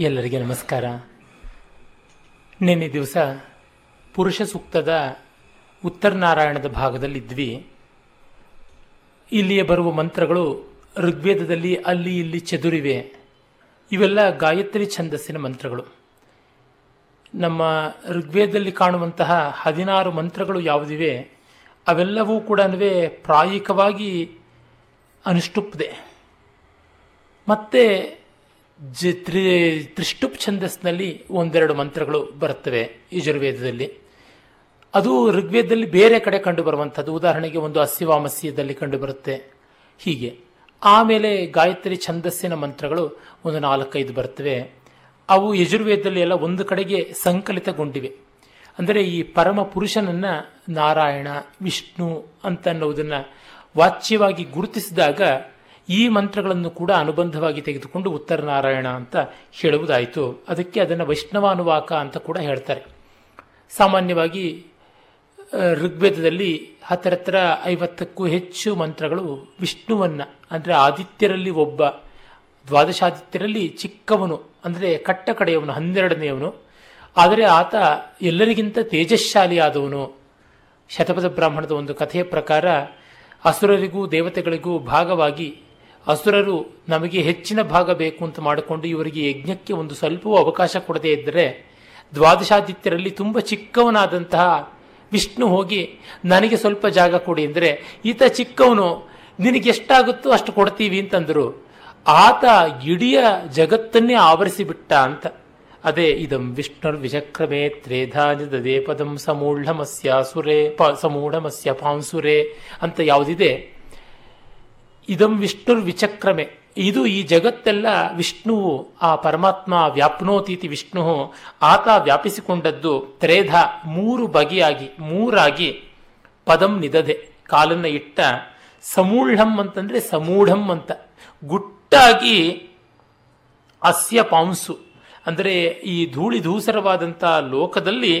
ಎಲ್ಲರಿಗೆ ನಮಸ್ಕಾರ. ನಿನ್ನೆ ದಿವಸ ಪುರುಷ ಸೂಕ್ತದ ಉತ್ತರ ನಾರಾಯಣದ ಭಾಗದಲ್ಲಿದ್ವಿ. ಇಲ್ಲಿಯೇ ಬರುವ ಮಂತ್ರಗಳು ಋಗ್ವೇದದಲ್ಲಿ ಅಲ್ಲಿ ಇಲ್ಲಿ ಚದುರಿವೆ. ಇವೆಲ್ಲ ಗಾಯತ್ರಿ ಛಂದಸ್ಸಿನ ಮಂತ್ರಗಳು. ನಮ್ಮ ಋಗ್ವೇದದಲ್ಲಿ ಕಾಣುವಂತಹ ಹದಿನಾರು ಮಂತ್ರಗಳು ಯಾವುದಿವೆ? ಅವೆಲ್ಲವೂ ಕೂಡ ಪ್ರಾಯಿಕವಾಗಿ ಅನುಷ್ಠುಪ್ದೆ. ಮತ್ತೆ ಜ ತ್ರಿ ತ್ರಿಷ್ಟುಪ್ ಛಂದಸ್ನಲ್ಲಿ ಒಂದೆರಡು ಮಂತ್ರಗಳು ಬರುತ್ತವೆ ಯಜುರ್ವೇದದಲ್ಲಿ. ಅದು ಋಗ್ವೇದದಲ್ಲಿ ಬೇರೆ ಕಡೆ ಕಂಡು ಬರುವಂಥದ್ದು ಉದಾಹರಣೆಗೆ ಒಂದು ಅಸ್ಯವಾಮಸ್ಯದಲ್ಲಿ ಕಂಡು ಬರುತ್ತೆ ಹೀಗೆ. ಆಮೇಲೆ ಗಾಯತ್ರಿ ಛಂದಸ್ಸಿನ ಮಂತ್ರಗಳು ಒಂದು ನಾಲ್ಕೈದು ಬರ್ತವೆ. ಅವು ಯಜುರ್ವೇದದಲ್ಲಿ ಎಲ್ಲ ಒಂದು ಕಡೆಗೆ ಸಂಕಲಿತಗೊಂಡಿವೆ. ಅಂದರೆ ಈ ಪರಮ ಪುರುಷನನ್ನ ನಾರಾಯಣ, ವಿಷ್ಣು ಅಂತ ಅನ್ನೋದನ್ನು ವಾಚ್ಯವಾಗಿ ಗುರುತಿಸಿದಾಗ ಈ ಮಂತ್ರಗಳನ್ನು ಕೂಡ ಅನುಬಂಧವಾಗಿ ತೆಗೆದುಕೊಂಡು ಉತ್ತರ ನಾರಾಯಣ ಅಂತ ಹೇಳುವುದಾಯಿತು. ಅದಕ್ಕೆ ಅದನ್ನು ವೈಷ್ಣವಾನುವಾಕ ಅಂತ ಕೂಡ ಹೇಳ್ತಾರೆ. ಸಾಮಾನ್ಯವಾಗಿ ಋಗ್ವೇದದಲ್ಲಿ ಹತ್ತಿರ ಐವತ್ತಕ್ಕೂ ಹೆಚ್ಚು ಮಂತ್ರಗಳು ವಿಷ್ಣುವನ್ನ, ಅಂದರೆ ಆದಿತ್ಯರಲ್ಲಿ ಒಬ್ಬ, ದ್ವಾದಶಾದಿತ್ಯರಲ್ಲಿ ಚಿಕ್ಕವನು, ಅಂದರೆ ಕಟ್ಟ ಕಡೆಯವನು ಹನ್ನೆರಡನೆಯವನು. ಆದರೆ ಆತ ಎಲ್ಲರಿಗಿಂತ ತೇಜಶಾಲಿಯಾದವನು ಶತಪಥ ಬ್ರಾಹ್ಮಣದ ಒಂದು ಕಥೆಯ ಪ್ರಕಾರ, ಅಸುರರಿಗೂ ದೇವತೆಗಳಿಗೂ ಭಾಗವಾಗಿ ಅಸುರರು ನಮಗೆ ಹೆಚ್ಚಿನ ಭಾಗ ಬೇಕು ಅಂತ ಮಾಡಿಕೊಂಡು ಇವರಿಗೆ ಯಜ್ಞಕ್ಕೆ ಒಂದು ಸ್ವಲ್ಪವೂ ಅವಕಾಶ ಕೊಡದೇ ಇದ್ದರೆ ದ್ವಾದಶಾದಿತ್ಯರಲ್ಲಿ ತುಂಬ ಚಿಕ್ಕವನಾದಂತಹ ವಿಷ್ಣು ಹೋಗಿ ನನಗೆ ಸ್ವಲ್ಪ ಜಾಗ ಕೊಡಿ ಅಂದರೆ ಈತ ಚಿಕ್ಕವನು, ನಿನಗೆ ಎಷ್ಟಾಗುತ್ತೋ ಅಷ್ಟು ಕೊಡ್ತೀವಿ ಅಂತಂದರು. ಆತ ಇಡಿಯ ಜಗತ್ತನ್ನೇ ಆವರಿಸಿಬಿಟ್ಟ ಅಂತ. ಅದೇ, ಇದಂ ವಿಷ್ಣುರ್ ವಿಚಕ್ರಮೇ ತ್ರೇಧಾನಿದದೇ ಪದಂ ಸಮೂಢಮಸ್ಯ ಸುರೇ, ಪ, ಸಮೂಢಮಸ್ಯ ಪಾಂಸುರೇ ಅಂತ ಯಾವುದಿದೆ? ಇದಂ ವಿಷ್ಣುರ್ ವಿಚಕ್ರಮೆ. ಇದು ಈ ಜಗತ್ತೆಲ್ಲ ವಿಷ್ಣುವು ಆ ಪರಮಾತ್ಮ ವ್ಯಾಪ್ನೋತೀತಿ ವಿಷ್ಣು, ಆತ ವ್ಯಾಪಿಸಿಕೊಂಡದ್ದು ತ್ರೇಧ, ಮೂರು ಬಗೆಯಾಗಿ, ಮೂರಾಗಿ ಪದಂ ನಿದದೆ ಕಾಲನ್ನ ಇಟ್ಟ ಸಮೂಢಂ ಅಂತಂದ್ರೆ ಸಮೂಢಂ ಅಂತ. ಗುಟ್ಟಾಗಿ ಅಸ್ಯ ಪಾಂಸು. ಅಂದರೆ ಈ ಧೂಳಿ ಧೂಸರವಾದಂಥ ಲೋಕದಲ್ಲಿ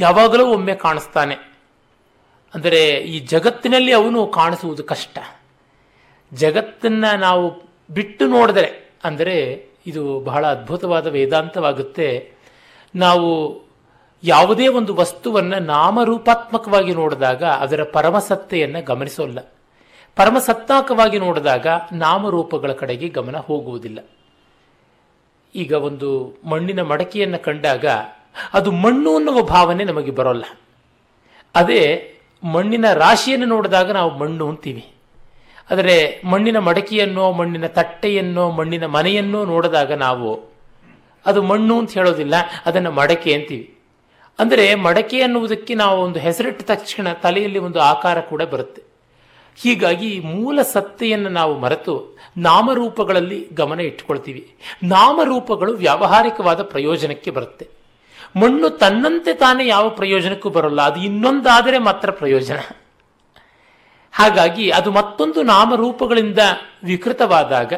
ಯಾವಾಗಲೂ ಒಮ್ಮೆ ಕಾಣಿಸ್ತಾನೆ. ಅಂದರೆ ಈ ಜಗತ್ತಿನಲ್ಲಿ ಅವನು ಕಾಣಿಸುವುದು ಕಷ್ಟ. ಜಗತ್ತನ್ನ ನಾವು ಬಿಟ್ಟು ನೋಡಿದರೆ, ಅಂದರೆ ಇದು ಬಹಳ ಅದ್ಭುತವಾದ ವೇದಾಂತವಾಗುತ್ತೆ, ನಾವು ಯಾವುದೇ ಒಂದು ವಸ್ತುವನ್ನು ನಾಮರೂಪಾತ್ಮಕವಾಗಿ ನೋಡಿದಾಗ ಅದರ ಪರಮಸತ್ತೆಯನ್ನು ಗಮನಿಸೋಲ್ಲ. ಪರಮಸತ್ತಾಕವಾಗಿ ನೋಡಿದಾಗ ನಾಮರೂಪಗಳ ಕಡೆಗೆ ಗಮನ ಹೋಗುವುದಿಲ್ಲ. ಈಗ ಒಂದು ಮಣ್ಣಿನ ಮಡಕೆಯನ್ನು ಕಂಡಾಗ ಅದು ಮಣ್ಣು ಅನ್ನುವ ಭಾವನೆ ನಮಗೆ ಬರೋಲ್ಲ. ಅದೇ ಮಣ್ಣಿನ ರಾಶಿಯನ್ನು ನೋಡಿದಾಗ ನಾವು ಮಣ್ಣು ಅಂತೀವಿ. ಆದರೆ ಮಣ್ಣಿನ ಮಡಕೆಯನ್ನೋ, ಮಣ್ಣಿನ ತಟ್ಟೆಯನ್ನೋ, ಮಣ್ಣಿನ ಮನೆಯನ್ನೋ ನೋಡಿದಾಗ ನಾವು ಅದು ಮಣ್ಣು ಅಂತ ಹೇಳೋದಿಲ್ಲ, ಅದನ್ನು ಮಡಕೆ ಅಂತೀವಿ. ಅಂದರೆ ಮಡಕೆ ಅನ್ನುವುದಕ್ಕೆ ನಾವು ಒಂದು ಹೆಸರಿಟ್ಟ ತಕ್ಷಣ ತಲೆಯಲ್ಲಿ ಒಂದು ಆಕಾರ ಕೂಡ ಬರುತ್ತೆ. ಹೀಗಾಗಿ ಮೂಲ ಸತ್ತೆಯನ್ನು ನಾವು ಮರೆತು ನಾಮರೂಪಗಳಲ್ಲಿ ಗಮನ ಇಟ್ಟುಕೊಳ್ತೀವಿ. ನಾಮರೂಪಗಳು ವ್ಯಾವಹಾರಿಕವಾದ ಪ್ರಯೋಜನಕ್ಕೆ ಬರುತ್ತೆ. ಮಣ್ಣು ತನ್ನಂತೆ ತಾನೇ ಯಾವ ಪ್ರಯೋಜನಕ್ಕೂ ಬರೋಲ್ಲ, ಅದು ಇನ್ನೊಂದಾದರೆ ಮಾತ್ರ ಪ್ರಯೋಜನ. ಹಾಗಾಗಿ ಅದು ಮತ್ತೊಂದು ನಾಮರೂಪಗಳಿಂದ ವಿಕೃತವಾದಾಗ,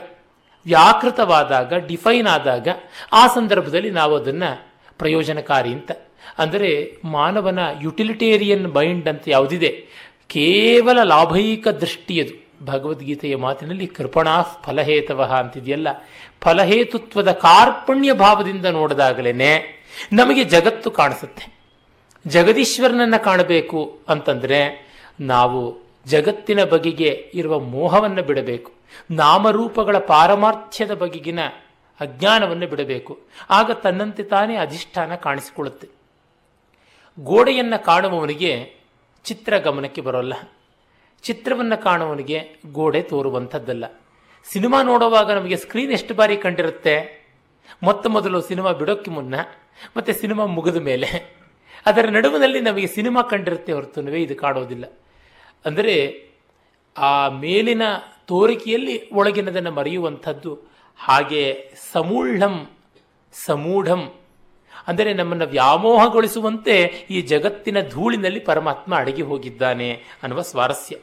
ವ್ಯಾಕೃತವಾದಾಗ, ಡಿಫೈನ್ ಆದಾಗ ಆ ಸಂದರ್ಭದಲ್ಲಿ ನಾವು ಅದನ್ನು ಪ್ರಯೋಜನಕಾರಿ ಅಂತ. ಅಂದರೆ ಮಾನವನ ಯುಟಿಲಿಟೇರಿಯನ್ ಮೈಂಡ್ ಅಂತ ಯಾವುದಿದೆ, ಕೇವಲ ಲಾಭೈಕ ದೃಷ್ಟಿಯದು. ಭಗವದ್ಗೀತೆಯ ಮಾತಿನಲ್ಲಿ ಕೃಪಣಾ ಫಲಹೇತವ ಅಂತಿದೆಯಲ್ಲ. ಫಲಹೇತುತ್ವದ ಕಾರ್ಪಣ್ಯ ಭಾವದಿಂದ ನೋಡಿದಾಗಲೇ ನಮಗೆ ಜಗತ್ತು ಕಾಣಿಸುತ್ತೆ. ಜಗದೀಶ್ವರನನ್ನ ಕಾಣಬೇಕು ಅಂತಂದ್ರೆ ನಾವು ಜಗತ್ತಿನ ಬಗೆಗೆ ಇರುವ ಮೋಹವನ್ನು ಬಿಡಬೇಕು. ನಾಮರೂಪಗಳ ಪಾರಮಾರ್ಥ್ಯದ ಬಗೆಗಿನ ಅಜ್ಞಾನವನ್ನು ಬಿಡಬೇಕು. ಆಗ ತನ್ನಂತೆ ತಾನೇ ಅಧಿಷ್ಠಾನ ಕಾಣಿಸಿಕೊಳ್ಳುತ್ತೆ. ಗೋಡೆಯನ್ನು ಕಾಣುವವನಿಗೆ ಚಿತ್ರ ಗಮನಕ್ಕೆ ಬರೋಲ್ಲ. ಚಿತ್ರವನ್ನು ಕಾಣುವವನಿಗೆ ಗೋಡೆ ತೋರುವಂಥದ್ದಲ್ಲ. ಸಿನಿಮಾ ನೋಡುವಾಗ ನಮಗೆ ಸ್ಕ್ರೀನ್ ಎಷ್ಟು ಬಾರಿ ಕಂಡಿರುತ್ತೆ? ಮೊತ್ತ ಮೊದಲು ಸಿನಿಮಾ ಬಿಡೋಕ್ಕೆ ಮುನ್ನ, ಮತ್ತೆ ಸಿನಿಮಾ ಮುಗಿದ ಮೇಲೆ. ಅದರ ನಡುವಿನಲ್ಲಿ ನಮಗೆ ಸಿನಿಮಾ ಕಂಡಿರುತ್ತೆ ಹೊರತುನವೇ ಇದು ಕಾಣೋದಿಲ್ಲ ಅಂದರೆ ಆ ಮೇಲಿನ ತೋರಿಕೆಯಲ್ಲಿ ಒಳಗಿನದನ್ನು ಮರೆಯುವಂಥದ್ದು. ಹಾಗೆ ಸಮೂಢಂ ಸಮೂಢಂ, ಅಂದರೆ ನಮ್ಮನ್ನು ವ್ಯಾಮೋಹಗೊಳಿಸುವಂತೆ ಈ ಜಗತ್ತಿನ ಧೂಳಿನಲ್ಲಿ ಪರಮಾತ್ಮ ಅಡಗಿ ಹೋಗಿದ್ದಾನೆ ಅನ್ನುವ ಸ್ವಾರಸ್ಯ.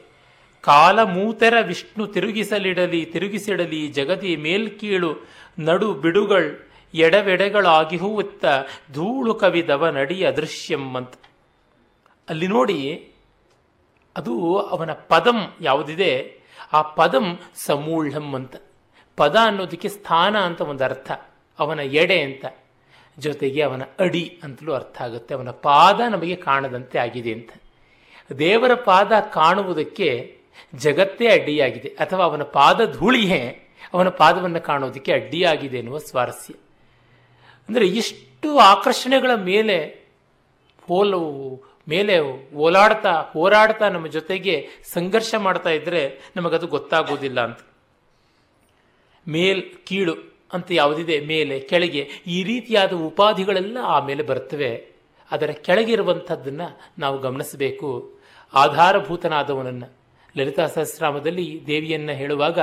ಕಾಲ ಮೂತರ ವಿಷ್ಣು ತಿರುಗಿಸಲಿಡಲಿ, ತಿರುಗಿಸಿಡಲಿ, ಜಗದಿ ಮೇಲ್ಕೀಳು, ನಡು ಬಿಡುಗಳ್ ಎಡವೆಡೆಗಳಾಗಿ ಹೂವುತ್ತ ಧೂಳು ಕವಿದವ ನಡಿ ಅದೃಶ್ಯಂ ಅಂತ. ಅಲ್ಲಿ ನೋಡಿ ಅದು ಅವನ ಪದಂ ಯಾವುದಿದೆ? ಆ ಪದಂ ಸಮೂಢಂ ಅಂತ. ಪದ ಅನ್ನೋದಕ್ಕೆ ಸ್ಥಾನ ಅಂತ ಒಂದು ಅರ್ಥ. ಅವನ ಎಡೆ ಅಂತ. ಜೊತೆಗೆ ಅವನ ಅಡಿ ಅಂತಲೂ ಅರ್ಥ ಆಗುತ್ತೆ. ಅವನ ಪಾದ ನಮಗೆ ಕಾಣದಂತೆ ಆಗಿದೆ ಅಂತ. ದೇವರ ಪಾದ ಕಾಣುವುದಕ್ಕೆ ಜಗತ್ತೇ ಅಡ್ಡಿಯಾಗಿದೆ. ಅಥವಾ ಅವನ ಪಾದ ಧೂಳಿಯೇ ಅವನ ಪಾದವನ್ನು ಕಾಣೋದಕ್ಕೆ ಅಡ್ಡಿಯಾಗಿದೆ ಎನ್ನುವ ಸ್ವಾರಸ್ಯ. ಅಂದರೆ ಇಷ್ಟು ಆಕರ್ಷಣೆಗಳ ಮೇಲೆ ಹೋಲು ಮೇಲೆ ಓಲಾಡ್ತಾ ಹೋರಾಡ್ತಾ ನಮ್ಮ ಜೊತೆಗೆ ಸಂಘರ್ಷ ಮಾಡ್ತಾ ಇದ್ರೆ ನಮಗದು ಗೊತ್ತಾಗೋದಿಲ್ಲ ಅಂತ. ಮೇಲ್ ಕೀಳು ಅಂತ ಯಾವುದಿದೆ? ಮೇಲೆ, ಕೆಳಗೆ. ಈ ರೀತಿಯಾದ ಉಪಾಧಿಗಳೆಲ್ಲ ಆಮೇಲೆ ಬರ್ತವೆ. ಅದರ ಕೆಳಗಿರುವಂಥದ್ದನ್ನು ನಾವು ಗಮನಿಸಬೇಕು. ಆಧಾರಭೂತನಾದವನನ್ನು. ಲಲಿತಾ ಸಹಸ್ರಾಮದಲ್ಲಿ ದೇವಿಯನ್ನು ಹೇಳುವಾಗ,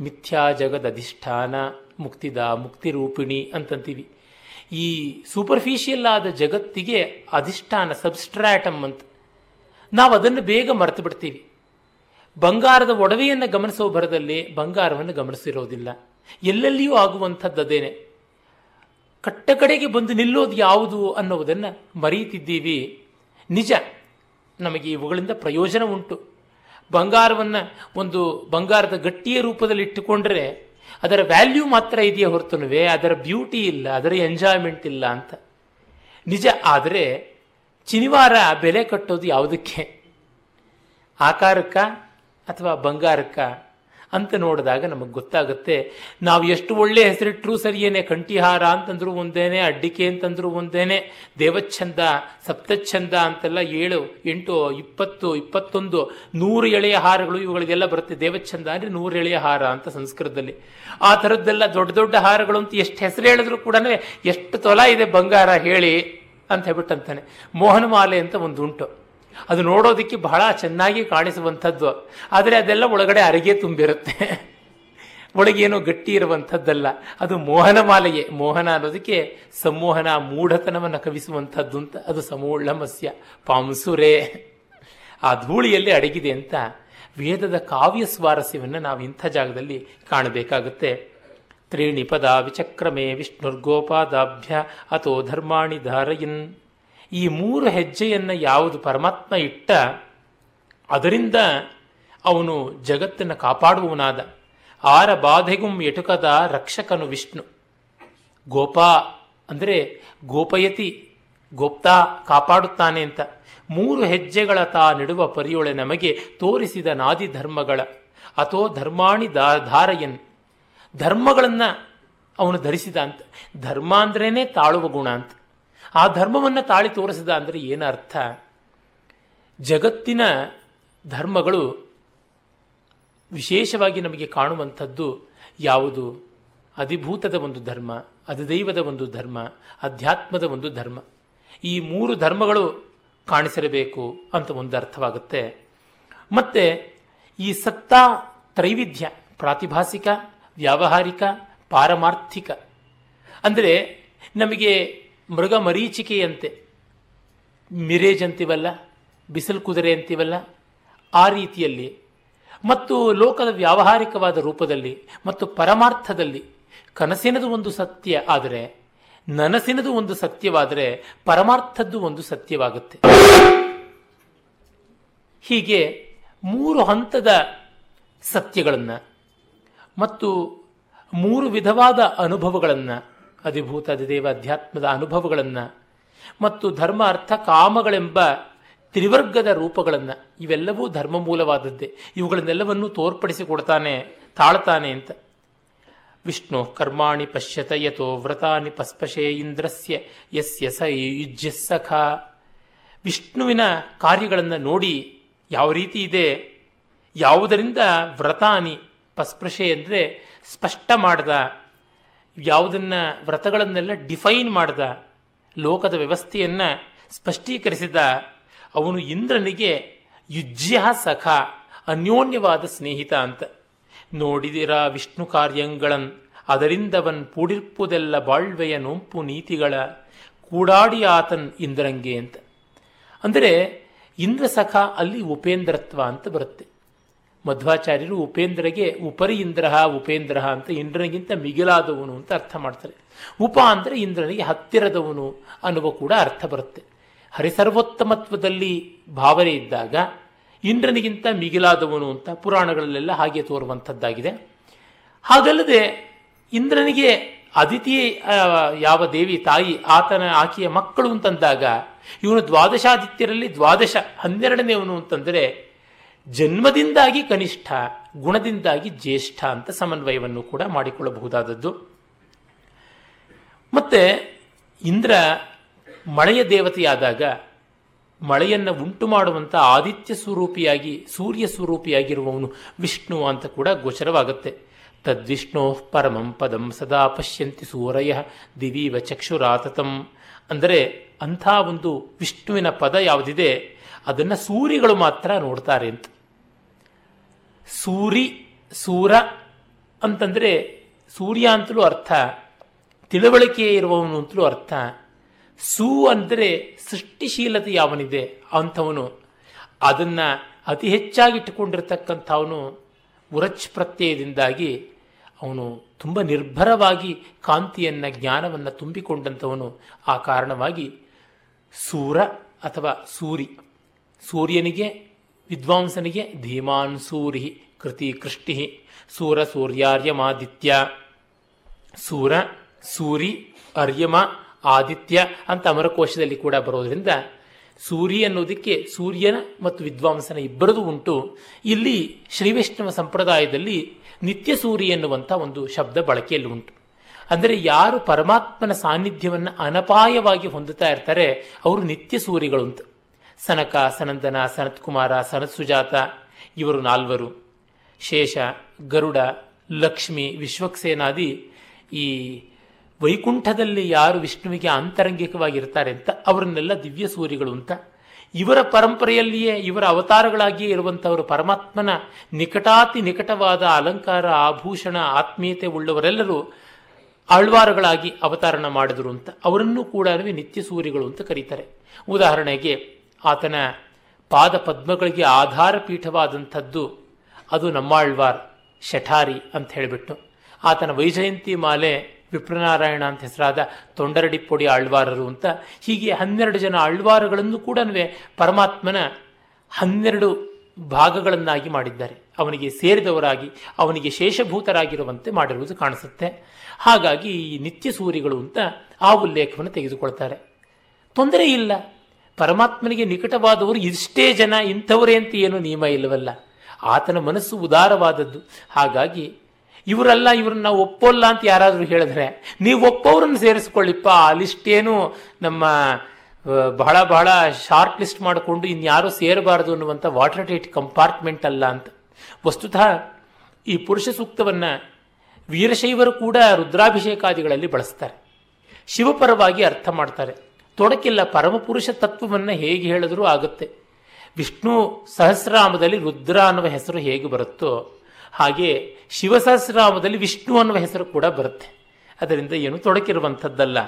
ಮಿಥ್ಯಾ ಜಗದಧಿಷ್ಠಾನ, ಮುಕ್ತಿದ ಮುಕ್ತಿರೂಪಿಣಿ ಅಂತಂತೀವಿ. ಈ ಸೂಪರ್ಫಿಷಿಯಲ್ ಆದ ಜಗತ್ತಿಗೆ ಅಧಿಷ್ಠಾನ ಸಬ್ಸ್ಟ್ರಾಟಮ್ ಅಂತ. ನಾವು ಅದನ್ನು ಬೇಗ ಮರೆತು ಬಿಡ್ತೀವಿ. ಬಂಗಾರದ ಒಡವೆಯನ್ನು ಗಮನಿಸೋ ಬರದಲ್ಲಿ ಬಂಗಾರವನ್ನು ಗಮನಿಸಿರೋದಿಲ್ಲ. ಎಲ್ಲೆಲ್ಲಿಯೂ ಆಗುವಂಥದ್ದು ಅದೇನೆ. ಕಟ್ಟ ಕಡೆಗೆ ಬಂದು ನಿಲ್ಲೋದು ಯಾವುದು ಅನ್ನೋದನ್ನು ಮರೆಯುತ್ತಿದ್ದೀವಿ. ನಿಜ, ನಮಗೆ ಇವುಗಳಿಂದ ಪ್ರಯೋಜನ ಉಂಟು. ಬಂಗಾರವನ್ನು ಒಂದು ಬಂಗಾರದ ಗಟ್ಟಿಯ ರೂಪದಲ್ಲಿ ಇಟ್ಟುಕೊಂಡ್ರೆ ಅದರ ವ್ಯಾಲ್ಯೂ ಮಾತ್ರ ಇದೆಯಾ ಹೊರತುನುವೆ, ಅದರ ಬ್ಯೂಟಿ ಇಲ್ಲ, ಅದರ ಎಂಜಾಯ್ಮೆಂಟ್ ಇಲ್ಲ ಅಂತ. ನಿಜ ಆದರೆ ಶನಿವಾರ ಬೆಲೆ ಕಟ್ಟೋದು ಯಾವುದಕ್ಕೆ? ಆಕಾರಕ್ಕ ಅಥವಾ ಬಂಗಾರಕ್ಕ? ಅಂತ ನೋಡಿದಾಗ ನಮಗೆ ಗೊತ್ತಾಗುತ್ತೆ, ನಾವು ಎಷ್ಟು ಒಳ್ಳೆ ಹೆಸರಿಟ್ಟರೂ ಸರಿಯೇನೆ, ಕಂಠಿಹಾರ ಅಂತಂದ್ರೂ ಒಂದೇನೆ, ಅಡ್ಡಿಕೆ ಅಂತಂದ್ರೂ ಒಂದೇನೆ, ದೇವಚ್ಛಂದ, ಸಪ್ತಚ್ಛಂದ ಅಂತೆಲ್ಲ ಏಳು, ಎಂಟು, ಇಪ್ಪತ್ತು, ಇಪ್ಪತ್ತೊಂದು, ನೂರು ಎಳೆಯ ಹಾರಗಳು ಇವುಗಳಿಗೆಲ್ಲ ಬರುತ್ತೆ. ದೇವಚ್ಛಂದ ಅಂದರೆ ನೂರು ಎಳೆಯ ಹಾರ ಅಂತ ಸಂಸ್ಕೃತದಲ್ಲಿ. ಆ ಥರದ್ದೆಲ್ಲ ದೊಡ್ಡ ದೊಡ್ಡ ಹಾರಗಳು ಅಂತ ಎಷ್ಟು ಹೆಸರು ಹೇಳಿದ್ರು ಕೂಡ ಎಷ್ಟು ತೊಲ ಇದೆ ಬಂಗಾರ ಹೇಳಿ ಅಂತ ಹೇಳ್ಬಿಟ್ಟಂತಾನೆ. ಮೋಹನಮಾಲೆ ಅಂತ ಒಂದು ಉಂಟು ಅದು ನೋಡೋದಕ್ಕೆ ಬಹಳ ಚೆನ್ನಾಗಿ ಕಾಣಿಸುವಂಥದ್ದು. ಆದರೆ ಅದೆಲ್ಲ ಒಳಗಡೆ ಅರಿಗೆ ತುಂಬಿರುತ್ತೆ. ಒಳಗೇನೋ ಗಟ್ಟಿ ಇರುವಂಥದ್ದಲ್ಲ. ಅದು ಮೋಹನ ಮಾಲೆಯೇ. ಮೋಹನ ಅನ್ನೋದಕ್ಕೆ ಸಂಮೋಹನ, ಮೂಢತನವನ್ನು ಕವಿಸುವಂಥದ್ದು ಅಂತ. ಅದು ಸಮೂಳ್ಳಮಸ್ಯ ಪಾಂಸುರೇ. ಆ ಧೂಳಿಯಲ್ಲಿ ಅಡಗಿದೆ ಅಂತ ವೇದದ ಕಾವ್ಯ ಸ್ವಾರಸ್ಯವನ್ನು ನಾವು ಇಂಥ ಜಾಗದಲ್ಲಿ ಕಾಣಬೇಕಾಗುತ್ತೆ. ತ್ರೀಣಿ ಪದ ವಿಚಕ್ರಮೇ ವಿಷ್ಣುರ್ಗೋಪಾದಾಭ್ಯ ಅಥೋ ಧರ್ಮಾಣಿ ಧಾರಯನ್. ಈ ಮೂರು ಹೆಜ್ಜೆಯನ್ನು ಯಾವುದು ಪರಮಾತ್ಮ ಇಟ್ಟ, ಅದರಿಂದ ಅವನು ಜಗತ್ತನ್ನು ಕಾಪಾಡುವವನಾದ. ಆರ ಬಾಧೆಗುಂ ಎಟುಕದ ರಕ್ಷಕನು ವಿಷ್ಣು. ಗೋಪಾ ಅಂದರೆ ಗೋಪಯತಿ, ಗೋಪ್ತಾ ಕಾಪಾಡುತ್ತಾನೆ ಅಂತ. ಮೂರು ಹೆಜ್ಜೆಗಳ ತಾ ನೆಡುವ ಪರಿಯೊಳೆ ನಮಗೆ ತೋರಿಸಿದ ನಾದಿ ಧರ್ಮಗಳ. ಅಥೋ ಧರ್ಮಾಣಿ ದಾ ಧಾರಯನ್. ಧರ್ಮಗಳನ್ನು ಅವನು ಧರಿಸಿದ ಅಂತ. ಧರ್ಮ ಅಂದ್ರೇ ತಾಳುವ ಗುಣ ಅಂತ. ಆ ಧರ್ಮವನ್ನು ತಾಳಿ ತೋರಿಸಿದ ಅಂದರೆ ಏನರ್ಥ ಜಗತ್ತಿನ ಧರ್ಮಗಳು ವಿಶೇಷವಾಗಿ ನಮಗೆ ಕಾಣುವಂಥದ್ದು ಯಾವುದು? ಅಧಿಭೂತದ ಒಂದು ಧರ್ಮ, ಅಧಿದೈವದ ಒಂದು ಧರ್ಮ, ಅಧ್ಯಾತ್ಮದ ಒಂದು ಧರ್ಮ. ಈ ಮೂರು ಧರ್ಮಗಳು ಕಾಣಿಸಿರಬೇಕು ಅಂತ ಒಂದು ಅರ್ಥವಾಗುತ್ತೆ. ಮತ್ತು ಈ ಸತ್ತಾ ತ್ರೈವಿಧ್ಯ, ಪ್ರಾತಿಭಾಸಿಕ, ವ್ಯಾವಹಾರಿಕ, ಪಾರಮಾರ್ಥಿಕ. ಅಂದರೆ ನಮಗೆ ಮೃಗ ಮರೀಚಿಕೆಯಂತೆ ಮಿರೇಜ್ ಅಂತೀವಲ್ಲ ಬಿಸಿಲು ಕುದುರೆ ಅಂತೀವಲ್ಲ ಆ ರೀತಿಯಲ್ಲಿ ಮತ್ತು ಲೋಕದ ವ್ಯಾವಹಾರಿಕವಾದ ರೂಪದಲ್ಲಿ ಮತ್ತು ಪರಮಾರ್ಥದಲ್ಲಿ ಕನಸಿನದು ಒಂದು ಸತ್ಯ ಆದರೆ, ನನಸಿನದು ಒಂದು ಸತ್ಯವಾದರೆ ಪರಮಾರ್ಥದ್ದು ಒಂದು ಸತ್ಯವಾಗುತ್ತೆ. ಹೀಗೆ ಮೂರು ಹಂತದ ಸತ್ಯಗಳನ್ನು ಮತ್ತು ಮೂರು ವಿಧವಾದ ಅನುಭವಗಳನ್ನು ಅಧಿಭೂತ ಅಧಿದೇವ ಅಧ್ಯಾತ್ಮದ ಅನುಭವಗಳನ್ನು ಮತ್ತು ಧರ್ಮ ಅರ್ಥ ಕಾಮಗಳೆಂಬ ತ್ರಿವರ್ಗದ ರೂಪಗಳನ್ನು ಇವೆಲ್ಲವೂ ಧರ್ಮ ಮೂಲವಾದದ್ದೇ. ಇವುಗಳನ್ನೆಲ್ಲವನ್ನೂ ತೋರ್ಪಡಿಸಿಕೊಡ್ತಾನೆ ತಾಳ್ತಾನೆ ಅಂತ. ವಿಷ್ಣು ಕರ್ಮಾಣಿ ಪಶ್ಯತ ಯಥೋ ವ್ರತಾನಿ ಪಸ್ಪಶೇ ಇಂದ್ರಸ್ಯ ಯಸ್ಯ ಸ ಯುಜ್ಯ ಸಖ. ವಿಷ್ಣುವಿನ ಕಾರ್ಯಗಳನ್ನು ನೋಡಿ ಯಾವ ರೀತಿ ಇದೆ? ಯಾವುದರಿಂದ ವ್ರತಾನಿ ಪಸ್ಪೃಶೆ ಅಂದರೆ ಸ್ಪಷ್ಟ ಮಾಡ್ದ ಯಾವುದನ್ನ ವ್ರತಗಳನ್ನೆಲ್ಲ ಡಿಫೈನ್ ಮಾಡ್ದ ಲೋಕದ ವ್ಯವಸ್ಥೆಯನ್ನು ಸ್ಪಷ್ಟೀಕರಿಸಿದ ಅವನು ಇಂದ್ರನಿಗೆ, ಯುಜ್ಯ ಸಖ, ಅನ್ಯೋನ್ಯವಾದ ಸ್ನೇಹಿತ ಅಂತ. ನೋಡಿದಿರ ವಿಷ್ಣು ಕಾರ್ಯಂಗಳನ್ ಅದರಿಂದವನ್ ಪೂಡಿರ್ಪುದೆಲ್ಲ ಬಾಳ್ವೆಯ ನೋಂಪು ನೀತಿಗಳ, ಕೂಡಾಡಿ ಆತನ್ ಇಂದ್ರಂಗೆ ಅಂತ. ಅಂದರೆ ಇಂದ್ರ ಸಖ ಅಲ್ಲಿ ಉಪೇಂದ್ರತ್ವ ಅಂತ ಬರುತ್ತೆ. ಮಧ್ವಾಚಾರ್ಯರು ಉಪೇಂದ್ರಗೆ ಉಪರಿ ಉಪೇಂದ್ರ ಅಂತ ಇಂದ್ರನಿಗಿಂತ ಮಿಗಿಲಾದವನು ಅಂತ ಅರ್ಥ ಮಾಡ್ತಾರೆ. ಉಪ ಅಂದರೆ ಇಂದ್ರನಿಗೆ ಹತ್ತಿರದವನು ಅನ್ನುವ ಕೂಡ ಅರ್ಥ ಬರುತ್ತೆ. ಹರಿಸರ್ವೋತ್ತಮತ್ವದಲ್ಲಿ ಭಾವನೆ ಇದ್ದಾಗ ಇಂದ್ರನಿಗಿಂತ ಮಿಗಿಲಾದವನು ಅಂತ ಪುರಾಣಗಳಲ್ಲೆಲ್ಲ ಹಾಗೆ ತೋರುವಂಥದ್ದಾಗಿದೆ. ಹಾಗಲ್ಲದೆ ಇಂದ್ರನಿಗೆ ಅದಿತಿ ಯಾವ ದೇವಿ ತಾಯಿ ಆತನ ಆಕೆಯ ಮಕ್ಕಳು ಅಂತಂದಾಗ, ಇವನು ದ್ವಾದಶಾದಿತ್ಯರಲ್ಲಿ ದ್ವಾದಶ ಹನ್ನೆರಡನೇವನು ಅಂತಂದರೆ ಜನ್ಮದಿಂದಾಗಿ ಕನಿಷ್ಠ, ಗುಣದಿಂದಾಗಿ ಜ್ಯೇಷ್ಠ ಅಂತ ಸಮನ್ವಯವನ್ನು ಕೂಡ ಮಾಡಿಕೊಳ್ಳಬಹುದಾದದ್ದು. ಮತ್ತೆ ಇಂದ್ರ ಮಳೆಯ ದೇವತೆಯಾದಾಗ ಮಳೆಯನ್ನು ಉಂಟು ಮಾಡುವಂಥ ಆದಿತ್ಯ ಸ್ವರೂಪಿಯಾಗಿ, ಸೂರ್ಯ ಸ್ವರೂಪಿಯಾಗಿರುವವನು ವಿಷ್ಣು ಅಂತ ಕೂಡ ಗೋಚರವಾಗುತ್ತೆ. ತದ್ವಿಷ್ಣೋ ಪರಮಂ ಪದಂ ಸದಾ ಪಶ್ಯಂತಿ ಸೂರಯ ದಿವೀವ ಚಕ್ಷುರಾತತಂ. ಅಂದರೆ ಅಂಥ ಒಂದು ವಿಷ್ಣುವಿನ ಪದ ಯಾವುದಿದೆ, ಅದನ್ನು ಸೂರಿಗಳು ಮಾತ್ರ ನೋಡ್ತಾರೆ ಅಂತ. ಸೂರಿ, ಸೂರ ಅಂತಂದರೆ ಸೂರ್ಯ ಅಂತಲೂ ಅರ್ಥ, ತಿಳುವಳಿಕೆ ಇರುವವನು ಅಂತಲೂ ಅರ್ಥ. ಸೂ ಅಂದರೆ ಸೃಷ್ಟಿಶೀಲತೆ ಯಾವನಿದೆ ಅಂಥವನು. ಅದನ್ನು ಅತಿ ಹೆಚ್ಚಾಗಿ ಇಟ್ಟುಕೊಂಡಿರ್ತಕ್ಕಂಥವನು ಉರಚ್ ಪ್ರತ್ಯಯದಿಂದಾಗಿ ಅವನು ತುಂಬ ನಿರ್ಭರವಾಗಿ ಕಾಂತಿಯನ್ನು, ಜ್ಞಾನವನ್ನು ತುಂಬಿಕೊಂಡಂಥವನು. ಆ ಕಾರಣವಾಗಿ ಸೂರ ಅಥವಾ ಸೂರಿ, ಸೂರ್ಯನಿಗೆ ವಿದ್ವಾಂಸನಿಗೆ ಧೀಮಾನ್ ಸೂರಿ ಕೃತಿ ಕೃಷ್ಟಿ ಸೂರ ಸೂರ್ಯಾರ್ಯಮಾದಿತ್ಯ. ಸೂರ, ಸೂರಿ, ಅರ್ಯಮ, ಆದಿತ್ಯ ಅಂತ ಅಮರಕೋಶದಲ್ಲಿ ಕೂಡ ಬರೋದ್ರಿಂದ ಸೂರಿ ಅನ್ನೋದಕ್ಕೆ ಸೂರ್ಯನ ಮತ್ತು ವಿದ್ವಾಂಸನ ಇಬ್ಬರದು ಉಂಟು. ಇಲ್ಲಿ ಶ್ರೀವೈಷ್ಣವ ಸಂಪ್ರದಾಯದಲ್ಲಿ ನಿತ್ಯ ಸೂರಿ ಎನ್ನುವಂಥ ಒಂದು ಶಬ್ದ ಬಳಕೆಯಲ್ಲಿ ಉಂಟು. ಅಂದರೆ ಯಾರು ಪರಮಾತ್ಮನ ಸಾನ್ನಿಧ್ಯವನ್ನು ಅನಪಾಯವಾಗಿ ಹೊಂದುತ್ತಾ ಇರ್ತಾರೆ, ಅವರು ನಿತ್ಯ ಸೂರಿಗಳು ಅಂತ ಸನಕ, ಸನಂದನ, ಸನತ್ಕುಮಾರ ಸನತ್ ಸುಜಾತ ಇವರು ನಾಲ್ವರು. ಶೇಷ, ಗರುಡ, ಲಕ್ಷ್ಮಿ, ವಿಶ್ವಕ್ಸೇನಾದಿ ಈ ವೈಕುಂಠದಲ್ಲಿ ಯಾರು ವಿಷ್ಣುವಿಗೆ ಆಂತರಂಗಿಕವಾಗಿರ್ತಾರೆ ಅಂತ ಅವರನ್ನೆಲ್ಲ ದಿವ್ಯ ಸೂರ್ಯಗಳು ಅಂತ. ಇವರ ಪರಂಪರೆಯಲ್ಲಿಯೇ ಇವರ ಅವತಾರಗಳಾಗಿಯೇ ಇರುವಂಥವರು ಪರಮಾತ್ಮನ ನಿಕಟಾತಿ ನಿಕಟವಾದ ಅಲಂಕಾರ, ಆಭೂಷಣ, ಆತ್ಮೀಯತೆ ಉಳ್ಳವರೆಲ್ಲರೂ ಆಳ್ವಾರಗಳಾಗಿ ಅವತಾರಣ ಮಾಡಿದರು ಅಂತ. ಅವರನ್ನು ಕೂಡ ನಿತ್ಯ ಸೂರಿಗಳು ಅಂತ ಕರೀತಾರೆ. ಉದಾಹರಣೆಗೆ ಆತನ ಪಾದ ಪದ್ಮಗಳಿಗೆ ಆಧಾರ ಪೀಠವಾದಂಥದ್ದು ಅದು ನಮ್ಮಾಳ್ವಾರ್ ಶಠಾರಿ ಅಂತ ಹೇಳಿಬಿಟ್ಟು ಆತನ ವೈಜಯಂತಿ ಮಾಲೆ ವಿಪ್ರನಾರಾಯಣ ಅಂತ ಹೆಸರಾದ ತೊಂಡರಡಿಪ್ಪೊಡಿ ಆಳ್ವಾರರು ಅಂತ ಹೀಗೆ ಹನ್ನೆರಡು ಜನ ಆಳ್ವಾರಗಳನ್ನು ಕೂಡ ಪರಮಾತ್ಮನ ಹನ್ನೆರಡು ಭಾಗಗಳನ್ನಾಗಿ ಮಾಡಿದ್ದಾರೆ. ಅವನಿಗೆ ಸೇರಿದವರಾಗಿ, ಅವನಿಗೆ ಶೇಷಭೂತರಾಗಿರುವಂತೆ ಮಾಡಿರುವುದು ಕಾಣಿಸುತ್ತೆ. ಹಾಗಾಗಿ ಈ ನಿತ್ಯ ಸೂರಿಗಳು ಅಂತ ಆ ಉಲ್ಲೇಖವನ್ನು ತೆಗೆದುಕೊಳ್ತಾರೆ. ತೊಂದರೆ ಇಲ್ಲ. ಪರಮಾತ್ಮನಿಗೆ ನಿಕಟವಾದವರು ಇಷ್ಟೇ ಜನ ಇಂಥವರೇ ಅಂತ ಏನು ನಿಯಮ ಇಲ್ಲವಲ್ಲ. ಆತನ ಮನಸ್ಸು ಉದಾರವಾದದ್ದು. ಹಾಗಾಗಿ ಇವರಲ್ಲ ಇವ್ರನ್ನ ನಾವು ಒಪ್ಪೋಲ್ಲ ಅಂತ ಯಾರಾದರೂ ಹೇಳಿದ್ರೆ, ನೀವು ಒಪ್ಪೋರನ್ನು ಸೇರಿಸ್ಕೊಳ್ಳಿಪ್ಪ, ಆ ಲಿಸ್ಟೇನು ನಮ್ಮ ಬಹಳ ಬಹಳ ಶಾರ್ಟ್ ಲಿಸ್ಟ್ ಮಾಡಿಕೊಂಡು ಇನ್ಯಾರೂ ಸೇರಬಾರದು ಅನ್ನುವಂಥ ವಾಟರ್ ಟೈಟ್ ಕಂಪಾರ್ಟ್ಮೆಂಟ್ ಅಲ್ಲ ಅಂತ. ವಸ್ತುತಃ ಈ ಪುರುಷ ಸೂಕ್ತವನ್ನು ವೀರಶೈವರು ಕೂಡ ರುದ್ರಾಭಿಷೇಕಾದಿಗಳಲ್ಲಿ ಬಳಸ್ತಾರೆ. ಶಿವಪರವಾಗಿ ಅರ್ಥ ಮಾಡ್ತಾರೆ. ತೊಡಕಿಲ್ಲ ಪರಮಪುರುಷ ತತ್ವವನ್ನು ಹೇಗೆ ಹೇಳಿದ್ರೂ ಆಗುತ್ತೆ. ವಿಷ್ಣು ಸಹಸ್ರಾಮದಲ್ಲಿ ರುದ್ರ ಅನ್ನುವ ಹೆಸರು ಹೇಗೆ ಬರುತ್ತೋ ಹಾಗೆ ಶಿವಸಹಸ್ರಾಮದಲ್ಲಿ ವಿಷ್ಣು ಅನ್ನುವ ಹೆಸರು ಕೂಡ ಬರುತ್ತೆ. ಅದರಿಂದ ಏನು ತೊಡಕಿರುವಂಥದ್ದಲ್ಲ.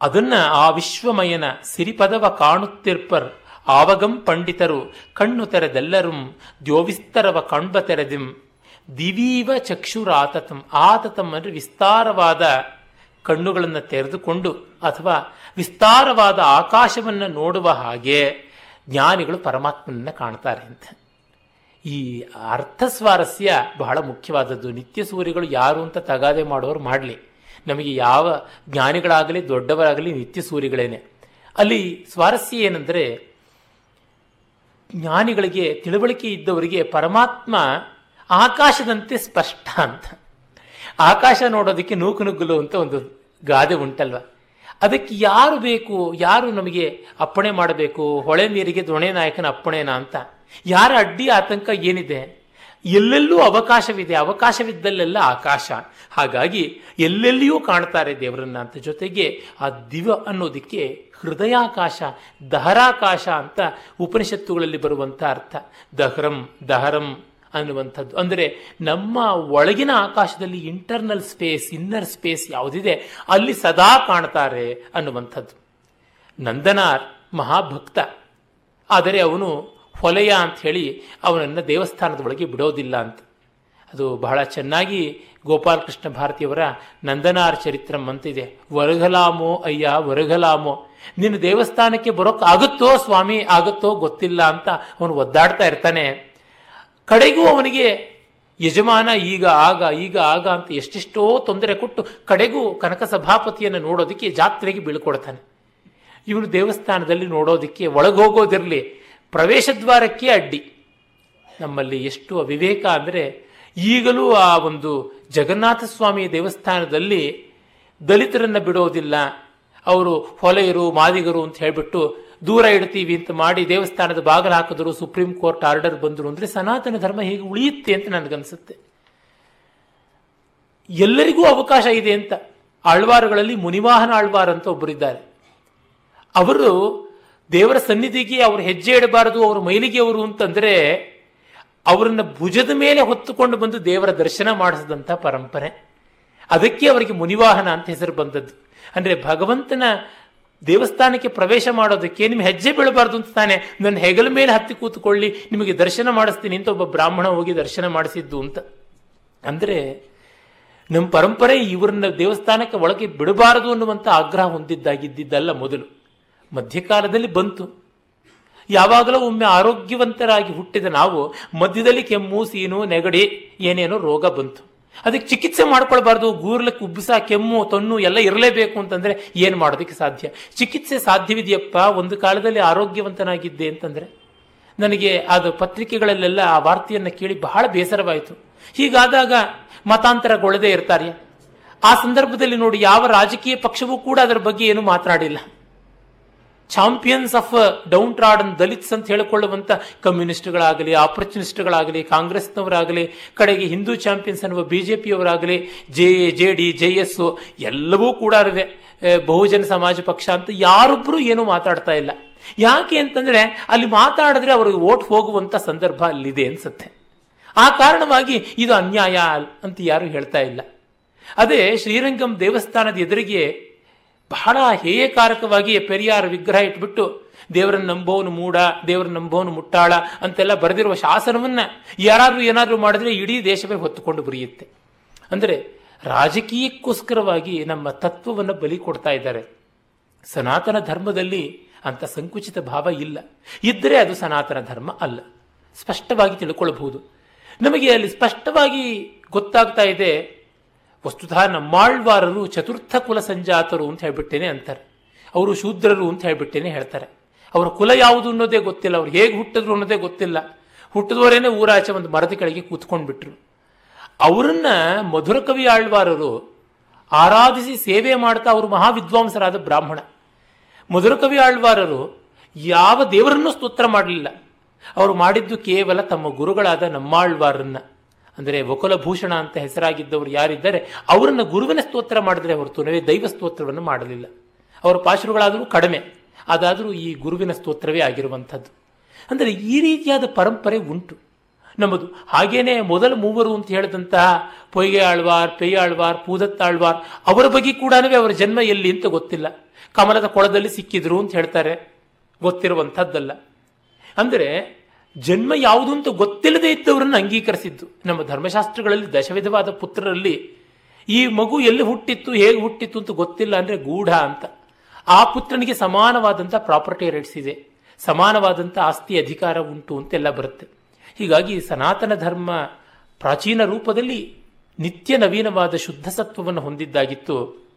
ಅದನ್ನ ಆ ವಿಶ್ವಮಯನ ಸಿರಿಪದವ ಕಾಣುತ್ತಿರ್ಪರ್ ಆವಗಂ ಪಂಡಿತರು ಕಣ್ಣು ತೆರೆದೆಲ್ಲರೂ ದ್ಯೋವಿಸ್ತರವ ಕಣ್ಬ ತೆರೆದಿಂ ದಿವೀವ ಚಕ್ಷುರಾತತಂ ಆತತಂ ಅಂದರೆ ವಿಸ್ತಾರವಾದ ಕಣ್ಣುಗಳನ್ನು ತೆರೆದುಕೊಂಡು ಅಥವಾ ವಿಸ್ತಾರವಾದ ಆಕಾಶವನ್ನು ನೋಡುವ ಹಾಗೆ ಜ್ಞಾನಿಗಳು ಪರಮಾತ್ಮನನ್ನು ಕಾಣ್ತಾರೆ ಅಂತ. ಈ ಅರ್ಥ ಸ್ವಾರಸ್ಯ ಬಹಳ ಮುಖ್ಯವಾದದ್ದು. ನಿತ್ಯ ಸೂರ್ಯಗಳು ಯಾರು ಅಂತ ತಗಾದೆ ಮಾಡೋರು ಮಾಡಲಿ. ನಮಗೆ ಯಾವ ಜ್ಞಾನಿಗಳಾಗಲಿ, ದೊಡ್ಡವರಾಗಲಿ ನಿತ್ಯ ಸೂರ್ಯಗಳೇನೆ. ಅಲ್ಲಿ ಸ್ವಾರಸ್ಯ ಏನೆಂದರೆ ಜ್ಞಾನಿಗಳಿಗೆ ತಿಳುವಳಿಕೆ ಇದ್ದವರಿಗೆ ಪರಮಾತ್ಮ ಆಕಾಶದಂತೆ ಸ್ಪಷ್ಟ ಅಂತ. ಆಕಾಶ ನೋಡೋದಕ್ಕೆ ನೂಕು ನುಗ್ಗಲು ಅಂತ ಒಂದು ಗಾದೆ ಉಂಟಲ್ವ? ಅದಕ್ಕೆ ಯಾರು ಬೇಕು, ಯಾರು ನಮಗೆ ಅಪ್ಪಣೆ ಮಾಡಬೇಕು? ಹೊಳೆ ನೀರಿಗೆ ದೊಣೆ ನಾಯಕನ ಅಪ್ಪಣೆನಾ ಅಂತ. ಯಾರ ಅಡ್ಡಿ ಆತಂಕ ಏನಿದೆ? ಎಲ್ಲೆಲ್ಲೂ ಅವಕಾಶವಿದೆ. ಅವಕಾಶವಿದ್ದಲ್ಲೆಲ್ಲ ಆಕಾಶ. ಹಾಗಾಗಿ ಎಲ್ಲೆಲ್ಲಿಯೂ ಕಾಣ್ತಾರೆ ದೇವರನ್ನ ಅಂತ. ಜೊತೆಗೆ ಆ ದಿವ ಅನ್ನೋದಕ್ಕೆ ಹೃದಯಾಕಾಶ, ದಹರಾಕಾಶ ಅಂತ ಉಪನಿಷತ್ತುಗಳಲ್ಲಿ ಬರುವಂಥ ಅರ್ಥ. ದಹರಂ ದಹರಂ. ಅನ್ನುವಂಥದ್ದು. ಅಂದರೆ ನಮ್ಮ ಒಳಗಿನ ಆಕಾಶದಲ್ಲಿ ಇಂಟರ್ನಲ್ ಸ್ಪೇಸ್ ಇನ್ನರ್ ಸ್ಪೇಸ್ ಯಾವುದಿದೆ, ಅಲ್ಲಿ ಸದಾ ಕಾಣ್ತಾರೆ ಅನ್ನುವಂಥದ್ದು. ನಂದನಾರ್ ಮಹಾಭಕ್ತ. ಆದರೆ ಅವನು ಹೊಲೆಯ ಅಂತ ಹೇಳಿ ಅವನನ್ನು ದೇವಸ್ಥಾನದ ಒಳಗೆ ಬಿಡೋದಿಲ್ಲ ಅಂತ. ಅದು ಬಹಳ ಚೆನ್ನಾಗಿ ಗೋಪಾಲಕೃಷ್ಣ ಭಾರತಿಯವರ ನಂದನಾರ್ ಚರಿತ್ರಂ ಅಂತಿದೆ ವರಘಲಾಮೋ ಅಯ್ಯ, ವರಘಲಾಮೋ. ನಿನ್ನ ದೇವಸ್ಥಾನಕ್ಕೆ ಬರೋಕ್ಕಾಗುತ್ತೋ ಸ್ವಾಮಿ, ಆಗುತ್ತೋ ಗೊತ್ತಿಲ್ಲ ಅಂತ ಅವನು ಒದ್ದಾಡ್ತಾ ಇರ್ತಾನೆ. ಕಡೆಗೂ ಅವನಿಗೆ ಯಜಮಾನ ಈಗ ಆಗ ಈಗ ಆಗ ಅಂತ ಎಷ್ಟೆಷ್ಟೋ ತೊಂದರೆ ಕೊಟ್ಟು ಕಡೆಗೂ ಕನಕ ಸಭಾಪತಿಯನ್ನು ನೋಡೋದಕ್ಕೆ ಜಾತ್ರೆಗೆ ಬೀಳ್ಕೊಡ್ತಾನೆ. ಇವನು ದೇವಸ್ಥಾನದಲ್ಲಿ ನೋಡೋದಕ್ಕೆ ಒಳಗೋಗೋದಿರಲಿ. ಪ್ರವೇಶ ದ್ವಾರಕ್ಕೆ ಅಡ್ಡಿ. ನಮ್ಮಲ್ಲಿ ಎಷ್ಟು ಅವಿವೇಕ ಅಂದರೆ ಈಗಲೂ ಆ ಒಂದು ಜಗನ್ನಾಥ ಸ್ವಾಮಿಯ ದೇವಸ್ಥಾನದಲ್ಲಿ ದಲಿತರನ್ನು ಬಿಡೋದಿಲ್ಲ. ಅವರು ಹೊಲೆಯರು, ಮಾದಿಗರು ಅಂತ ಹೇಳ್ಬಿಟ್ಟು ದೂರ ಇಡ್ತೀವಿ ಅಂತ ಮಾಡಿ ದೇವಸ್ಥಾನದ ಬಾಗಿಲು ಹಾಕಿದ್ರು, ಸುಪ್ರೀಂ ಕೋರ್ಟ್ ಆರ್ಡರ್ ಬಂದರು ಅಂದರೆ ಸನಾತನ ಧರ್ಮ ಹೇಗೆ ಉಳಿಯುತ್ತೆ ಅಂತ ನನಗನ್ಸುತ್ತೆ. ಎಲ್ಲರಿಗೂ ಅವಕಾಶ ಇದೆ ಅಂತ. ಆಳ್ವಾರುಗಳಲ್ಲಿ ಮುನಿವಾಹನ ಆಳ್ವಾರ್ ಅಂತ ಒಬ್ಬರಿದ್ದಾರೆ ಅವರು ದೇವರ ಸನ್ನಿಧಿಗೆ ಅವರು ಹೆಜ್ಜೆ ಇಡಬಾರದು, ಅವರು ಮೈಲಿಗೆ ಅವರು ಅಂತಂದ್ರೆ ಅವರನ್ನ ಭುಜದ ಮೇಲೆ ಹೊತ್ತುಕೊಂಡು ಬಂದು ದೇವರ ದರ್ಶನ ಮಾಡಿಸಿದಂಥ ಪರಂಪರೆ. ಅದಕ್ಕೆ ಅವರಿಗೆ ಮುನಿವಾಹನ ಅಂತ ಹೆಸರು ಬಂದದ್ದು. ಅಂದ್ರೆ ಭಗವಂತನ ದೇವಸ್ಥಾನಕ್ಕೆ ಪ್ರವೇಶ ಮಾಡೋದಕ್ಕೆ ನಿಮ್ಮ ಹೆಜ್ಜೆ ಬೀಳಬಾರ್ದು ಅಂತ ತಾನೆ. ನನ್ನ ಹೆಗಲ ಮೇಲೆ ಹತ್ತಿ ಕೂತ್ಕೊಳ್ಳಿ, ನಿಮಗೆ ದರ್ಶನ ಮಾಡಿಸ್ತೀನಿ ಅಂತ ಒಬ್ಬ ಬ್ರಾಹ್ಮಣ ಹೋಗಿ ದರ್ಶನ ಮಾಡಿಸಿದ್ದು ಅಂತ. ಅಂದ್ರೆ ನಮ್ಮ ಪರಂಪರೆ ಇವರನ್ನ ದೇವಸ್ಥಾನಕ್ಕೆ ಒಳಗೆ ಬಿಡಬಾರದು ಅನ್ನುವಂಥ ಆಗ್ರಹ ಹೊಂದಿದ್ದಾಗಿದ್ದಲ್ಲ ಮೊದಲು. ಮಧ್ಯಕಾಲದಲ್ಲಿ ಬಂತು. ಯಾವಾಗಲೂ ಒಮ್ಮೆ ಆರೋಗ್ಯವಂತರಾಗಿ ಹುಟ್ಟಿದ ನಾವು ಮಧ್ಯದಲ್ಲಿ ಕೆಮ್ಮು, ಸೀನು, ನೆಗಡಿ, ಏನೇನೋ ರೋಗ ಬಂತು. ಅದಕ್ಕೆ ಚಿಕಿತ್ಸೆ ಮಾಡ್ಕೊಳ್ಬಾರ್ದು, ಗೂರ್ಲಕ್ಕೆ ಉಬ್ಬಿಸ, ಕೆಮ್ಮು ತೊನ್ನು ಎಲ್ಲ ಇರಲೇಬೇಕು ಅಂತಂದ್ರೆ ಏನು ಮಾಡೋದಕ್ಕೆ ಸಾಧ್ಯ? ಚಿಕಿತ್ಸೆ ಸಾಧ್ಯವಿದೆಯಪ್ಪ, ಒಂದು ಕಾಲದಲ್ಲಿ ಆರೋಗ್ಯವಂತನಾಗಿದ್ದೆ ಅಂತಂದ್ರೆ? ನನಗೆ ಅದು ಪತ್ರಿಕೆಗಳಲ್ಲೆಲ್ಲ ಆ ವಾರ್ತೆಯನ್ನು ಕೇಳಿ ಬಹಳ ಬೇಸರವಾಯಿತು. ಹೀಗಾದಾಗ ಮತಾಂತರಗೊಳ್ಳದೆ ಇರ್ತಾರೆ ಆ ಸಂದರ್ಭದಲ್ಲಿ ನೋಡಿ ಯಾವ ರಾಜಕೀಯ ಪಕ್ಷವೂ ಕೂಡ ಅದರ ಬಗ್ಗೆ ಏನು ಮಾತನಾಡಿಲ್ಲ. Champions of downtrodden Dalits ಅಂತ ಹೇಳಿಕೊಳ್ಳುವಂಥ ಕಮ್ಯುನಿಸ್ಟ್ಗಳಾಗಲಿ ಆಪರ್ಚುನಿಸ್ಟ್ಗಳಾಗಲಿ ಕಾಂಗ್ರೆಸ್ನವರಾಗಲಿ, ಕಡೆಗೆ ಹಿಂದೂ ಚಾಂಪಿಯನ್ಸ್ ಅನ್ನುವ B J J J D, J S ಎಲ್ಲವೂ ಕೂಡ ಇವೆ ಬಹುಜನ ಸಮಾಜ ಪಕ್ಷ ಅಂತ ಯಾರೊಬ್ಬರೂ ಏನೂ ಮಾತಾಡ್ತಾ ಇಲ್ಲ. ಯಾಕೆ ಅಂತಂದ್ರೆ ಅಲ್ಲಿ ಮಾತಾಡಿದ್ರೆ ಅವ್ರಿಗೆ ಓಟ್ ಹೋಗುವಂಥ ಸಂದರ್ಭ ಅಲ್ಲಿದೆ ಅನ್ಸುತ್ತೆ. ಆ ಕಾರಣವಾಗಿ ಇದು ಅನ್ಯಾಯ ಅಂತ ಯಾರು ಹೇಳ್ತಾ ಇಲ್ಲ. ಅದೇ ಶ್ರೀರಂಗಂ ದೇವಸ್ಥಾನದ ಎದುರಿಗೆ ಬಹಳ ಹೇಯಕಾರಕವಾಗಿ ಪೆರಿಯಾರ ವಿಗ್ರಹ ಇಟ್ಬಿಟ್ಟು ದೇವರನ್ನು ನಂಬೋನು ಮೂಡ ದೇವರ ನಂಬೋನು ಮುಟ್ಟಾಳ ಅಂತೆಲ್ಲ ಬರೆದಿರುವ ಶಾಸನವನ್ನ ಯಾರಾದರೂ ಏನಾದರೂ ಮಾಡಿದ್ರೆ ಇಡೀ ದೇಶವೇ ಹೊತ್ತುಕೊಂಡು ಬರೆಯುತ್ತೆ ಅಂದರೆ ರಾಜಕೀಯಕ್ಕೋಸ್ಕರವಾಗಿ ನಮ್ಮ ತತ್ವವನ್ನು ಬಲಿ ಕೊಡ್ತಾ ಇದ್ದಾರೆ. ಸನಾತನ ಧರ್ಮದಲ್ಲಿ ಅಂತ ಸಂಕುಚಿತ ಭಾವ ಇಲ್ಲ. ಇದ್ದರೆ ಅದು ಸನಾತನ ಧರ್ಮ ಅಲ್ಲ. ಸ್ಪಷ್ಟವಾಗಿ ತಿಳ್ಕೊಳ್ಬಹುದು. ನಮಗೆ ಅಲ್ಲಿ ಸ್ಪಷ್ಟವಾಗಿ ಗೊತ್ತಾಗ್ತಾ ಇದೆ ವಸ್ತುತಃ ನಮ್ಮಾಳ್ವಾರರು ಚತುರ್ಥ ಕುಲ ಸಂಜಾತರು ಅಂತ ಹೇಳ್ಬಿಟ್ಟೇನೆ ಅಂತಾರೆ. ಅವರು ಶೂದ್ರರು ಅಂತ ಹೇಳ್ಬಿಟ್ಟೇನೆ ಹೇಳ್ತಾರೆ. ಅವರ ಕುಲ ಯಾವುದು ಅನ್ನೋದೇ ಗೊತ್ತಿಲ್ಲ. ಅವ್ರು ಹೇಗೆ ಹುಟ್ಟಿದ್ರು ಅನ್ನೋದೇ ಗೊತ್ತಿಲ್ಲ. ಹುಟ್ಟಿದವರೇನೆ ಊರಾಚೆ ಒಂದು ಮರದ ಕೆಳಗೆ ಕೂತ್ಕೊಂಡ್ಬಿಟ್ರು. ಅವರನ್ನ ಮಧುರ ಕವಿ ಆಳ್ವಾರರು ಆರಾಧಿಸಿ ಸೇವೆ ಮಾಡ್ತಾ ಅವರು ಮಹಾವಿದ್ವಾಂಸರಾದ ಬ್ರಾಹ್ಮಣ. ಮಧುರ ಕವಿ ಆಳ್ವಾರರು ಯಾವ ದೇವರನ್ನೂ ಸ್ತೋತ್ರ ಮಾಡಲಿಲ್ಲ. ಅವರು ಮಾಡಿದ್ದು ಕೇವಲ ತಮ್ಮ ಗುರುಗಳಾದ ನಮ್ಮಾಳ್ವಾರನ್ನ ಅಂದರೆ ವಕುಲಭೂಷಣ ಅಂತ ಹೆಸರಾಗಿದ್ದವರು ಯಾರಿದ್ದಾರೆ ಅವರನ್ನು ಗುರುವಿನ ಸ್ತೋತ್ರ ಮಾಡಿದ್ರೆ ಹೊರತು ನಾವೇ ದೈವ ಸ್ತೋತ್ರವನ್ನು ಮಾಡಲಿಲ್ಲ. ಅವರ ಪಾಶುರುಗಳಾದರೂ ಕಡಿಮೆ. ಅದಾದರೂ ಈ ಗುರುವಿನ ಸ್ತೋತ್ರವೇ ಆಗಿರುವಂಥದ್ದು. ಅಂದರೆ ಈ ರೀತಿಯಾದ ಪರಂಪರೆ ಉಂಟು. ನಮ್ಮದು ಹಾಗೇನೆ ಮೊದಲ ಮೂವರು ಅಂತ ಹೇಳಿದಂತಹ ಪೊಯ್ಗೆ ಆಳ್ವಾರ್ ಪೇಯಾಳ್ವಾರ್ ಪೂದತ್ತಾಳ್ವಾರ್ ಅವರ ಬಗ್ಗೆ ಕೂಡ ಅವರ ಜನ್ಮ ಎಲ್ಲಿ ಅಂತ ಗೊತ್ತಿಲ್ಲ. ಕಮಲದ ಕೊಳದಲ್ಲಿ ಸಿಕ್ಕಿದ್ರು ಅಂತ ಹೇಳ್ತಾರೆ. ಗೊತ್ತಿರುವಂಥದ್ದಲ್ಲ. ಅಂದರೆ ಜನ್ಮ ಯಾವುದು ಅಂತ ಗೊತ್ತಿಲ್ಲದೆ ಇದ್ದವರನ್ನು ಅಂಗೀಕರಿಸಿದ್ದು. ನಮ್ಮ ಧರ್ಮಶಾಸ್ತ್ರಗಳಲ್ಲಿ ದಶವಿಧವಾದ ಪುತ್ರರಲ್ಲಿ ಈ ಮಗು ಎಲ್ಲಿ ಹುಟ್ಟಿತ್ತು, ಹೇಗೆ ಹುಟ್ಟಿತ್ತು ಅಂತ ಗೊತ್ತಿಲ್ಲ ಅಂದರೆ ಗೂಢ ಅಂತ. ಆ ಪುತ್ರನಿಗೆ ಸಮಾನವಾದಂಥ ಪ್ರಾಪರ್ಟಿ ರೈಟ್ಸ್ ಇದೆ. ಸಮಾನವಾದಂಥ ಆಸ್ತಿ ಅಧಿಕಾರ ಉಂಟು ಅಂತೆಲ್ಲ ಬರುತ್ತೆ. ಹೀಗಾಗಿ ಸನಾತನ ಧರ್ಮ ಪ್ರಾಚೀನ ರೂಪದಲ್ಲಿ ನಿತ್ಯ ನವೀನವಾದ ಶುದ್ಧ ಸತ್ವವನ್ನು ಹೊಂದಿದ್ದಾಗಿತ್ತು.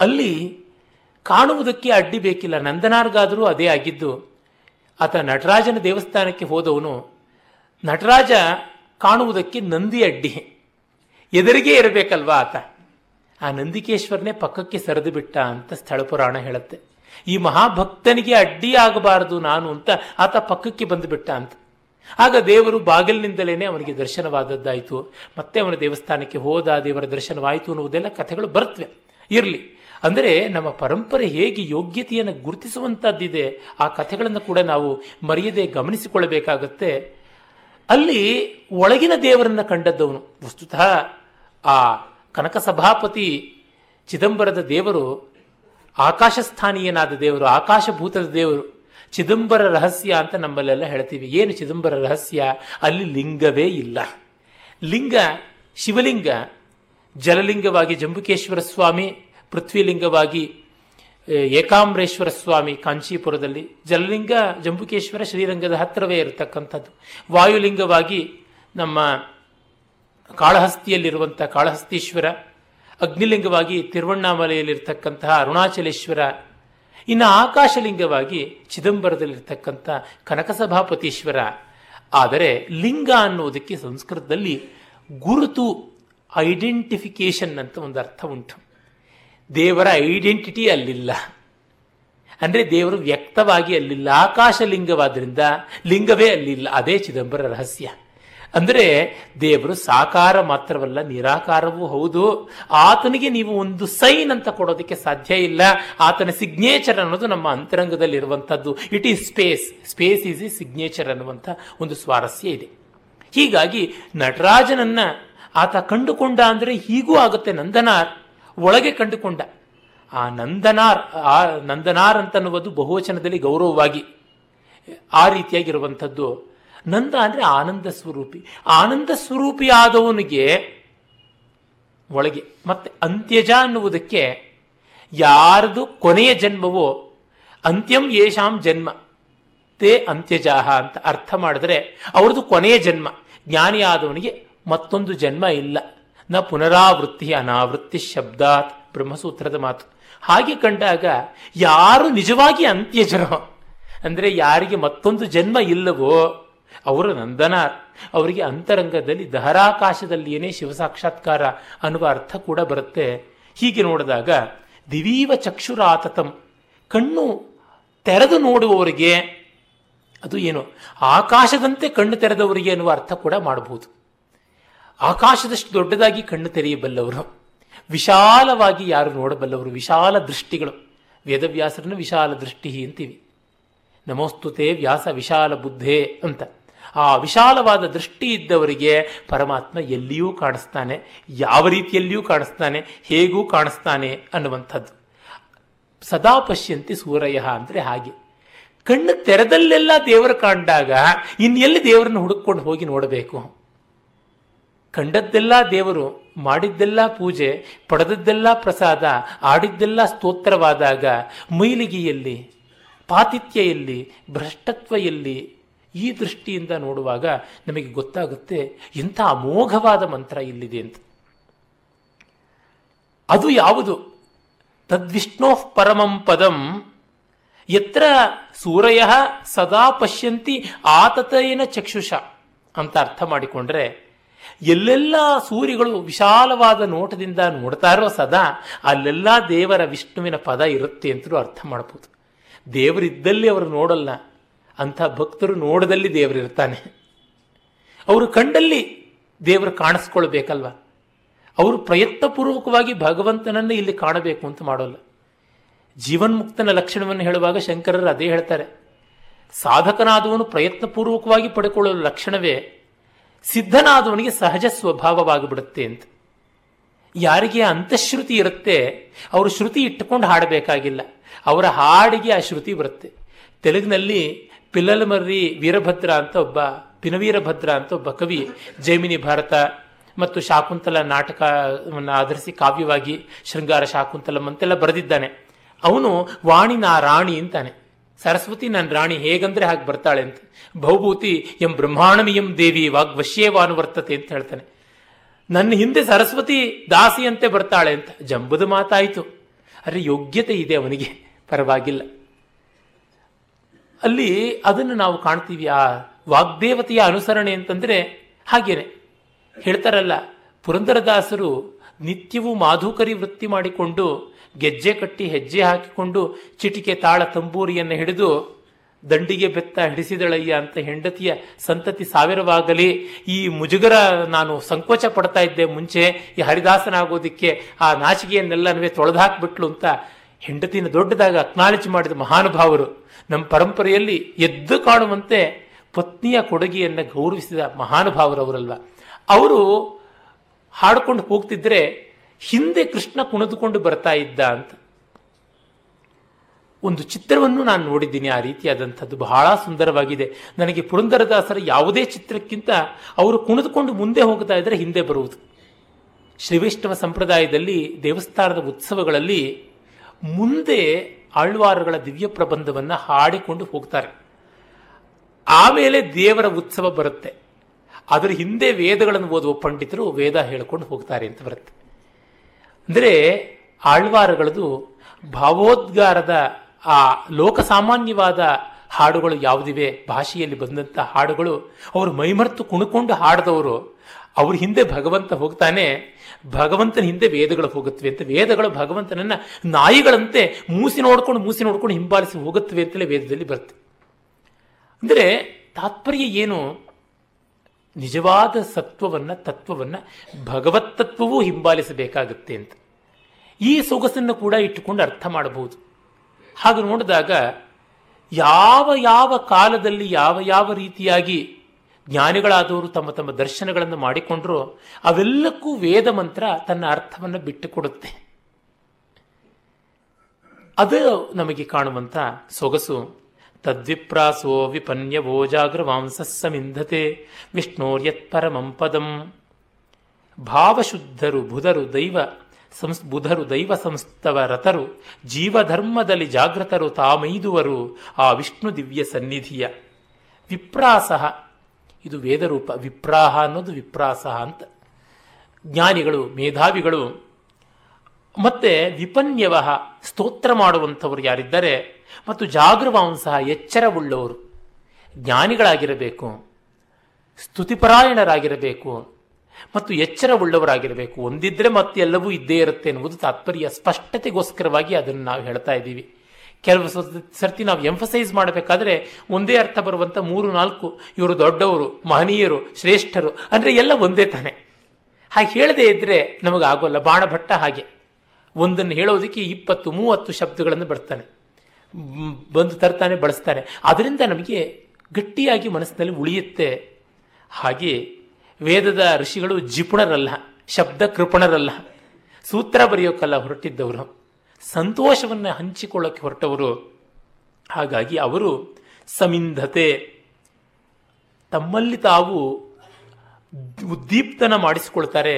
ಅಲ್ಲಿ ಕಾಣುವುದಕ್ಕೆ ಅಡ್ಡಿ ಬೇಕಿಲ್ಲ. ನಂದನಾರ್ಗಾದರೂ ಅದೇ ಆಗಿದ್ದು. ಆತ ನಟರಾಜನ ದೇವಸ್ಥಾನಕ್ಕೆ ಹೋದವನು. ನಟರಾಜ ಕಾಣುವುದಕ್ಕೆ ನಂದಿ ಅಡ್ಡಿ. ಎದುರಿಗೆ ಇರಬೇಕಲ್ವಾ ಆತ? ಆ ನಂದಿಕೇಶ್ವರನೇ ಪಕ್ಕಕ್ಕೆ ಸರಿದು ಬಿಟ್ಟ ಅಂತ ಸ್ಥಳ ಪುರಾಣ ಹೇಳುತ್ತೆ. ಈ ಮಹಾಭಕ್ತನಿಗೆ ಅಡ್ಡಿ ಆಗಬಾರದು ನಾನು ಅಂತ ಆತ ಪಕ್ಕಕ್ಕೆ ಬಂದುಬಿಟ್ಟ ಅಂತ. ಆಗ ದೇವರು ಬಾಗಿಲಿನಿಂದಲೇ ಅವನಿಗೆ ದರ್ಶನವಾದದ್ದಾಯಿತು. ಮತ್ತೆ ಅವನ ದೇವಸ್ಥಾನಕ್ಕೆ ಹೋದ ದೇವರ ದರ್ಶನವಾಯಿತು ಅನ್ನುವುದೆಲ್ಲ ಕಥೆಗಳು ಬರ್ತವೆ. ಇರಲಿ. ಅಂದರೆ ನಮ್ಮ ಪರಂಪರೆ ಹೇಗೆ ಯೋಗ್ಯತೆಯನ್ನು ಗುರುತಿಸುವಂಥದ್ದಿದೆ ಆ ಕಥೆಗಳನ್ನು ಕೂಡ ನಾವು ಮರೆಯದೆ ಗಮನಿಸಿಕೊಳ್ಳಬೇಕಾಗತ್ತೆ. ಅಲ್ಲಿ ಒಳಗಿನ ದೇವರನ್ನ ಕಂಡದ್ದವನು. ವಸ್ತುತಃ ಆ ಕನಕ ಸಭಾಪತಿ ಚಿದಂಬರದ ದೇವರು, ಆಕಾಶಸ್ಥಾನೀಯನಾದ ದೇವರು, ಆಕಾಶಭೂತದ ದೇವರು. ಚಿದಂಬರ ರಹಸ್ಯ ಅಂತ ನಮ್ಮಲ್ಲೆಲ್ಲ ಹೇಳ್ತೀವಿ. ಏನು ಚಿದಂಬರ ರಹಸ್ಯ? ಅಲ್ಲಿ ಲಿಂಗವೇ ಇಲ್ಲ. ಲಿಂಗ ಶಿವಲಿಂಗ, ಜಲಲಿಂಗವಾಗಿ ಜಂಬುಕೇಶ್ವರ ಸ್ವಾಮಿ ಪೃಥ್ವಿಲಿಂಗವಾಗಿ ಏಕಾಂಬರೇಶ್ವರ ಸ್ವಾಮಿ ಕಾಂಚೀಪುರದಲ್ಲಿ. ಜಲಲಿಂಗ ಜಂಬುಕೇಶ್ವರ ಶ್ರೀರಂಗದ ಹತ್ತಿರವೇ ಇರತಕ್ಕಂಥದ್ದು. ವಾಯುಲಿಂಗವಾಗಿ ನಮ್ಮ ಕಾಳಹಸ್ತಿಯಲ್ಲಿರುವಂಥ ಕಾಳಹಸ್ತೀಶ್ವರ, ಅಗ್ನಿಲಿಂಗವಾಗಿ ತಿರುವಣ್ಣಾಮಲೆಯಲ್ಲಿರ್ತಕ್ಕಂತಹ ಅರುಣಾಚಲೇಶ್ವರ, ಇನ್ನು ಆಕಾಶಲಿಂಗವಾಗಿ ಚಿದಂಬರದಲ್ಲಿರ್ತಕ್ಕಂಥ ಕನಕಸಭಾಪತೀಶ್ವರ. ಆದರೆ ಲಿಂಗ ಅನ್ನುವುದಕ್ಕೆ ಸಂಸ್ಕೃತದಲ್ಲಿ ಗುರುತು ಐಡೆಂಟಿಫಿಕೇಶನ್ ಅಂತ ಒಂದು ಅರ್ಥ ಉಂಟು. ದೇವರ ಐಡೆಂಟಿಟಿ ಅಲ್ಲಿಲ್ಲ. ಅಂದರೆ ದೇವರು ವ್ಯಕ್ತವಾಗಿ ಅಲ್ಲಿಲ್ಲ. ಆಕಾಶಲಿಂಗವಾದ್ರಿಂದ ಲಿಂಗವೇ ಅಲ್ಲಿಲ್ಲ. ಅದೇ ಚಿದಂಬರ ರಹಸ್ಯ. ಅಂದರೆ ದೇವರು ಸಾಕಾರ ಮಾತ್ರವಲ್ಲ, ನಿರಾಕಾರವೂ ಹೌದು. ಆತನಿಗೆ ನೀವು ಒಂದು ಸೈನ್ ಅಂತ ಕೊಡೋದಕ್ಕೆ ಸಾಧ್ಯ ಇಲ್ಲ. ಆತನ ಸಿಗ್ನೇಚರ್ ಅನ್ನೋದು ನಮ್ಮ ಅಂತರಂಗದಲ್ಲಿರುವಂಥದ್ದು. It is space space is E signature ಅನ್ನುವಂಥ ಒಂದು ಸ್ವಾರಸ್ಯ ಇದೆ. ಹೀಗಾಗಿ ನಟರಾಜನನ್ನ ಆತ ಕಂಡುಕೊಂಡ ಅಂದರೆ ಹೀಗೂ ಆಗುತ್ತೆ ನಂದನಾರ್. ಒಳಗೆ ಕಂಡುಕೊಂಡ. ಆ ನಂದನಾರ್ ಆ ನಂದನಾರ್ ಅಂತನ್ನುವುದು ಬಹುವಚನದಲ್ಲಿ ಗೌರವವಾಗಿ ಆ ರೀತಿಯಾಗಿರುವಂಥದ್ದು. ನಂದ ಅಂದರೆ ಆನಂದ ಸ್ವರೂಪಿ. ಆನಂದ ಸ್ವರೂಪಿ ಆದವನಿಗೆ ಒಳಗೆ, ಮತ್ತೆ ಅಂತ್ಯಜ ಅನ್ನುವುದಕ್ಕೆ ಯಾರದು ಕೊನೆಯ ಜನ್ಮವೋ, ಅಂತ್ಯಂ ಯೇಷಾಂ ಜನ್ಮ. ತೇ ಅಂತ್ಯಜಾಹ ಅಂತ ಅರ್ಥ ಮಾಡಿದ್ರೆ, ಅವ್ರದ್ದು ಕೊನೆಯ ಜನ್ಮ. ಜ್ಞಾನಿ ಆದವನಿಗೆ ಮತ್ತೊಂದು ಜನ್ಮ ಇಲ್ಲ. ನ ಪುನರಾವೃತ್ತಿ ಅನಾವೃತ್ತಿ ಶಬ್ದಾತ್ ಬ್ರಹ್ಮಸೂತ್ರದ ಮಾತು. ಹಾಗೆ ಕಂಡಾಗ ಯಾರು ನಿಜವಾಗಿ ಅಂತ್ಯಜರು ಅಂದರೆ ಯಾರಿಗೆ ಮತ್ತೊಂದು ಜನ್ಮ ಇಲ್ಲವೋ? ಅವರು ನಂದನ ಅವರಿಗೆ ಅಂತರಂಗದಲ್ಲಿ ದಹರಾಕಾಶದಲ್ಲಿಯೇ ಶಿವಸಾಕ್ಷಾತ್ಕಾರ ಅನ್ನುವ ಅರ್ಥ ಕೂಡ ಬರುತ್ತೆ. ಹೀಗೆ ನೋಡಿದಾಗ ದಿವೀವ ಚಕ್ಷುರಾತತಂ. ಕಣ್ಣು ತೆರೆದು ನೋಡುವವರಿಗೆ ಅದು ಏನು? ಆಕಾಶದಂತೆ ಕಣ್ಣು ತೆರೆದವರಿಗೆ ಅನ್ನುವ ಅರ್ಥ ಕೂಡ ಮಾಡಬಹುದು ಆಕಾಶದಷ್ಟು ದೊಡ್ಡದಾಗಿ ಕಣ್ಣು ತೆರೆಯಬಲ್ಲವರು. ವಿಶಾಲವಾಗಿ ಯಾರು ನೋಡಬಲ್ಲವರು? ವಿಶಾಲ ದೃಷ್ಟಿಗಳು. ವೇದವ್ಯಾಸರನ್ನು ವಿಶಾಲ ದೃಷ್ಟಿ ಅಂತೀವಿ. ನಮೋಸ್ತುತೆ ವ್ಯಾಸ ವಿಶಾಲ ಬುದ್ಧೆ ಅಂತ. ಆ ವಿಶಾಲವಾದ ದೃಷ್ಟಿ ಇದ್ದವರಿಗೆ ಪರಮಾತ್ಮ ಎಲ್ಲಿಯೂ ಕಾಣಿಸ್ತಾನೆ, ಯಾವ ರೀತಿಯಲ್ಲಿಯೂ ಕಾಣಿಸ್ತಾನೆ, ಹೇಗೂ ಕಾಣಿಸ್ತಾನೆ ಅನ್ನುವಂಥದ್ದು. ಸದಾ ಪಶ್ಯಂತಿ ಸೂರಯ ಅಂದರೆ ಹಾಗೆ. ಕಣ್ಣು ತೆರೆದಲ್ಲೆಲ್ಲ ದೇವರು ಕಂಡಾಗ ಇನ್ನೆಲ್ಲಿ ದೇವರನ್ನು ಹುಡುಕೊಂಡು ಹೋಗಿ ನೋಡಬೇಕು? ಕಂಡದ್ದೆಲ್ಲ ದೇವರು ಮಾಡಿದ್ದೆಲ್ಲ ಪೂಜೆ, ಪಡೆದದ್ದೆಲ್ಲ ಪ್ರಸಾದ, ಆಡಿದ್ದೆಲ್ಲ ಸ್ತೋತ್ರವಾದಾಗ ಮೈಲಿಗೆಯಲ್ಲಿ ಪಾತಿಥ್ಯ ಎಲ್ಲಿ ಭ್ರಷ್ಟತ್ವ ಎಲ್ಲಿ ಈ ದೃಷ್ಟಿಯಿಂದ ನೋಡುವಾಗ ನಮಗೆ ಗೊತ್ತಾಗುತ್ತೆ ಎಂಥ ಅಮೋಘವಾದ ಮಂತ್ರ ಇಲ್ಲಿದೆ ಅಂತ. ಅದು ಯಾವುದು? ತದ್ವಿಷ್ಣೋ ಪರಮಂ ಪದಂ. ಎತ್ರ ಸೂರಯ ಸದಾ ಪಶ್ಯಂತಿ ಆತತೇನ ಚಕ್ಷುಷ ಅಂತ ಅರ್ಥ ಮಾಡಿಕೊಂಡ್ರೆ ಎಲ್ಲೆಲ್ಲ ಸೂರ್ಯಗಳು ವಿಶಾಲವಾದ ನೋಟದಿಂದ ನೋಡ್ತಾರೋ ಸದಾ, ಅಲ್ಲೆಲ್ಲ ದೇವರ ವಿಷ್ಣುವಿನ ಪದ ಇರುತ್ತೆ ಅಂತಲೂ ಅರ್ಥ ಮಾಡ್ಬೋದು. ದೇವರಿದ್ದಲ್ಲಿ ಅವರು ನೋಡಲ್ಲ, ಅಂಥ ಭಕ್ತರು ನೋಡದಲ್ಲಿ ದೇವರಿರ್ತಾನೆ ಅವರು ಕಂಡಲ್ಲಿ ದೇವರು ಕಾಣಿಸ್ಕೊಳ್ಬೇಕಲ್ವ? ಅವರು ಪ್ರಯತ್ನಪೂರ್ವಕವಾಗಿ ಭಗವಂತನನ್ನು ಇಲ್ಲಿ ಕಾಣಬೇಕು ಅಂತ ಮಾಡೋಲ್ಲ. ಜೀವನ್ಮುಕ್ತನ ಲಕ್ಷಣವನ್ನು ಹೇಳುವಾಗ ಶಂಕರರು ಅದೇ ಹೇಳ್ತಾರೆ. ಸಾಧಕನಾದವನು ಪ್ರಯತ್ನಪೂರ್ವಕವಾಗಿ ಪಡ್ಕೊಳ್ಳೋ ಲಕ್ಷಣವೇ ಸಿದ್ಧನಾದವನಿಗೆ ಸಹಜ ಸ್ವಭಾವವಾಗಿಬಿಡುತ್ತೆ ಅಂತ. ಯಾರಿಗೆ ಅಂತಃಶ್ರುತಿ ಇರುತ್ತೆ, ಅವರು ಶ್ರುತಿ ಇಟ್ಟುಕೊಂಡು ಹಾಡಬೇಕಾಗಿಲ್ಲ. ಅವರ ಹಾಡಿಗೆ ಆ ಶ್ರುತಿ ಬರುತ್ತೆ. ತೆಲುಗಿನಲ್ಲಿ ಪಿಲ್ಲಲಮರ್ರಿ ವೀರಭದ್ರ ಅಂತ ಒಬ್ಬ, ಪಿನವೀರಭದ್ರ ಅಂತ ಒಬ್ಬ ಕವಿ, ಜೈಮಿನಿ ಭಾರತ ಮತ್ತು ಶಾಕುಂತಲ ನಾಟಕವನ್ನು ಆಧರಿಸಿ ಕಾವ್ಯವಾಗಿ ಶೃಂಗಾರ ಶಾಕುಂತಲಂ ಅಂತೆಲ್ಲ ಬರೆದಿದ್ದಾನೆ. ಅವನು ವಾಣಿ ರಾಣಿ ಅಂತಾನೆ. ಸರಸ್ವತಿ ನನ್ನ ರಾಣಿ ಹೇಗಂದ್ರೆ ಹಾಗೆ ಬರ್ತಾಳೆ ಅಂತ. ಬಹುಭೂತಿ ಎಂ ಬ್ರಹ್ಮಾಣಮಿಯಂ ದೇವಿ ವಾಗ್ವಶ್ಯೇವಾನುವರ್ತತೆ ಅಂತ ಹೇಳ್ತಾನೆ. ನನ್ನ ಹಿಂದೆ ಸರಸ್ವತಿ ದಾಸಿಯಂತೆ ಬರ್ತಾಳೆ ಅಂತ. ಜಂಬದ ಮಾತಾಯಿತು. ಅರೆ ಯೋಗ್ಯತೆ ಇದೆ ಅವನಿಗೆ. ಪರವಾಗಿಲ್ಲ. ಅಲ್ಲಿ ಅದನ್ನು ನಾವು ಕಾಣ್ತೀವಿ. ಆ ವಾಗ್ದೇವತೆಯ ಅನುಸರಣೆ ಅಂತಂದ್ರೆ ಹಾಗೇನೆ. ಹೇಳ್ತಾರಲ್ಲ, ಪುರಂದರದಾಸರು ನಿತ್ಯವೂ ಮಾಧುಕರಿ ವೃತ್ತಿ ಮಾಡಿಕೊಂಡು ಗೆಜ್ಜೆ ಕಟ್ಟಿ ಹೆಜ್ಜೆ ಹಾಕಿಕೊಂಡು ಚಿಟಿಕೆ ತಾಳ ತಂಬೂರಿಯನ್ನು ಹಿಡಿದು ದಂಡಿಗೆ ಬೆತ್ತ ಹಿಡಿಸಿದಳಯ್ಯ ಅಂತ ಹೆಂಡತಿಯ ಸಂತತಿ ಸಾವಿರವಾಗಲಿ, ಈ ಮುಜುಗರ ನಾನು ಸಂಕೋಚ ಪಡ್ತಾ ಇದ್ದೆ ಮುಂಚೆ, ಈ ಹರಿದಾಸನಾಗೋದಿಕ್ಕೆ ಆ ನಾಚಿಕೆಯನ್ನೆಲ್ಲನವೇ ತೊಳೆದಾಕ್ಬಿಟ್ಲು ಅಂತ ಹೆಂಡತಿನ ದೊಡ್ಡದಾಗ ಅಕ್ನಾಲೇಜ್ ಮಾಡಿದ ಮಹಾನುಭಾವರು ನಮ್ಮ ಪರಂಪರೆಯಲ್ಲಿ ಎದ್ದು ಕಾಣುವಂತೆ ಪತ್ನಿಯ ಕೊಡುಗೆಯನ್ನು ಗೌರವಿಸಿದ ಮಹಾನುಭಾವರವರಲ್ವ. ಅವರು ಹಾಡ್ಕೊಂಡು ಹೋಗ್ತಿದ್ರೆ ಹಿಂದೆ ಕೃಷ್ಣ ಕುಣಿದುಕೊಂಡು ಬರ್ತಾ ಇದ್ದ ಅಂತ. ಒಂದು ಚಿತ್ರವನ್ನು ನಾನು ನೋಡಿದ್ದೀನಿ, ಆ ರೀತಿಯಾದಂಥದ್ದು ಬಹಳ ಸುಂದರವಾಗಿದೆ. ನನಗೆ ಪುರಂದರದಾಸರ ಯಾವುದೇ ಚಿತ್ರಕ್ಕಿಂತ ಅವರು ಕುಣಿದುಕೊಂಡು ಮುಂದೆ ಹೋಗ್ತಾ ಇದ್ರೆ ಹಿಂದೆ ಬರುವುದು. ಶ್ರೀವೈಷ್ಣವ ಸಂಪ್ರದಾಯದಲ್ಲಿ ದೇವಸ್ಥಾನದ ಉತ್ಸವಗಳಲ್ಲಿ ಮುಂದೆ ಆಳ್ವಾರಗಳ ದಿವ್ಯ ಪ್ರಬಂಧವನ್ನು ಹಾಡಿಕೊಂಡು ಹೋಗ್ತಾರೆ. ಆಮೇಲೆ ದೇವರ ಉತ್ಸವ ಬರುತ್ತೆ. ಅದರ ಹಿಂದೆ ವೇದಗಳನ್ನು ಓದುವ ಪಂಡಿತರು ವೇದ ಹೇಳಿಕೊಂಡು ಹೋಗ್ತಾರೆ ಅಂತ ಬರುತ್ತೆ. ಅಂದರೆ ಆಳ್ವಾರಗಳದು ಭಾವೋದ್ಗಾರದ ಆ ಲೋಕಸಾಮಾನ್ಯವಾದ ಹಾಡುಗಳು ಯಾವುದಿವೆ? ಭಾಷೆಯಲ್ಲಿ ಬಂದಂಥ ಹಾಡುಗಳು. ಅವರು ಮೈಮರ್ತು ಕುಣ್ಕೊಂಡು ಹಾಡಿದವರು. ಅವ್ರ ಹಿಂದೆ ಭಗವಂತ ಹೋಗ್ತಾನೆ. ಭಗವಂತನ ಹಿಂದೆ ವೇದಗಳು ಹೋಗುತ್ತವೆ ಅಂತ. ವೇದಗಳು ಭಗವಂತನನ್ನ ನಾಯಿಗಳಂತೆ ಮೂಸಿ ನೋಡ್ಕೊಂಡು ಮೂಸಿ ನೋಡ್ಕೊಂಡು ಹಿಂಬಾಲಿಸಿ ಹೋಗುತ್ತವೆ ಅಂತಲೇ ವೇದದಲ್ಲಿ ಬರುತ್ತೆ. ಅಂದರೆ ತಾತ್ಪರ್ಯ ಏನು? ನಿಜವಾದ ಸತ್ವವನ್ನ, ತತ್ವವನ್ನ, ಭಗವತ್ ತತ್ವವೂ ಹಿಂಬಾಲಿಸಬೇಕಾಗುತ್ತೆ ಅಂತ. ಈ ಸೊಗಸನ್ನು ಕೂಡ ಇಟ್ಟುಕೊಂಡು ಅರ್ಥ ಮಾಡಬಹುದು. ಹಾಗೆ ನೋಡಿದಾಗ ಯಾವ ಯಾವ ಕಾಲದಲ್ಲಿ ಯಾವ ಯಾವ ರೀತಿಯಾಗಿ ಜ್ಞಾನಿಗಳಾದವರು ತಮ್ಮ ತಮ್ಮ ದರ್ಶನಗಳನ್ನು ಮಾಡಿಕೊಂಡ್ರು ಅವೆಲ್ಲಕ್ಕೂ ವೇದ ಮಂತ್ರ ತನ್ನ ಅರ್ಥವನ್ನು ಬಿಟ್ಟುಕೊಡುತ್ತೆ. ಅದು ನಮಗೆ ಕಾಣುವಂಥ ಸೊಗಸು. ತದ್ವಿಪ್ರಾಸೋ ವಿಪನ್ಯವೋ ಜಾಗ್ರವಾಂಸಸ್ಸಮಿಂಧತೆ ವಿಷ್ಣೋರ್ಯತ್ ಪರಮಂ ಪದಂ. ಭಾವಶುದ್ಧರು ಬುಧರು ದೈವ ಸಂಸ್, ಬುಧರು, ದೈವ ಸಂಸ್ಥವ ರಥರು ಜೀವಧರ್ಮದಲ್ಲಿ ಜಾಗೃತರು ತಾಮೈದುವರು, ಆ ವಿಷ್ಣು ದಿವ್ಯ ಸನ್ನಿಧಿಯ. ವಿಪ್ರಾಸಹ. ಇದು ವೇದರೂಪ. ವಿಪ್ರಾಹ ಅನ್ನೋದು ವಿಪ್ರಾಸಹ ಅಂತ. ಜ್ಞಾನಿಗಳು, ಮೇಧಾವಿಗಳು. ಮತ್ತೆ ವಿಪನ್ಯವ ಸ್ತೋತ್ರ ಮಾಡುವಂಥವರು ಯಾರಿದ್ದಾರೆ, ಮತ್ತು ಜಾಗೃವಾಂಸ ಎಚ್ಚರವುಳ್ಳವರು ಜ್ಞಾನಿಗಳಾಗಿರಬೇಕು. ಸ್ತುತಿಪರಾಯಣರಾಗಿರಬೇಕು. ಮತ್ತು ಎಚ್ಚರವುಳ್ಳವರಾಗಿರಬೇಕು. ಒಂದಿದ್ರೆ ಮತ್ತೆ ಎಲ್ಲವೂ ಇದ್ದೇ ಇರುತ್ತೆ ಎನ್ನುವುದು ತಾತ್ಪರ್ಯ, ಸ್ಪಷ್ಟತೆಗೋಸ್ಕರವಾಗಿ ಅದನ್ನು ನಾವು ಹೇಳ್ತಾ ಇದ್ದೀವಿ. ಕೆಲವು ಸರ್ತಿ ನಾವು ಎಂಫಸೈಸ್ ಮಾಡಬೇಕಾದ್ರೆ ಒಂದೇ ಅರ್ಥ ಬರುವಂಥ ಮೂರು, ನಾಲ್ಕು, ಇವರು ದೊಡ್ಡವರು, ಮಹನೀಯರು, ಶ್ರೇಷ್ಠರು, ಅಂದರೆ ಎಲ್ಲ ಒಂದೇ ತಾನೆ. ಹಾಗೆ ಹೇಳದೇ ಇದ್ರೆ ನಮಗೆ ಆಗೋಲ್ಲ ಬಾಣಭಟ್ಟ ಹಾಗೆ. ಒಂದನ್ನು ಹೇಳೋದಕ್ಕೆ ಇಪ್ಪತ್ತು, ಮೂವತ್ತು ಶಬ್ದಗಳನ್ನು ಬರ್ತಾನೆ ಬಂದು ತರ್ತಾನೆ, ಬಳಸ್ತಾನೆ. ಅದರಿಂದ ನಮಗೆ ಗಟ್ಟಿಯಾಗಿ ಮನಸ್ಸಿನಲ್ಲಿ ಉಳಿಯುತ್ತೆ. ಹಾಗೆ ವೇದದ ಋಷಿಗಳು ಜಿಪುಣರಲ್ಲ, ಶಬ್ದ ಕೃಪಣರಲ್ಲ. ಸೂತ್ರ ಬರೆಯೋಕ್ಕಲ್ಲ ಹೊರಟಿದ್ದವರು. ಸಂತೋಷವನ್ನು ಹಂಚಿಕೊಳ್ಳೋಕೆ ಹೊರಟವರು. ಹಾಗಾಗಿ ಅವರು ಸಮಿಂಧತೆ, ತಮ್ಮಲ್ಲಿ ತಾವು ಉದ್ದೀಪ್ತನ ಮಾಡಿಸಿಕೊಳ್ತಾರೆ.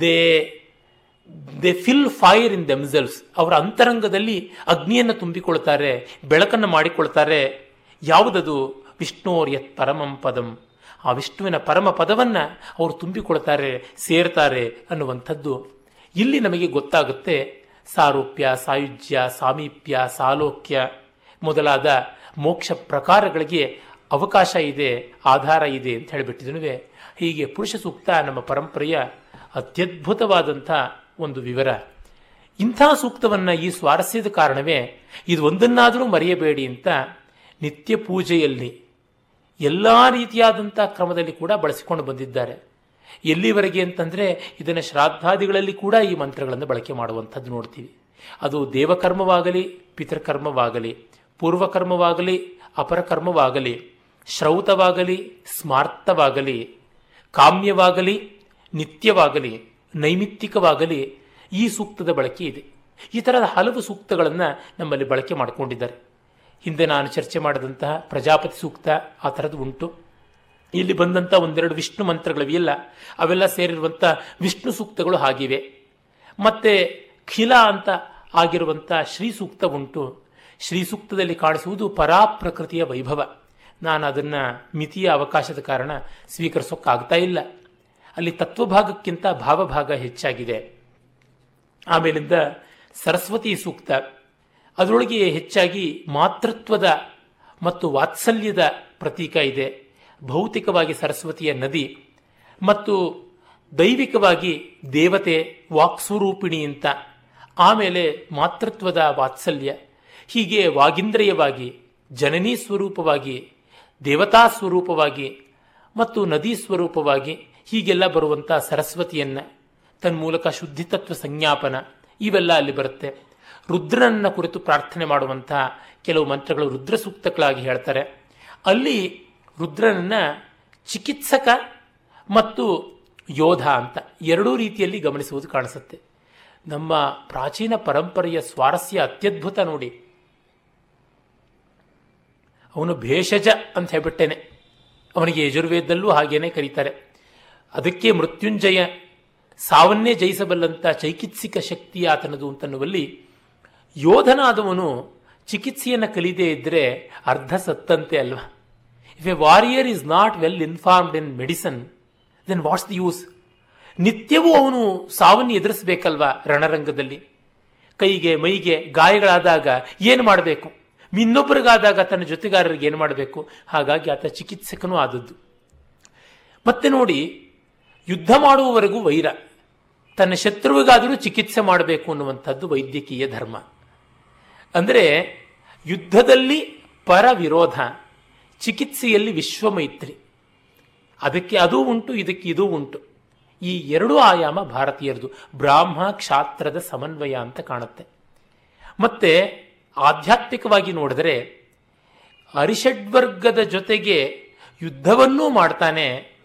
They they fill fire in themselves ಅವರ ಅಂತರಂಗದಲ್ಲಿ ಅಗ್ನಿಯನ್ನು ತುಂಬಿಕೊಳ್ತಾರೆ, ಬೆಳಕನ್ನು ಮಾಡಿಕೊಳ್ತಾರೆ. ಯಾವುದದು? ವಿಷ್ಣೋರ್ಯತ್ ಪರಮಂ ಪದಂ. ಆ ವಿಷ್ಣುವಿನ ಪರಮ ಪದವನ್ನು ಅವರು ತುಂಬಿಕೊಳ್ತಾರೆ, ಸೇರ್ತಾರೆ ಅನ್ನುವಂಥದ್ದು ಇಲ್ಲಿ ನಮಗೆ ಗೊತ್ತಾಗುತ್ತೆ. ಸಾರೂಪ್ಯ, ಸಾಯುಜ್ಯ, ಸಾಮೀಪ್ಯ, ಸಾಲೋಕ್ಯ ಮೊದಲಾದ ಮೋಕ್ಷ ಪ್ರಕಾರಗಳಿಗೆ ಅವಕಾಶ ಇದೆ, ಆಧಾರ ಇದೆ ಅಂತ ಹೇಳಿಬಿಟ್ಟಿದನುವೆ ಹೀಗೆ ಪುರುಷ ಸೂಕ್ತ ನಮ್ಮ ಪರಂಪರೆಯ ಅತ್ಯದ್ಭುತವಾದಂಥ ಒಂದು ವಿವರ. ಇಂಥ ಸೂಕ್ತವನ್ನು ಈ ಸ್ವಾರಸ್ಯದ ಕಾರಣವೇ ಇದು ಒಂದನ್ನಾದರೂ ಮರೆಯಬೇಡಿ ಅಂತ ನಿತ್ಯ ಪೂಜೆಯಲ್ಲಿ ಎಲ್ಲ ರೀತಿಯಾದಂಥ ಕ್ರಮದಲ್ಲಿ ಕೂಡ ಬಳಸಿಕೊಂಡು ಬಂದಿದ್ದಾರೆ. ಎಲ್ಲಿವರೆಗೆ ಅಂತಂದರೆ ಇದನ್ನು ಶ್ರಾದ್ದಾದಿಗಳಲ್ಲಿ ಕೂಡ ಈ ಮಂತ್ರಗಳನ್ನು ಬಳಕೆ ಮಾಡುವಂಥದ್ದು ನೋಡ್ತೀವಿ. ಅದು ದೇವಕರ್ಮವಾಗಲಿ, ಪಿತೃಕರ್ಮವಾಗಲಿ, ಪೂರ್ವಕರ್ಮವಾಗಲಿ, ಅಪರಕರ್ಮವಾಗಲಿ, ಶ್ರೌತವಾಗಲಿ ಸ್ಮಾರ್ತವಾಗಲಿ ಕಾಮ್ಯವಾಗಲಿ, ನಿತ್ಯವಾಗಲಿ, ನೈಮಿತ್ತಿಕವಾಗಲಿ ಈ ಸೂಕ್ತದ ಬಳಕೆ ಇದೆ. ಈ ಥರದ ಹಲವು ಸೂಕ್ತಗಳನ್ನು ನಮ್ಮಲ್ಲಿ ಬಳಕೆ ಮಾಡಿಕೊಂಡಿದ್ದಾರೆ. ಹಿಂದೆ ನಾನು ಚರ್ಚೆ ಮಾಡಿದಂತಹ ಪ್ರಜಾಪತಿ ಸೂಕ್ತ ಆ ಥರದ್ದು ಉಂಟು. ಇಲ್ಲಿ ಬಂದಂಥ ಒಂದೆರಡು ವಿಷ್ಣು ಮಂತ್ರಗಳಿವೆಯಲ್ಲ, ಅವೆಲ್ಲ ಸೇರಿರುವಂಥ ವಿಷ್ಣು ಸೂಕ್ತಗಳು ಹಾಗಿವೆ. ಮತ್ತೆ ಖಿಲ ಅಂತ ಆಗಿರುವಂಥ ಶ್ರೀ ಸೂಕ್ತ ಉಂಟು. ಶ್ರೀ ಸೂಕ್ತದಲ್ಲಿ ಕಾಣಿಸುವುದು ಪರಾಪ್ರಕೃತಿಯ ವೈಭವ. ನಾನು ಅದನ್ನು ಮಿತಿಯ ಅವಕಾಶದ ಕಾರಣ ಸ್ವೀಕರಿಸೋಕ್ಕಾಗ್ತಾ ಇಲ್ಲ. ಅಲ್ಲಿ ತತ್ವಭಾಗಕ್ಕಿಂತ ಭಾವಭಾಗ ಹೆಚ್ಚಾಗಿದೆ. ಆಮೇಲಿಂದ ಸರಸ್ವತಿ ಸೂಕ್ತ. ಅದರೊಳಗೆ ಹೆಚ್ಚಾಗಿ ಮಾತೃತ್ವದ ಮತ್ತು ವಾತ್ಸಲ್ಯದ ಪ್ರತೀಕ ಇದೆ. ಭೌತಿಕವಾಗಿ ಸರಸ್ವತಿಯ ನದಿ ಮತ್ತು ದೈವಿಕವಾಗಿ ದೇವತೆ ವಾಕ್ಸ್ವರೂಪಿಣಿ ಅಂತ. ಆಮೇಲೆ ಮಾತೃತ್ವದ ವಾತ್ಸಲ್ಯ. ಹೀಗೆ ವಾಗಿಂದ್ರಿಯವಾಗಿ, ಜನನೀ ಸ್ವರೂಪವಾಗಿ, ದೇವತಾ ಸ್ವರೂಪವಾಗಿ ಮತ್ತು ನದಿ ಸ್ವರೂಪವಾಗಿ ಹೀಗೆಲ್ಲ ಬರುವಂಥ ಸರಸ್ವತಿಯನ್ನು, ತನ್ಮೂಲಕ ಶುದ್ಧಿತತ್ವ ಸಂಜ್ಞಾಪನ, ಇವೆಲ್ಲ ಅಲ್ಲಿ ಬರುತ್ತೆ. ರುದ್ರನನ್ನ ಕುರಿತು ಪ್ರಾರ್ಥನೆ ಮಾಡುವಂತಹ ಕೆಲವು ಮಂತ್ರಗಳು ರುದ್ರ ಸೂಕ್ತಗಳಾಗಿ ಹೇಳ್ತಾರೆ. ಅಲ್ಲಿ ರುದ್ರನನ್ನ ಚಿಕಿತ್ಸಕ ಮತ್ತು ಯೋಧ ಅಂತ ಎರಡೂ ರೀತಿಯಲ್ಲಿ ಗಮನಿಸುವುದು ಕಾಣಿಸುತ್ತೆ. ನಮ್ಮ ಪ್ರಾಚೀನ ಪರಂಪರೆಯ ಸ್ವಾರಸ್ಯ ಅತ್ಯದ್ಭುತ ನೋಡಿ. ಅವನು ಭೇಷಜ ಅಂತ ಹೇಳ್ಬಿಟ್ಟೇನೆ. ಅವನಿಗೆ ಯಜುರ್ವೇದದಲ್ಲೂ ಹಾಗೇನೆ ಕರೀತಾರೆ. ಅದಕ್ಕೆ ಮೃತ್ಯುಂಜಯ, ಸಾವನ್ನೇ ಜಯಿಸಬಲ್ಲಂಥ ಚೈಕಿತ್ಸಿಕ ಶಕ್ತಿ ಆತನದು ಅಂತನ್ನುವಲ್ಲಿ ಯೋಧನಾದವನು ಚಿಕಿತ್ಸೆಯನ್ನು ಕಲಿದೇ ಇದ್ದರೆ ಅರ್ಧ ಸತ್ತಂತೆ ಅಲ್ವಾ? If a warrior is not well informed in medicine then what's the use ನಿತ್ಯವೂ ಅವನು ಸಾವನ್ನು ಎದುರಿಸಬೇಕಲ್ವಾ ರಣರಂಗದಲ್ಲಿ? ಕೈಗೆ, ಮೈಗೆ ಗಾಯಗಳಾದಾಗ ಏನು ಮಾಡಬೇಕು? ಇನ್ನೊಬ್ಬರಿಗಾದಾಗ ತನ್ನ ಜೊತೆಗಾರರಿಗೆ ಏನು ಮಾಡಬೇಕು? ಹಾಗಾಗಿ ಆತ ಚಿಕಿತ್ಸಕನೂ ಆದದ್ದು. ಮತ್ತೆ ನೋಡಿ, ಯುದ್ಧ ಮಾಡುವವರೆಗೂ ವೈರ. ತನ್ನ ಶತ್ರುವಿಗಾದರೂ ಚಿಕಿತ್ಸೆ ಮಾಡಬೇಕು ಅನ್ನುವಂಥದ್ದು ವೈದ್ಯಕೀಯ ಧರ್ಮ. ಅಂದರೆ ಯುದ್ಧದಲ್ಲಿ ಪರವಿರೋಧ, ಚಿಕಿತ್ಸೆಯಲ್ಲಿ ವಿಶ್ವಮೈತ್ರಿ. ಅದಕ್ಕೆ ಅದೂ ಉಂಟು, ಇದಕ್ಕೆ ಇದೂ ಉಂಟು. ಈ ಎರಡೂ ಆಯಾಮ ಭಾರತೀಯರದು. ಬ್ರಾಹ್ಮ ಕ್ಷಾತ್ರದ ಸಮನ್ವಯ ಅಂತ ಕಾಣುತ್ತೆ. ಮತ್ತೆ ಆಧ್ಯಾತ್ಮಿಕವಾಗಿ ನೋಡಿದರೆ ಅರಿಷಡ್ವರ್ಗದ ಜೊತೆಗೆ ಯುದ್ಧವನ್ನೂ ಮಾಡ್ತಾನೆ,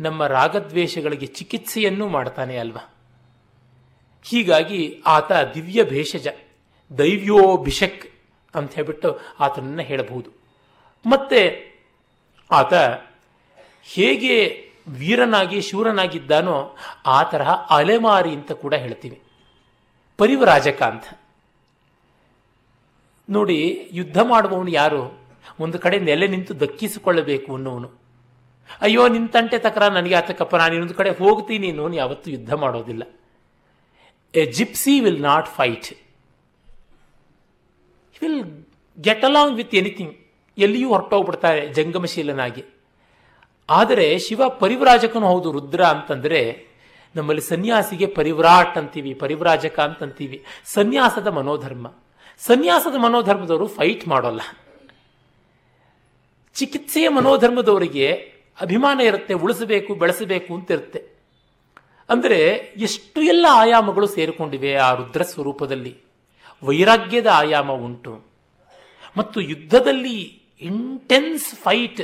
ನಮ್ಮ ರಾಗದ್ವೇಷಗಳಿಗೆ ಚಿಕಿತ್ಸೆಯನ್ನೂ ಮಾಡ್ತಾನೆ ಅಲ್ವಾ? ಹೀಗಾಗಿ ಆತ ದಿವ್ಯ ಭೇಷಜ ದೈವ್ಯೋಭಿಷಕ್ ಅಂತ ಹೇಳ್ಬಿಟ್ಟು ಆತನನ್ನು ಹೇಳಬಹುದು. ಮತ್ತೆ ಆತ ಹೇಗೆ ವೀರನಾಗಿ, ಶೂರನಾಗಿದ್ದಾನೋ ಆ ತರಹ ಅಲೆಮಾರಿ ಅಂತ ಕೂಡ ಹೇಳ್ತೀವಿ ಪರಿವರಾಜಕ ಅಂತ ನೋಡಿ, ಯುದ್ಧ ಮಾಡುವವನು ಯಾರು? ಒಂದು ಕಡೆ ನೆಲೆ ನಿಂತು ದಕ್ಕಿಸಿಕೊಳ್ಳಬೇಕು ಅನ್ನೋನು ಅಯ್ಯೋ ನಿಂತಂಟೆ ತಕರ ನನಗೆ ಆತಕ್ಕಪ್ಪ ನಾನು ಇನ್ನೊಂದು ಕಡೆ ಹೋಗ್ತೀನಿ ಅನ್ನೋನು ಯಾವತ್ತೂ ಯುದ್ಧ ಮಾಡೋದಿಲ್ಲ. A gypsy will not fight. Will get along with anything ಎಲ್ಲಿಯೂ ಹೊರಟೋಗ್ಬಿಡ್ತಾರೆ ಜಂಗಮಶೀಲನಾಗಿ. ಆದರೆ ಶಿವ ಪರಿವ್ರಾಜಕನು ಹೌದು, ರುದ್ರ ಅಂತಂದರೆ ನಮ್ಮಲ್ಲಿ ಸನ್ಯಾಸಿಗೆ ಪರಿವ್ರಾಟ್ ಅಂತೀವಿ, ಪರಿವ್ರಾಜಕ ಅಂತಂತೀವಿ. ಸನ್ಯಾಸದ ಮನೋಧರ್ಮ. ಸನ್ಯಾಸದ ಮನೋಧರ್ಮದವರು ಫೈಟ್ ಮಾಡೋಲ್ಲ. ಚಿಕಿತ್ಸೆಯ ಮನೋಧರ್ಮದವರಿಗೆ ಅಭಿಮಾನ ಇರುತ್ತೆ, ಉಳಿಸಬೇಕು, ಬೆಳೆಸಬೇಕು ಅಂತ ಇರುತ್ತೆ. ಅಂದರೆ ಎಷ್ಟು ಎಲ್ಲ ಆಯಾಮಗಳು ಸೇರಿಕೊಂಡಿವೆ ಆ ರುದ್ರ ಸ್ವರೂಪದಲ್ಲಿ. ವೈರಾಗ್ಯದ ಆಯಾಮ ಉಂಟು. ಮತ್ತು ಯುದ್ಧದಲ್ಲಿ intense fight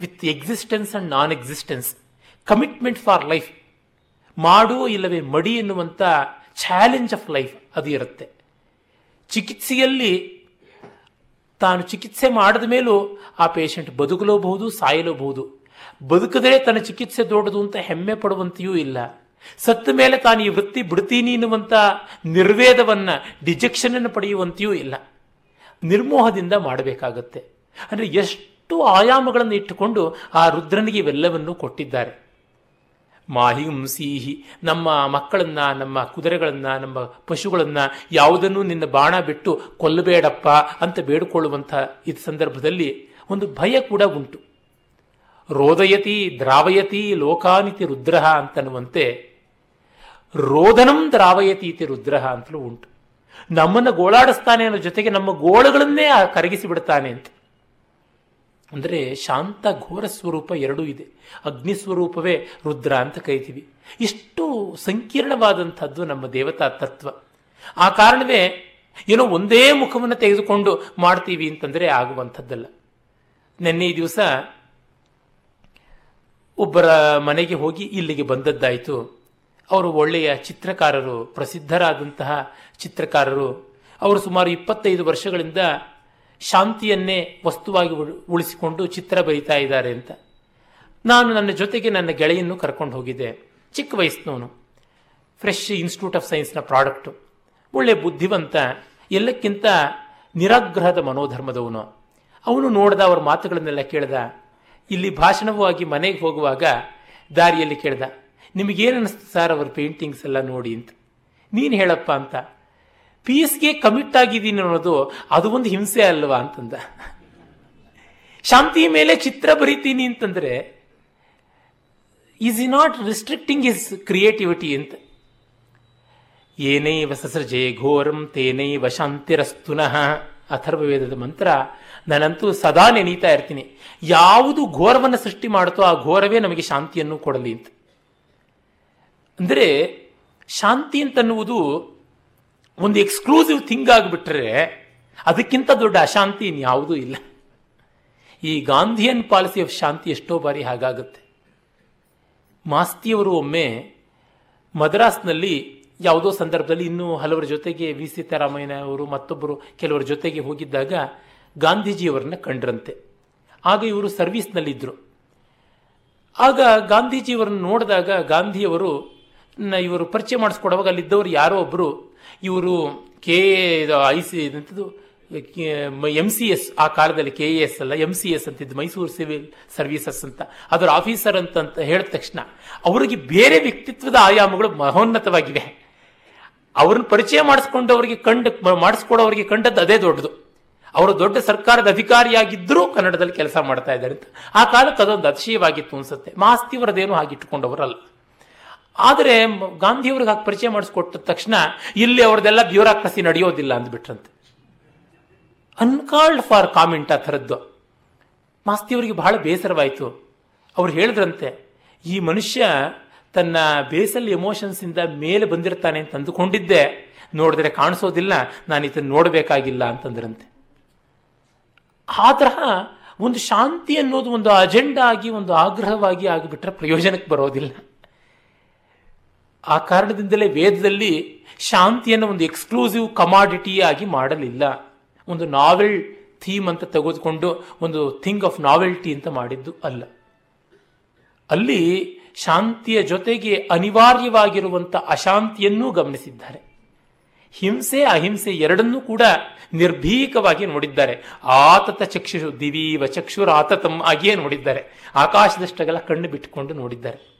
with existence and non existence commitment for life ಮಾಡು ಇಲ್ಲವೇ ಮಡಿ ಎನ್ನುವಂಥ ಚಾಲೆಂಜ್ ಆಫ್ ಲೈಫ್ ಅದು ಇರುತ್ತೆ. ಚಿಕಿತ್ಸೆಯಲ್ಲಿ ತಾನು ಚಿಕಿತ್ಸೆ ಮಾಡಿದ ಮೇಲೂ ಆ ಪೇಷಂಟ್ ಬದುಕಲೋಬಹುದು ಸಾಯಲೋಬಹುದು ಬದುಕದೇ ತನ್ನ ಚಿಕಿತ್ಸೆ ದೊಡ್ಡದು ಅಂತ ಹೆಮ್ಮೆ ಪಡುವಂತೆಯೂ ಇಲ್ಲ. ಸತ್ತ ಮೇಲೆ ತಾನು ಈ ವೃತ್ತಿ ಬಿಡ್ತೀನಿ ನಿರ್ವೇದವನ್ನ ಡಿಜೆಕ್ಷನ್ ಅನ್ನು ಪಡೆಯುವಂತೆಯೂ ಇಲ್ಲ. ನಿರ್ಮೋಹದಿಂದ ಮಾಡಬೇಕಾಗತ್ತೆ. ಅಂದರೆ ಎಷ್ಟು ಆಯಾಮಗಳನ್ನು ಇಟ್ಟುಕೊಂಡು ಆ ರುದ್ರನಿಗೆ ಇವೆಲ್ಲವನ್ನೂ ಕೊಟ್ಟಿದ್ದಾರೆ. ಮಾಹಿಂಸೀಹಿ, ನಮ್ಮ ಮಕ್ಕಳನ್ನ, ನಮ್ಮ ಕುದುರೆಗಳನ್ನ, ನಮ್ಮ ಪಶುಗಳನ್ನ ಯಾವುದನ್ನು ನಿನ್ನ ಬಾಣ ಬಿಟ್ಟು ಕೊಲ್ಲಬೇಡಪ್ಪ ಅಂತ ಬೇಡಿಕೊಳ್ಳುವಂಥ ಈ ಸಂದರ್ಭದಲ್ಲಿ ಒಂದು ಭಯ ಕೂಡ ಉಂಟು. ರೋದಯತಿ ದ್ರಾವಯತಿ ಲೋಕಾನಿತಿ ರುದ್ರ ಅಂತನ್ನುವಂತೆ ರೋದನಂ ದ್ರಾವಯತೀತಿ ರುದ್ರ ಅಂತಲೂ ಉಂಟು. ನಮ್ಮನ್ನು ಗೋಳಾಡಿಸ್ತಾನೆ ಅನ್ನೋ ಜೊತೆಗೆ ನಮ್ಮ ಗೋಳಗಳನ್ನೇ ಕರಗಿಸಿ ಬಿಡ್ತಾನೆ ಅಂತ. ಅಂದರೆ ಶಾಂತ ಘೋರ ಸ್ವರೂಪ ಎರಡೂ ಇದೆ. ಅಗ್ನಿ ಸ್ವರೂಪವೇ ರುದ್ರ ಅಂತ ಕರಿತೀವಿ. ಇಷ್ಟು ಸಂಕೀರ್ಣವಾದಂಥದ್ದು ನಮ್ಮ ದೇವತಾ ತತ್ವ. ಆ ಕಾರಣವೇ ಏನೋ ಒಂದೇ ಮುಖವನ್ನು ತೆಗೆದುಕೊಂಡು ಮಾಡ್ತೀವಿ ಅಂತಂದರೆ ಆಗುವಂಥದ್ದಲ್ಲ. ನಿನ್ನೆ ದಿವಸ ಒಬ್ಬರ ಮನೆಗೆ ಹೋಗಿ ಇಲ್ಲಿಗೆ ಬಂದದ್ದಾಯಿತು. ಅವರು ಒಳ್ಳೆಯ ಚಿತ್ರಕಾರರು, ಪ್ರಸಿದ್ಧರಾದಂತಹ ಚಿತ್ರಕಾರರು. ಅವರು ಸುಮಾರು ಇಪ್ಪತ್ತೈದು ವರ್ಷಗಳಿಂದ ಶಾಂತಿಯನ್ನೇ ವಸ್ತುವಾಗಿ ಉಳಿಸಿಕೊಂಡು ಚಿತ್ರ ಬರೀತಾ ಇದ್ದಾರೆ ಅಂತ. ನಾನು ನನ್ನ ಜೊತೆಗೆ ನನ್ನ ಗೆಳೆಯನ್ನು ಕರ್ಕೊಂಡು ಹೋಗಿದ್ದೆ. ಚಿಕ್ಕ ವಯಸ್ಸಿನವನು. ಫ್ರೆಶ್ ಇನ್ಸ್ಟಿಟ್ಯೂಟ್ ಆಫ್ ಸೈನ್ಸ್ನ ಪ್ರಾಡಕ್ಟು ಒಳ್ಳೆ ಬುದ್ಧಿವಂತ, ಎಲ್ಲಕ್ಕಿಂತ ನಿರಾಗ್ರಹದ ಮನೋಧರ್ಮದವನು. ಅವನು ನೋಡ್ದ ಅವರ ಮಾತುಗಳನ್ನೆಲ್ಲ ಕೇಳ್ದ. ಇಲ್ಲಿ ಭಾಷಣವಾಗಿ ಮನೆಗೆ ಹೋಗುವಾಗ ದಾರಿಯಲ್ಲಿ ಕೇಳ್ದ. ನಿಮಗೇನು ಅನಿಸ್ತು ಸರ್ ಅವ್ರ ಪೇಂಟಿಂಗ್ಸ್ ಎಲ್ಲ ನೋಡಿ ಅಂತ? ನೀನು ಹೇಳಪ್ಪ ಅಂತ. ಪೀಸ್ಗೆ ಕಮಿಟ್ ಆಗಿದ್ದೀನಿ ಅನ್ನೋದು ಅದು ಒಂದು ಹಿಂಸೆ ಅಲ್ವಾ ಅಂತಂದ. ಶಾಂತಿ ಮೇಲೆ ಚಿತ್ರ ಬರಿತೀನಿ ಅಂತಂದರೆ is he not restricting his creativity ಅಂತ? ಏನೈವ ಸಸೃಜೆ ಘೋರಂ ತೇನೈವ ಶಾಂತಿರಸ್ತುನಃ ಅಥರ್ವವೇದದ ಮಂತ್ರ, ನಾನಂತೂ ಸದಾ ನೆನೀತಾ ಇರ್ತೀನಿ. ಯಾವುದು ಘೋರವನ್ನು ಸೃಷ್ಟಿ ಮಾಡುತ್ತೋ ಆ ಘೋರವೇ ನಮಗೆ ಶಾಂತಿಯನ್ನು ಕೊಡಲಿ ಅಂತ. ಅಂದರೆ ಶಾಂತಿ ಅಂತನ್ನುವುದು ಒಂದು ಎಕ್ಸ್ಕ್ಲೂಸಿವ್ ಥಿಂಗ್ ಆಗಿಬಿಟ್ರೆ ಅದಕ್ಕಿಂತ ದೊಡ್ಡ ಅಶಾಂತಿ ಇನ್ಯಾವುದೂ ಇಲ್ಲ. ಈ ಗಾಂಧಿಯನ್ ಪಾಲಿಸಿ ಆಫ್ ಶಾಂತಿ ಎಷ್ಟೋ ಬಾರಿ ಹಾಗಾಗುತ್ತೆ. ಮಾಸ್ತಿಯವರು ಒಮ್ಮೆ ಮದ್ರಾಸ್ನಲ್ಲಿ ಯಾವುದೋ ಸಂದರ್ಭದಲ್ಲಿ ಇನ್ನೂ ಹಲವರ ಜೊತೆಗೆ ವಿ. ಸೀತಾರಾಮಯ್ಯ ಅವರು ಮತ್ತೊಬ್ಬರು ಕೆಲವರ ಜೊತೆಗೆ ಹೋಗಿದ್ದಾಗ ಗಾಂಧೀಜಿಯವರನ್ನ ಕಂಡ್ರಂತೆ. ಆಗ ಇವರು ಸರ್ವೀಸ್ನಲ್ಲಿದ್ದರು ಆಗ ಗಾಂಧೀಜಿಯವರನ್ನು ನೋಡಿದಾಗ ಗಾಂಧಿಯವರು ಇವರು ಪರಿಚಯ ಮಾಡಿಸ್ಕೊಡುವಾಗ ಅಲ್ಲಿದ್ದವರು ಯಾರೋ ಒಬ್ಬರು ಇವರು ಕೆ ಐ ಸಿ ಇದಂಥದ್ದು ಎಂ ಸಿ ಎಸ್, ಆ ಕಾಲದಲ್ಲಿ ಕೆ ಎ ಎಸ್ ಅಲ್ಲ ಎಂ ಸಿ ಎಸ್ ಅಂತಿದ್ದು, ಮೈಸೂರು ಸಿವಿಲ್ ಸರ್ವಿಸಸ್ ಅಂತ. ಅದರ ಆಫೀಸರ್ ಅಂತ ಅಂತ ಹೇಳಿದ ತಕ್ಷಣ ಅವರಿಗೆ ಬೇರೆ ವ್ಯಕ್ತಿತ್ವದ ಆಯಾಮಗಳು ಮಹೋನ್ನತವಾಗಿವೆ. ಅವ್ರನ್ನ ಪರಿಚಯ ಮಾಡಿಸ್ಕೊಂಡವರಿಗೆ ಕಂಡು ಮಾಡಿಸ್ಕೊಡೋರಿಗೆ ಕಂಡದ್ದು ಅದೇ ದೊಡ್ಡದು. ಅವರು ದೊಡ್ಡ ಸರ್ಕಾರದ ಅಧಿಕಾರಿಯಾಗಿದ್ದರೂ ಕನ್ನಡದಲ್ಲಿ ಕೆಲಸ ಮಾಡ್ತಾ ಇದ್ದಾರೆ ಅಂತ. ಆ ಕಾಲಕ್ಕೆ ಅದೊಂದು ಅತಿಶಯವಾಗಿತ್ತು ಅನ್ಸುತ್ತೆ. ಹಾಗೆ ಹಾಗಿಟ್ಟುಕೊಂಡವರಲ್ಲ ಆದರೆ ಗಾಂಧಿಯವ್ರಿಗೆ ಹಾಕಿ ಪರಿಚಯ ಮಾಡಿಸ್ಕೊಟ್ಟ ತಕ್ಷಣ ಇಲ್ಲಿ ಅವ್ರದ್ದೆಲ್ಲ ಬ್ಯೂರಾಕ್ರಸಿ ನಡೆಯೋದಿಲ್ಲ ಅಂದ್ಬಿಟ್ರಂತೆ. ಅನ್ಕಾಲ್ಡ್ ಫಾರ್ ಕಾಮೆಂಟ್ ಆ ಥರದ್ದು. ಮಾಸ್ತಿಯವರಿಗೆ ಬಹಳ ಬೇಸರವಾಯಿತು. ಅವ್ರು ಹೇಳಿದ್ರಂತೆ, ಈ ಮನುಷ್ಯ ತನ್ನ ಬೇಸಲ್ ಎಮೋಷನ್ಸಿಂದ ಮೇಲೆ ಬಂದಿರ್ತಾನೆ ಅಂತ ಅಂದುಕೊಂಡಿದ್ದೆ. ನೋಡಿದ್ರೆ ಕಾಣಿಸೋದಿಲ್ಲ, ನಾನು ಇದನ್ನು ನೋಡಬೇಕಾಗಿಲ್ಲ ಅಂತಂದ್ರಂತೆ. ಆ ತರಹ ಒಂದು ಶಾಂತಿ ಅನ್ನೋದು ಒಂದು ಅಜೆಂಡಾ ಆಗಿ, ಒಂದು ಆಗ್ರಹವಾಗಿ ಆಗಿಬಿಟ್ರೆ ಪ್ರಯೋಜನಕ್ಕೆ ಬರೋದಿಲ್ಲ. ಆ ಕಾರಣದಿಂದಲೇ ವೇದದಲ್ಲಿ ಶಾಂತಿಯನ್ನು ಒಂದು ಎಕ್ಸ್ಕ್ಲೂಸಿವ್ ಕಮಾಡಿಟಿ ಆಗಿ ಮಾಡಲಿಲ್ಲ. ಒಂದು ನಾವೆಲ್ ಥೀಮ್ ಅಂತ ತೆಗೆದುಕೊಂಡು ಒಂದು ಥಿಂಗ್ ಆಫ್ ನಾವೆಲ್ಟಿ ಅಂತ ಮಾಡಿದ್ದು ಅಲ್ಲ. ಅಲ್ಲಿ ಶಾಂತಿಯ ಜೊತೆಗೆ ಅನಿವಾರ್ಯವಾಗಿರುವಂಥ ಅಶಾಂತಿಯನ್ನೂ ಗಮನಿಸಿದ್ದಾರೆ. ಹಿಂಸೆ, ಅಹಿಂಸೆ ಎರಡನ್ನೂ ಕೂಡ ನಿರ್ಭೀಕವಾಗಿ ನೋಡಿದ್ದಾರೆ. ಆತತ ಚಕ್ಷುಷು ದಿವೀವ ಚಕ್ಷುರ ಆತತಂ ಆಗಿಯೇ ನೋಡಿದ್ದಾರೆ. ಆಕಾಶದಷ್ಟೆಲ್ಲ ಕಣ್ಣು ಬಿಟ್ಟುಕೊಂಡು ನೋಡಿದ್ದಾರೆ.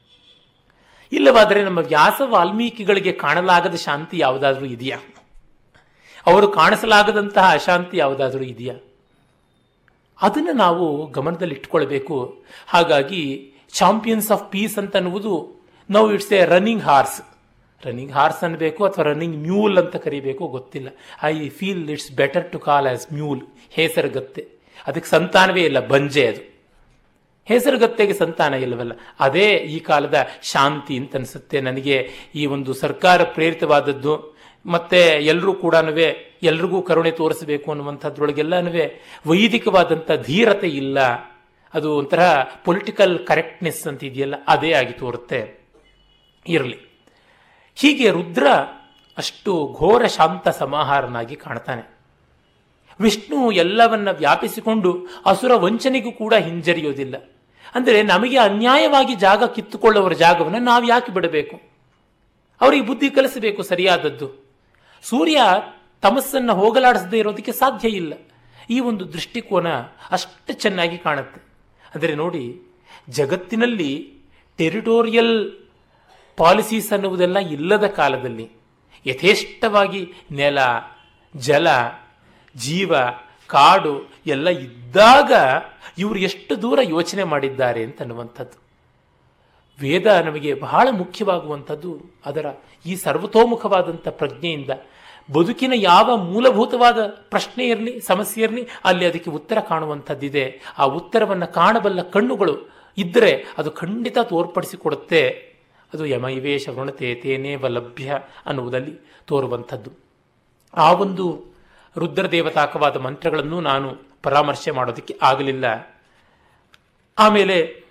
ಇಲ್ಲವಾದರೆ ನಮ್ಮ ವ್ಯಾಸ ವಾಲ್ಮೀಕಿಗಳಿಗೆ ಕಾಣಲಾಗದ ಶಾಂತಿ ಯಾವುದಾದ್ರೂ ಇದೆಯಾ? ಅವರು ಕಾಣಿಸಲಾಗದಂತಹ ಅಶಾಂತಿ ಯಾವುದಾದ್ರೂ ಇದೆಯಾ? ಅದನ್ನು ನಾವು ಗಮನದಲ್ಲಿ ಇಟ್ಕೊಳ್ಬೇಕು ಹಾಗಾಗಿ ಚಾಂಪಿಯನ್ಸ್ ಆಫ್ ಪೀಸ್ ಅಂತ ಅನ್ನುವುದು ನಾವು it's a running horse. Running horse ಅನ್ಬೇಕು ಅಥವಾ ರನ್ನಿಂಗ್ ಮ್ಯೂಲ್ ಅಂತ ಕರಿಬೇಕು ಗೊತ್ತಿಲ್ಲ. I feel it's better to call as mule, ಹೇಸರಗತ್ತೆ. ಅದಕ್ಕೆ ಸಂತಾನವೇ ಇಲ್ಲ, ಬಂಜೆ ಅದು. ಹೆಸರುಗತ್ತೆಗೆ ಸಂತಾನ ಇಲ್ಲವಲ್ಲ? ಅದೇ ಈ ಕಾಲದ ಶಾಂತಿ ಅಂತ ಅನಿಸುತ್ತೆ ನನಗೆ. ಈ ಒಂದು ಸರ್ಕಾರ ಪ್ರೇರಿತವಾದದ್ದು, ಮತ್ತೆ ಎಲ್ಲರೂ ಕೂಡ ಎಲ್ರಿಗೂ ಕರುಣೆ ತೋರಿಸಬೇಕು ಅನ್ನುವಂಥದ್ರೊಳಗೆಲ್ಲನೂ ವೈದಿಕವಾದಂಥ ಧೀರತೆ ಇಲ್ಲ. ಅದು ಒಂಥರ ಪೊಲಿಟಿಕಲ್ ಕರೆಕ್ಟ್ನೆಸ್ ಅಂತ ಇದೆಯಲ್ಲ ಅದೇ ಆಗಿ ತೋರುತ್ತೆ. ಇರಲಿ. ಹೀಗೆ ರುದ್ರ ಅಷ್ಟು ಘೋರ ಶಾಂತ ಸಮಾಹಾರನಾಗಿ ಕಾಣ್ತಾನೆ. ವಿಷ್ಣು ಎಲ್ಲವನ್ನ ವ್ಯಾಪಿಸಿಕೊಂಡು ಅಸುರ ವಂಚನೆಗೂ ಕೂಡ ಹಿಂಜರಿಯೋದಿಲ್ಲ. ಅಂದರೆ ನಮಗೆ ಅನ್ಯಾಯವಾಗಿ ಜಾಗ ಕಿತ್ತುಕೊಳ್ಳುವವರ ಜಾಗವನ್ನು ನಾವು ಯಾಕೆ ಬಿಡಬೇಕು? ಅವರಿಗೆ ಬುದ್ಧಿ ಕಲಿಸಬೇಕು ಸರಿಯಾದದ್ದು. ಸೂರ್ಯ ತಮಸ್ಸನ್ನು ಹೋಗಲಾಡಿಸದೇ ಇರೋದಕ್ಕೆ ಸಾಧ್ಯ ಇಲ್ಲ. ಈ ಒಂದು ದೃಷ್ಟಿಕೋನ ಅಷ್ಟು ಚೆನ್ನಾಗಿ ಕಾಣುತ್ತೆ. ಅಂದರೆ ನೋಡಿ, ಜಗತ್ತಿನಲ್ಲಿ ಟೆರಿಟೋರಿಯಲ್ ಪಾಲಿಸೀಸ್ ಅನ್ನುವುದೆಲ್ಲ ಇಲ್ಲದ ಕಾಲದಲ್ಲಿ ಯಥೇಷ್ಟವಾಗಿ ನೆಲ, ಜಲ, ಜೀವ ಕಾಡು ಎಲ್ಲ ಇದ್ದಾಗ ಇವರು ಎಷ್ಟು ದೂರ ಯೋಚನೆ ಮಾಡಿದ್ದಾರೆ ಅಂತ ಅನ್ನುವಂಥದ್ದು. ವೇದ ನಮಗೆ ಬಹಳ ಮುಖ್ಯವಾಗುವಂಥದ್ದು ಅದರ ಈ ಸರ್ವತೋಮುಖವಾದಂಥ ಪ್ರಜ್ಞೆಯಿಂದ. ಬದುಕಿನ ಯಾವ ಮೂಲಭೂತವಾದ ಪ್ರಶ್ನೆ ಇರಲಿ, ಸಮಸ್ಯೆ ಇರಲಿ, ಅಲ್ಲಿ ಅದಕ್ಕೆ ಉತ್ತರ ಕಾಣುವಂಥದ್ದಿದೆ. ಆ ಉತ್ತರವನ್ನು ಕಾಣಬಲ್ಲ ಕಣ್ಣುಗಳು ಇದ್ದರೆ ಅದು ಖಂಡಿತ ತೋರ್ಪಡಿಸಿಕೊಡುತ್ತೆ. ಅದು ಯಮೈವೇಶ ವೃಣತೆ ತೇನೇವ ಲಭ್ಯ ಅನ್ನುವುದಲ್ಲಿ ತೋರುವಂಥದ್ದು. ಆ ಒಂದು ರುದ್ರದೇವತಾಕವಾದ ಮಂತ್ರಗಳನ್ನು ನಾನು ಪರಾಮರ್ಶೆ ಮಾಡೋದಕ್ಕೆ ಆಗಲಿಲ್ಲ. ಆಮೇಲೆ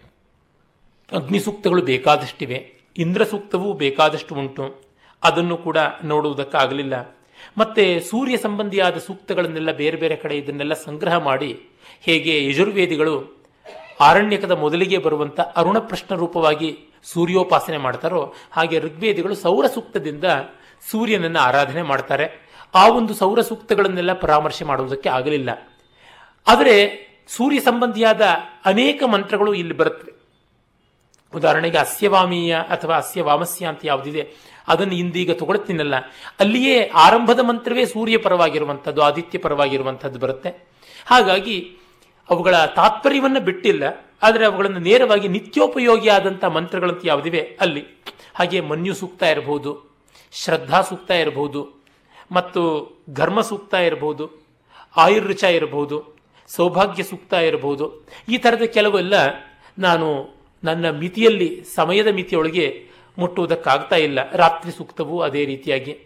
ಅಗ್ನಿಸೂಕ್ತಗಳು ಬೇಕಾದಷ್ಟಿವೆ. ಇಂದ್ರ ಸೂಕ್ತವೂ ಬೇಕಾದಷ್ಟು ಉಂಟು. ಅದನ್ನು ಕೂಡ ನೋಡುವುದಕ್ಕಾಗಲಿಲ್ಲ. ಮತ್ತೆ ಸೂರ್ಯ ಸಂಬಂಧಿಯಾದ ಸೂಕ್ತಗಳನ್ನೆಲ್ಲ ಬೇರೆ ಬೇರೆ ಕಡೆ ಇದನ್ನೆಲ್ಲ ಸಂಗ್ರಹ ಮಾಡಿ ಹೇಗೆ ಯಜುರ್ವೇದಿಗಳು ಆರಣ್ಯಕದ ಮೊದಲಿಗೆ ಬರುವಂಥ ಅರುಣ ಪ್ರಶ್ನ ರೂಪವಾಗಿ ಸೂರ್ಯೋಪಾಸನೆ ಮಾಡ್ತಾರೋ ಹಾಗೆ ಋಗ್ವೇದಿಗಳು ಸೌರ ಸೂಕ್ತದಿಂದ ಸೂರ್ಯನನ್ನು ಆರಾಧನೆ ಮಾಡ್ತಾರೆ. ಆ ಒಂದು ಸೌರ ಸೂಕ್ತಗಳನ್ನೆಲ್ಲ ಪರಾಮರ್ಶೆ ಮಾಡುವುದಕ್ಕೆ ಆಗಲಿಲ್ಲ. ಆದರೆ ಸೂರ್ಯ ಸಂಬಂಧಿಯಾದ ಅನೇಕ ಮಂತ್ರಗಳು ಇಲ್ಲಿ ಬರುತ್ತವೆ. ಉದಾಹರಣೆಗೆ ಅಸ್ಯವಾಮೀಯ ಅಥವಾ ಅಸ್ಯವಾಮಸ್ಯ ಅಂತ ಯಾವುದಿದೆ, ಅದನ್ನು ಇಂದೀಗ ತಗೊಳ್ತೀನಲ್ಲ. ಅಲ್ಲಿಯೇ ಆರಂಭದ ಮಂತ್ರವೇ ಸೂರ್ಯ ಪರವಾಗಿರುವಂಥದ್ದು, ಆದಿತ್ಯ ಪರವಾಗಿರುವಂಥದ್ದು ಬರುತ್ತೆ. ಹಾಗಾಗಿ ಅವುಗಳ ತಾತ್ಪರ್ಯವನ್ನು ಬಿಟ್ಟಿಲ್ಲ, ಆದರೆ ಅವುಗಳನ್ನು ನೇರವಾಗಿ ನಿತ್ಯೋಪಯೋಗಿ ಆದಂಥ ಮಂತ್ರಗಳಂತ ಯಾವುದಿವೆ ಅಲ್ಲಿ. ಹಾಗೆ ಮನ್ಯು ಸೂಕ್ತ ಇರಬಹುದು, ಶ್ರದ್ಧಾ ಸೂಕ್ತ ಇರಬಹುದು ಮತ್ತು ಘರ್ಮ ಸೂಕ್ತ ಇರಬಹುದು, ಆಯುರ್ರುಚ ಇರಬಹುದು, ಸೌಭಾಗ್ಯ ಸೂಕ್ತ ಇರಬಹುದು. ಈ ಥರದ ಕೆಲವೆಲ್ಲ ನಾನು ನನ್ನ ಮಿತಿಯಲ್ಲಿ, ಸಮಯದ ಮಿತಿಯೊಳಗೆ ಮುಟ್ಟುವುದಕ್ಕಾಗ್ತಾ ಇಲ್ಲ. ರಾತ್ರಿ ಸೂಕ್ತವೂ ಅದೇ ರೀತಿಯಾಗಿ.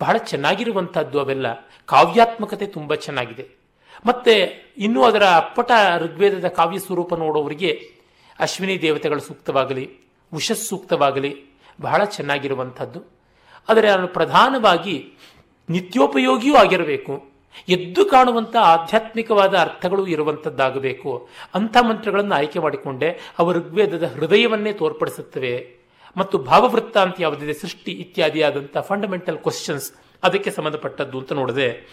ಬಹಳ ಚೆನ್ನಾಗಿರುವಂಥದ್ದು ಅವೆಲ್ಲ. ಕಾವ್ಯಾತ್ಮಕತೆ ತುಂಬ ಚೆನ್ನಾಗಿದೆ. ಮತ್ತೆ ಇನ್ನೂ ಅದರ ಅಪ್ಪಟ ಋಗ್ವೇದದ ಕಾವ್ಯ ಸ್ವರೂಪ ನೋಡೋವರಿಗೆ ಅಶ್ವಿನಿ ದೇವತೆಗಳ ಸೂಕ್ತವಾಗಲಿ, ಉಷಸ್ ಸೂಕ್ತವಾಗಲಿ ಬಹಳ ಚೆನ್ನಾಗಿರುವಂಥದ್ದು. ಆದರೆ ನಾನು ಪ್ರಧಾನವಾಗಿ ನಿತ್ಯೋಪಯೋಗಿಯೂ ಆಗಿರಬೇಕು. ಎದ್ದು ಕಾಣುವಂಥ ಆಧ್ಯಾತ್ಮಿಕವಾದ ಅರ್ಥಗಳು ಇರುವಂಥದ್ದಾಗಬೇಕು ಅಂಥ ಮಂತ್ರಗಳನ್ನು ಆಯ್ಕೆ ಮಾಡಿಕೊಂಡೆ ಅವ ಋಗ್ವೇದದ ಹೃದಯವನ್ನೇ ತೋರ್ಪಡಿಸುತ್ತವೆ. ಮತ್ತು ಭಾವವೃತ್ತ ಅಂತ ಯಾವುದಿದೆ, ಸೃಷ್ಟಿ ಇತ್ಯಾದಿಯಾದಂಥ ಫಂಡಮೆಂಟಲ್ ಕ್ವಶನ್ಸ್ ಅದಕ್ಕೆ ಸಂಬಂಧಪಟ್ಟದ್ದು ಅಂತ ನೋಡಿದೆ.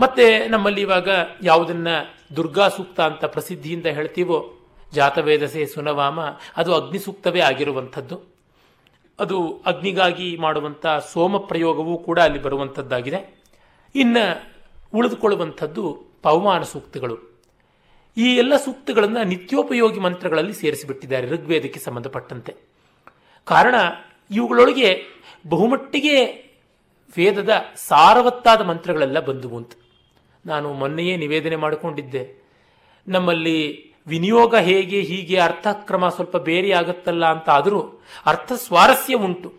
ಮತ್ತೆ ನಮ್ಮಲ್ಲಿ ಇವಾಗ ಯಾವುದನ್ನ ದುರ್ಗಾ ಸೂಕ್ತ ಅಂತ ಪ್ರಸಿದ್ಧಿಯಿಂದ ಹೇಳ್ತೀವೋ? ಜಾತವೇದಸೆ ಸುನವಾಮ, ಅದು ಅಗ್ನಿಸೂಕ್ತವೇ ಆಗಿರುವಂಥದ್ದು. ಅದು ಅಗ್ನಿಗಾಗಿ ಮಾಡುವಂಥ ಸೋಮ ಪ್ರಯೋಗವೂ ಕೂಡ ಅಲ್ಲಿ ಬರುವಂಥದ್ದಾಗಿದೆ ಇನ್ನು ಉಳಿದುಕೊಳ್ಳುವಂಥದ್ದು ಪವಮಾನ ಸೂಕ್ತಗಳು. ಈ ಎಲ್ಲ ಸೂಕ್ತಗಳನ್ನು ನಿತ್ಯೋಪಯೋಗಿ ಮಂತ್ರಗಳಲ್ಲಿ ಸೇರಿಸಿಬಿಟ್ಟಿದ್ದಾರೆ ಋಗ್ವೇದಕ್ಕೆ ಸಂಬಂಧಪಟ್ಟಂತೆ. ಕಾರಣ, ಇವುಗಳೊಳಗೆ ಬಹುಮಟ್ಟಿಗೆ ವೇದದ ಸಾರವತ್ತಾದ ಮಂತ್ರಗಳೆಲ್ಲ ಬಂದುವು ಅಂತ. ನಾನು ಮೊನ್ನೆಯೇ ನಿವೇದನೆ ಮಾಡಿಕೊಂಡಿದ್ದೆ. ನಮ್ಮಲ್ಲಿ ವಿನಿಯೋಗ ಹೇಗೆ, ಹೀಗೆ ಅರ್ಥಕ್ರಮ ಸ್ವಲ್ಪ ಬೇರೆ ಆಗುತ್ತಲ್ಲ ಅಂತ ಆದರೂ ಅರ್ಥ ಸ್ವಾರಸ್ಯ ಉಂಟು.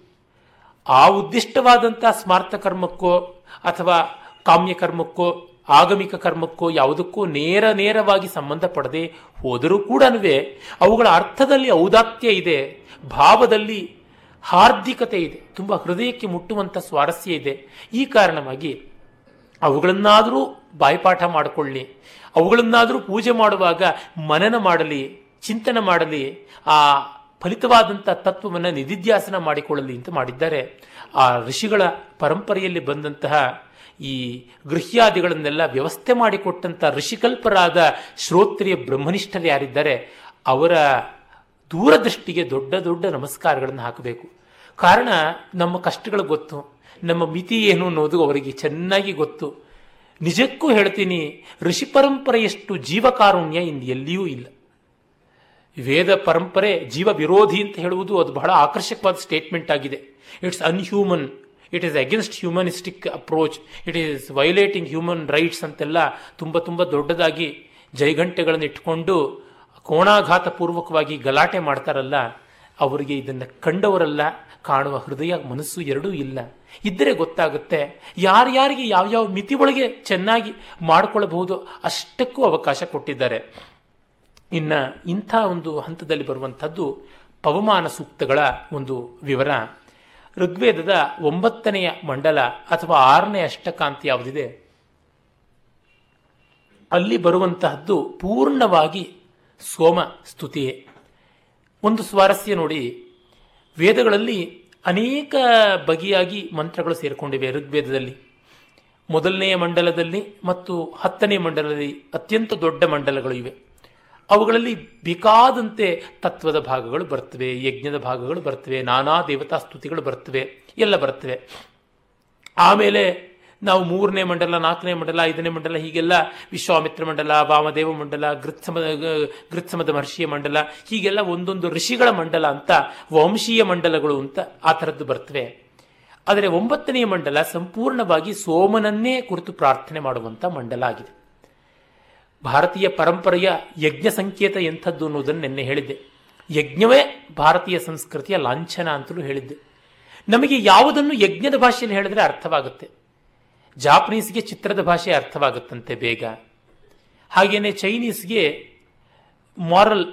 ಆ ಉದ್ದಿಷ್ಟವಾದಂಥ ಸ್ಮಾರ್ಥ ಕರ್ಮಕ್ಕೋ ಅಥವಾ ಕಾಮ್ಯ ಕರ್ಮಕ್ಕೋ ಆಗಮಿಕ ಕರ್ಮಕ್ಕೋ ಯಾವುದಕ್ಕೂ ನೇರ ನೇರವಾಗಿ ಸಂಬಂಧ ಪಡದೆ ಹೋದರೂ ಕೂಡ ಅವುಗಳ ಅರ್ಥದಲ್ಲಿ ಔದಾತ್ಯ ಇದೆ, ಭಾವದಲ್ಲಿ ಹಾರ್ದಿಕತೆ ಇದೆ, ತುಂಬ ಹೃದಯಕ್ಕೆ ಮುಟ್ಟುವಂಥ ಸ್ವಾರಸ್ಯ ಇದೆ. ಈ ಕಾರಣವಾಗಿ ಅವುಗಳನ್ನಾದರೂ ಬಾಯ್ಪಾಠ ಮಾಡಿಕೊಳ್ಳಿ. ಅವುಗಳನ್ನಾದರೂ ಪೂಜೆ ಮಾಡುವಾಗ ಮನನ ಮಾಡಲಿ, ಚಿಂತನೆ ಮಾಡಲಿ, ಆ ಫಲಿತವಾದಂಥ ತತ್ವವನ್ನು ನಿಧಿಧ್ಯಾಸನ ಮಾಡಿಕೊಳ್ಳಲಿ ಅಂತ ಮಾಡಿದ್ದಾರೆ. ಆ ಋಷಿಗಳ ಪರಂಪರೆಯಲ್ಲಿ ಬಂದಂತಹ ಈ ಗೃಹ್ಯಾದಿಗಳನ್ನೆಲ್ಲ ವ್ಯವಸ್ಥೆ ಮಾಡಿಕೊಟ್ಟಂಥ ಋಷಿಕಲ್ಪರಾದ ಶ್ರೋತ್ರಿಯ ಬ್ರಹ್ಮನಿಷ್ಠರು ಯಾರಿದ್ದಾರೆ, ಅವರ ದೂರದೃಷ್ಟಿಗೆ ದೊಡ್ಡ ದೊಡ್ಡ ನಮಸ್ಕಾರಗಳನ್ನು ಹಾಕಬೇಕು. ಕಾರಣ ನಮ್ಮ ಕಷ್ಟಗಳು ಗೊತ್ತು, ನಮ್ಮ ಮಿತಿ ಏನು ಅನ್ನೋದು ಅವರಿಗೆ ಚೆನ್ನಾಗಿ ಗೊತ್ತು. ನಿಜಕ್ಕೂ ಹೇಳ್ತೀನಿ, ಋಷಿ ಪರಂಪರೆಯಷ್ಟು ಜೀವಕಾರುಣ್ಯ ಇಂದು ಎಲ್ಲಿಯೂ ಇಲ್ಲ. ವೇದ ಪರಂಪರೆ ಜೀವ ವಿರೋಧಿ ಅಂತ ಹೇಳುವುದು ಅದು ಬಹಳ ಆಕರ್ಷಕವಾದ ಸ್ಟೇಟ್ಮೆಂಟ್ ಆಗಿದೆ. It's unhuman it is against humanistic approach it is violating human rights ಅಂತೆಲ್ಲ ತುಂಬ ತುಂಬ ದೊಡ್ಡದಾಗಿ ಜೈಗಂಟೆಗಳನ್ನು ಇಟ್ಟುಕೊಂಡು ಕೋಣಾಘಾತ ಪೂರ್ವಕವಾಗಿ ಗಲಾಟೆ ಮಾಡ್ತಾರಲ್ಲ ಅವರಿಗೆ ಇದನ್ನು ಕಂಡವರಲ್ಲ, ಕಾಣುವ ಹೃದಯ ಮನಸ್ಸು ಎರಡೂ ಇಲ್ಲ. ಇದ್ದರೆ ಗೊತ್ತಾಗುತ್ತೆ, ಯಾರ್ಯಾರಿಗೆ ಯಾವ್ಯಾವ ಮಿತಿ ಒಳಗೆ ಚೆನ್ನಾಗಿ ಮಾಡಿಕೊಳ್ಳಬಹುದು ಅಷ್ಟಕ್ಕೂ ಅವಕಾಶ ಕೊಟ್ಟಿದ್ದಾರೆ. ಇನ್ನು ಇಂಥ ಒಂದು ಹಂತದಲ್ಲಿ ಬರುವಂಥದ್ದು ಪವಮಾನ ಸೂಕ್ತಗಳ ಒಂದು ವಿವರ. ಋಗ್ವೇದದ ಒಂಬತ್ತನೆಯ ಮಂಡಲ ಅಥವಾ ಆರನೇ ಅಷ್ಟಕಾಂತಿ ಯಾವುದಿದೆ? ಅಲ್ಲಿ ಬರುವಂತಹದ್ದು ಪೂರ್ಣವಾಗಿ ಸೋಮ ಸ್ತುತಿಯೇ. ಒಂದು ಸ್ವಾರಸ್ಯ ನೋಡಿ, ವೇದಗಳಲ್ಲಿ ಅನೇಕ ಬಗೆಯಾಗಿ ಮಂತ್ರಗಳು ಸೇರಿಕೊಂಡಿವೆ ಋಗ್ವೇದದಲ್ಲಿ. ಮೊದಲನೆಯ ಮಂಡಲದಲ್ಲಿ ಮತ್ತು ಹತ್ತನೇ ಮಂಡಲದಲ್ಲಿ ಅತ್ಯಂತ ದೊಡ್ಡ ಮಂಡಲಗಳು ಇವೆ. ಅವುಗಳಲ್ಲಿ ಬೇಕಾದಂತೆ ತತ್ವದ ಭಾಗಗಳು ಬರ್ತವೆ, ಯಜ್ಞದ ಭಾಗಗಳು ಬರ್ತವೆ, ನಾನಾ ದೇವತಾ ಸ್ತುತಿಗಳು ಬರ್ತವೆ, ಎಲ್ಲ ಬರ್ತವೆ. ಆಮೇಲೆ ನಾವು ಮೂರನೇ ಮಂಡಲ, ನಾಲ್ಕನೇ ಮಂಡಲ, ಐದನೇ ಮಂಡಲ, ಹೀಗೆಲ್ಲ ವಿಶ್ವಾಮಿತ್ರ ಮಂಡಲ, ವಾಮದೇವ ಮಂಡಲ, ಗೃತ್ಸಮ, ಗೃತ್ಸಮದ ಮಹರ್ಷಿಯ ಮಂಡಲ, ಹೀಗೆಲ್ಲ ಒಂದೊಂದು ಋಷಿಗಳ ಮಂಡಲ ಅಂತ, ವಂಶೀಯ ಮಂಡಲಗಳು ಅಂತ ಆ ಥರದ್ದು ಬರ್ತವೆ. ಆದರೆ ಒಂಬತ್ತನೆಯ ಮಂಡಲ ಸಂಪೂರ್ಣವಾಗಿ ಸೋಮನನ್ನೇ ಕುರಿತು ಪ್ರಾರ್ಥನೆ ಮಾಡುವಂಥ ಮಂಡಲ ಆಗಿದೆ. ಭಾರತೀಯ ಪರಂಪರೆಯ ಯಜ್ಞ ಸಂಕೇತ ಎಂಥದ್ದು ಅನ್ನೋದನ್ನು ನಿನ್ನೆ ಹೇಳಿದ್ದೆ. ಯಜ್ಞವೇ ಭಾರತೀಯ ಸಂಸ್ಕೃತಿಯ ಲಾಂಛನ ಅಂತಲೂ ಹೇಳಿದ್ದೆ. ನಮಗೆ ಯಾವುದನ್ನು ಯಜ್ಞದ ಭಾಷೆಯಲ್ಲಿ ಹೇಳಿದ್ರೆ ಅರ್ಥವಾಗುತ್ತೆ? ಜಾಪನೀಸ್ಗೆ ಚಿತ್ರದ ಭಾಷೆ ಅರ್ಥವಾಗುತ್ತಂತೆ ಬೇಗ. ಹಾಗೆಯೇ ಚೈನೀಸ್ಗೆ ಮಾರಲ್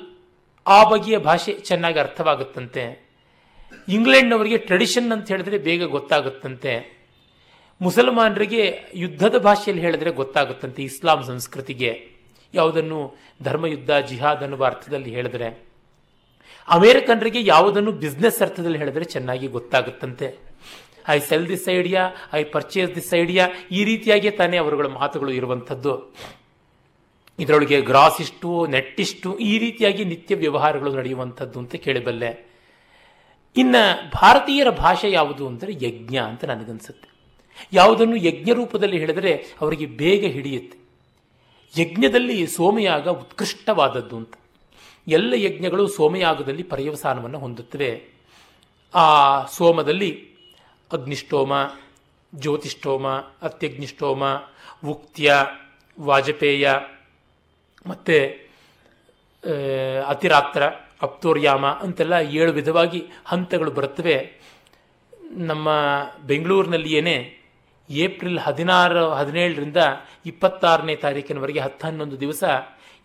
ಆ ಬಗೆಯ ಭಾಷೆ ಚೆನ್ನಾಗಿ ಅರ್ಥವಾಗುತ್ತಂತೆ. ಇಂಗ್ಲೆಂಡ್ನವರಿಗೆ ಟ್ರೆಡಿಷನ್ ಅಂತ ಹೇಳಿದ್ರೆ ಬೇಗ ಗೊತ್ತಾಗುತ್ತಂತೆ. ಮುಸಲ್ಮಾನರಿಗೆ ಯುದ್ಧದ ಭಾಷೆಯಲ್ಲಿ ಹೇಳಿದ್ರೆ ಗೊತ್ತಾಗುತ್ತಂತೆ ಇಸ್ಲಾಂ ಸಂಸ್ಕೃತಿಗೆ. ಯಾವುದನ್ನು ಧರ್ಮಯುದ್ಧ, ಜಿಹಾದ್ ಅನ್ನುವ ಅರ್ಥದಲ್ಲಿ ಹೇಳಿದ್ರೆ. ಅಮೇರಿಕನ್ರಿಗೆ ಯಾವುದನ್ನು ಬಿಸ್ನೆಸ್ ಅರ್ಥದಲ್ಲಿ ಹೇಳಿದ್ರೆ ಚೆನ್ನಾಗಿ ಗೊತ್ತಾಗುತ್ತಂತೆ. I sell this idea I purchase this idea ಈ ರೀತಿಯಾಗಿ ತಾನೇ ಅವರುಗಳ ಮಾತುಗಳು ಇರುವಂಥದ್ದು. ಇದರೊಳಗೆ ಗ್ರಾಸ್ ಇಷ್ಟು ನೆಟ್ ಇಷ್ಟು ಈ ರೀತಿಯಾಗಿ ನಿತ್ಯ ವ್ಯವಹಾರಗಳು ನಡೆಯುವಂಥದ್ದು ಅಂತ ಕೇಳಬಲ್ಲೆ. ಇನ್ನು ಭಾರತೀಯರ ಭಾಷೆ ಯಾವುದು ಅಂದರೆ ಯಜ್ಞ ಅಂತ ನನಗನ್ಸುತ್ತೆ. ಯಾವುದನ್ನು ಯಜ್ಞ ರೂಪದಲ್ಲಿ ಹೇಳಿದರೆ ಅವರಿಗೆ ಬೇಗ ಹಿಡಿಯುತ್ತೆ. ಯಜ್ಞದಲ್ಲಿ ಸೋಮಯಾಗ ಉತ್ಕೃಷ್ಟವಾದದ್ದು ಅಂತ. ಎಲ್ಲ ಯಜ್ಞಗಳು ಸೋಮಯಾಗದಲ್ಲಿ ಪರ್ಯವಸಾನವನ್ನು ಹೊಂದುತ್ತವೆ. ಆ ಸೋಮದಲ್ಲಿ ಅಗ್ನಿಷ್ಟೋಮ ಜ್ಯೋತಿಷ್ಠೋಮ, ಅತ್ಯಗ್ನಿಷ್ಠೋಮ ಉಕ್ತ್ಯ ವಾಜಪೇಯ, ಮತ್ತು ಅತಿರಾತ್ರ, ಅಪ್ತೋರ್ಯಾಮ ಅಂತೆಲ್ಲ ಏಳು ವಿಧವಾಗಿ ಹಂತಗಳು ಬರುತ್ತವೆ. ನಮ್ಮ ಬೆಂಗಳೂರಿನಲ್ಲಿಯೇ ಏಪ್ರಿಲ್ ಹದಿನಾರು, ಹದಿನೇಳರಿಂದ ಇಪ್ಪತ್ತಾರನೇ ತಾರೀಕಿನವರೆಗೆ ಹತ್ತು ಹನ್ನೊಂದು ದಿವಸ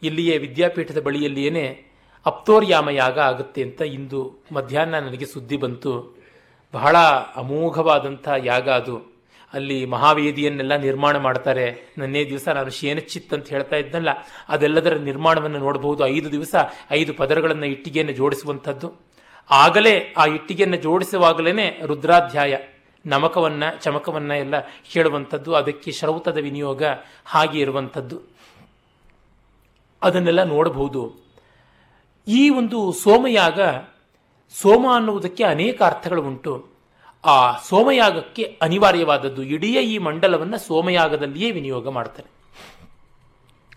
ಇಲ್ಲಿಯೇ ವಿದ್ಯಾಪೀಠದ ಬಳಿಯಲ್ಲಿಯೇ ಅಪ್ತೋರ್ಯಾಮ ಯಾಗ ಆಗುತ್ತೆ ಅಂತ ಇಂದು ಮಧ್ಯಾಹ್ನ ನನಗೆ ಸುದ್ದಿ ಬಂತು. ಬಹಳ ಅಮೋಘವಾದಂಥ ಯಾಗ ಅದು. ಅಲ್ಲಿ ಮಹಾವೇದಿಯನ್ನೆಲ್ಲ ನಿರ್ಮಾಣ ಮಾಡ್ತಾರೆ. ನನ್ನೇ ದಿವಸ ನಾನು ಶೇನಚಿತ್ ಅಂತ ಹೇಳ್ತಾ ಇದ್ನಲ್ಲ ಅದೆಲ್ಲದರ ನಿರ್ಮಾಣವನ್ನು ನೋಡಬಹುದು ಐದು ದಿವಸ ಐದು ಪದರಗಳನ್ನು ಇಟ್ಟಿಗೆಯನ್ನು ಜೋಡಿಸುವಂಥದ್ದು. ಆಗಲೇ ಆ ಇಟ್ಟಿಗೆಯನ್ನು ಜೋಡಿಸುವಾಗಲೇ ರುದ್ರಾಧ್ಯಾಯ, ನಮಕವನ್ನ, ಚಮಕವನ್ನ ಎಲ್ಲ ಹೇಳುವಂಥದ್ದು ಅದಕ್ಕೆ ಶ್ರೌತದ ವಿನಿಯೋಗ ಹಾಗೆ ಇರುವಂಥದ್ದು. ಅದನ್ನೆಲ್ಲ ನೋಡಬಹುದು ಈ ಒಂದು ಸೋಮಯಾಗ ಸೋಮ ಅನ್ನುವುದಕ್ಕೆ ಅನೇಕ ಅರ್ಥಗಳು ಉಂಟು. ಆ ಸೋಮಯಾಗಕ್ಕೆ ಅನಿವಾರ್ಯವಾದದ್ದು ಇಡೀ ಈ ಮಂಡಲವನ್ನು ಸೋಮಯಾಗದಲ್ಲಿಯೇ ವಿನಿಯೋಗ ಮಾಡ್ತಾರೆ.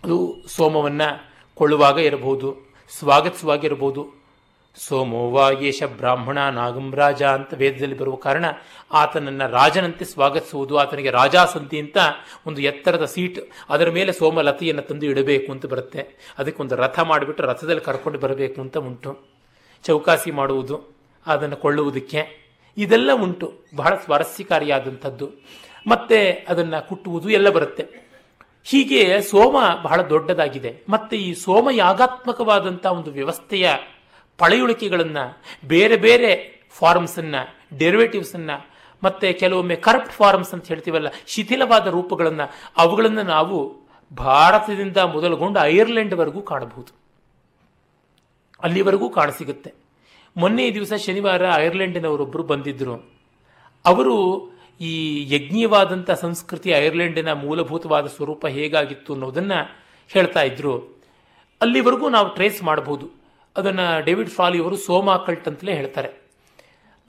ಅದು ಸೋಮವನ್ನ ಕೊಳ್ಳುವಾಗ ಇರಬಹುದು, ಸ್ವಾಗತಿಸುವಾಗಿರಬಹುದು. ಸೋಮೋವಾಯೇಶ ಬ್ರಾಹ್ಮಣ ನಾಗಂರಾಜ ಅಂತ ವೇದದಲ್ಲಿ ಬರುವ ಕಾರಣ ಆತನನ್ನ ರಾಜನಂತೆ ಸ್ವಾಗತಿಸುವುದು, ಆತನಿಗೆ ರಾಜಾಸಂತಿ ಅಂತ ಒಂದು ಎತ್ತರದ ಸೀಟ್ ಅದರ ಮೇಲೆ ಸೋಮಲತೆಯನ್ನು ತಂದು ಇಡಬೇಕು ಅಂತ ಬರುತ್ತೆ. ಅದಕ್ಕೆ ಒಂದು ರಥ ಮಾಡಿಬಿಟ್ಟು ರಥದಲ್ಲಿ ಕರ್ಕೊಂಡು ಬರಬೇಕು ಅಂತ ಉಂಟು. ಚೌಕಾಸಿ ಮಾಡುವುದು, ಅದನ್ನು ಕೊಳ್ಳುವುದಕ್ಕೆ. ಇದೆಲ್ಲ ಉಂಟು, ಬಹಳ ಸ್ವಾರಸ್ಯಕಾರಿಯಾದಂಥದ್ದು. ಮತ್ತೆ ಅದನ್ನು ಕುಟ್ಟುವುದು ಎಲ್ಲ ಬರುತ್ತೆ. ಹೀಗೆ ಸೋಮ ಬಹಳ ದೊಡ್ಡದಾಗಿದೆ. ಮತ್ತೆ ಈ ಸೋಮ ಯಾಗಾತ್ಮಕವಾದಂಥ ಒಂದು ವ್ಯವಸ್ಥೆಯ ಪಳೆಯುಳಿಕೆಗಳನ್ನು, ಬೇರೆ ಬೇರೆ ಫಾರ್ಮ್ಸನ್ನು ಡೆರಿವೇಟಿವ್ಸನ್ನು ಮತ್ತೆ ಕೆಲವೊಮ್ಮೆ ಕರಪ್ಟ್ ಫಾರ್ಮ್ಸ್ ಅಂತ ಹೇಳ್ತೀವಲ್ಲ, ಶಿಥಿಲವಾದ ರೂಪಗಳನ್ನು, ಅವುಗಳನ್ನು ನಾವು ಭಾರತದಿಂದ ಮೊದಲುಗೊಂಡು ಐರ್ಲೆಂಡ್ವರೆಗೂ ಕಾಣಬಹುದು. ಅಲ್ಲಿವರೆಗೂ ಕಾಣಸಿಗುತ್ತೆ ಮೊನ್ನೆ ದಿವಸ ಶನಿವಾರ ಐರ್ಲೆಂಡಿನವರೊಬ್ಬರು ಬಂದಿದ್ದರು ಅವರು ಈ ಯಜ್ಞೀಯವಾದಂಥ ಸಂಸ್ಕೃತಿ ಐರ್ಲೆಂಡಿನ ಮೂಲಭೂತವಾದ ಸ್ವರೂಪ ಹೇಗಾಗಿತ್ತು ಅನ್ನೋದನ್ನು ಹೇಳ್ತಾ ಇದ್ರು. ಅಲ್ಲಿವರೆಗೂ ನಾವು ಟ್ರೇಸ್ ಮಾಡಬಹುದು. ಅದನ್ನು ಡೇವಿಡ್ ಫಾಲಿಯವರು ಸೋಮಾ ಕಲ್ಟ್ ಅಂತಲೇ ಹೇಳ್ತಾರೆ.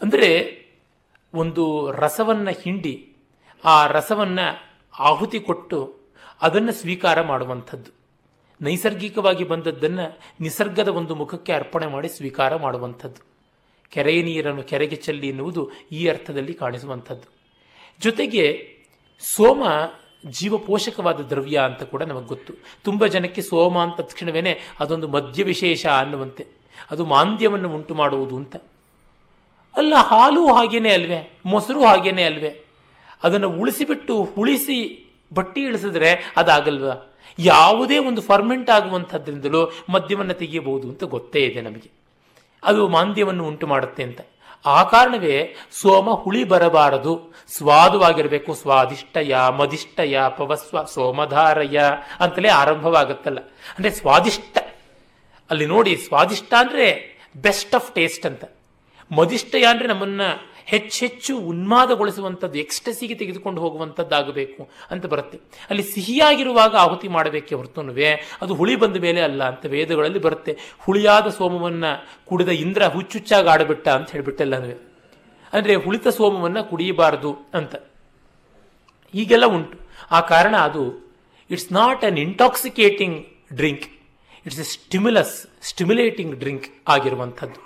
ಅಂದರೆ ಒಂದು ರಸವನ್ನು ಹಿಂಡಿ, ಆ ರಸವನ್ನು ಆಹುತಿ ಕೊಟ್ಟು ಅದನ್ನು ಸ್ವೀಕಾರ ಮಾಡುವಂಥದ್ದು. ನೈಸರ್ಗಿಕವಾಗಿ ಬಂದದ್ದನ್ನು ನಿಸರ್ಗದ ಒಂದು ಮುಖಕ್ಕೆ ಅರ್ಪಣೆ ಮಾಡಿ ಸ್ವೀಕಾರ ಮಾಡುವಂಥದ್ದು. ಕೆರೆಯ ನೀರನ್ನು ಕೆರೆಗೆ ಚೆಲ್ಲಿ ಎನ್ನುವುದು ಈ ಅರ್ಥದಲ್ಲಿ ಕಾಣಿಸುವಂಥದ್ದು. ಜೊತೆಗೆ ಸೋಮ ಜೀವಪೋಷಕವಾದ ದ್ರವ್ಯ ಅಂತ ಕೂಡ ನಮಗೆ ಗೊತ್ತು. ತುಂಬ ಜನಕ್ಕೆ ಸೋಮ ಅಂತ ತಕ್ಷಣವೇ ಅದೊಂದು ಮದ್ಯ ವಿಶೇಷ ಅನ್ನುವಂತೆ. ಅದು ಮಾಂದ್ಯವನ್ನು ಉಂಟು ಮಾಡುವುದು ಅಂತ. ಅಲ್ಲ, ಹಾಲು ಹಾಗೇನೆ ಅಲ್ವೇ? ಮೊಸರು ಹಾಗೇನೆ ಅಲ್ವೇ? ಅದನ್ನು ಉಳಿಸಿಬಿಟ್ಟು ಉಳಿಸಿ ಬಟ್ಟಿ ಇಳಿಸಿದ್ರೆ ಅದಾಗಲ್ವಾ? ಯಾವುದೇ ಒಂದು ಫರ್ಮೆಂಟ್ ಆಗುವಂಥದ್ರಿಂದಲೂ ಮದ್ಯವನ್ನು ತೆಗೆಯಬಹುದು ಅಂತ ಗೊತ್ತೇ ಇದೆ ನಮಗೆ. ಅದು ಮಾಂದ್ಯವನ್ನು ಉಂಟು ಮಾಡುತ್ತೆ ಅಂತ. ಆ ಕಾರಣವೇ ಸೋಮ ಹುಳಿ ಬರಬಾರದು. ಸ್ವಾದುವಾಗಿರಬೇಕು. ಸ್ವಾದಿಷ್ಟಯ, ಮದಿಷ್ಟಯ, ಪವಸ್ವ, ಸೋಮಧಾರಯ ಅಂತಲೇ ಆರಂಭವಾಗುತ್ತಲ್ಲ. ಅಂದ್ರೆ ಸ್ವಾದಿಷ್ಟ. ಅಲ್ಲಿ ನೋಡಿ ಸ್ವಾದಿಷ್ಟ ಅಂದ್ರೆ ಬೆಸ್ಟ್ ಆಫ್ ಟೇಸ್ಟ್ ಅಂತ. ಮದಿಷ್ಟಯ ಅಂದರೆ ನಮ್ಮನ್ನ ಹೆಚ್ಚೆಚ್ಚು ಉನ್ಮಾದಗೊಳಿಸುವಂಥದ್ದು, ಎಕ್ಸ್ಟಸಿಗೆ ತೆಗೆದುಕೊಂಡು ಹೋಗುವಂಥದ್ದಾಗಬೇಕು ಅಂತ ಬರುತ್ತೆ. ಅಲ್ಲಿ ಸಿಹಿಯಾಗಿರುವಾಗ ಆಹುತಿ ಮಾಡಬೇಕೆ ಹೊರತುನುವೆ, ಅದು ಹುಳಿ ಬಂದ ಮೇಲೆ ಅಲ್ಲ ಅಂತ ವೇದಗಳಲ್ಲಿ ಬರುತ್ತೆ. ಹುಳಿಯಾದ ಸೋಮವನ್ನು ಕುಡಿದ ಇಂದ್ರ ಹುಚ್ಚುಚ್ಚಾಗಿ ಆಡಬಿಟ್ಟ ಅಂತ ಹೇಳ್ಬಿಟ್ಟೆಲ್ಲನೂ ಅಂದರೆ ಹುಳಿತ ಸೋಮವನ್ನು ಕುಡಿಯಬಾರದು ಅಂತ. ಹೀಗೆಲ್ಲ ಉಂಟು. ಆ ಕಾರಣ ಅದು it's not an intoxicating drink it's a stimulus stimulating drink ಆಗಿರುವಂಥದ್ದು.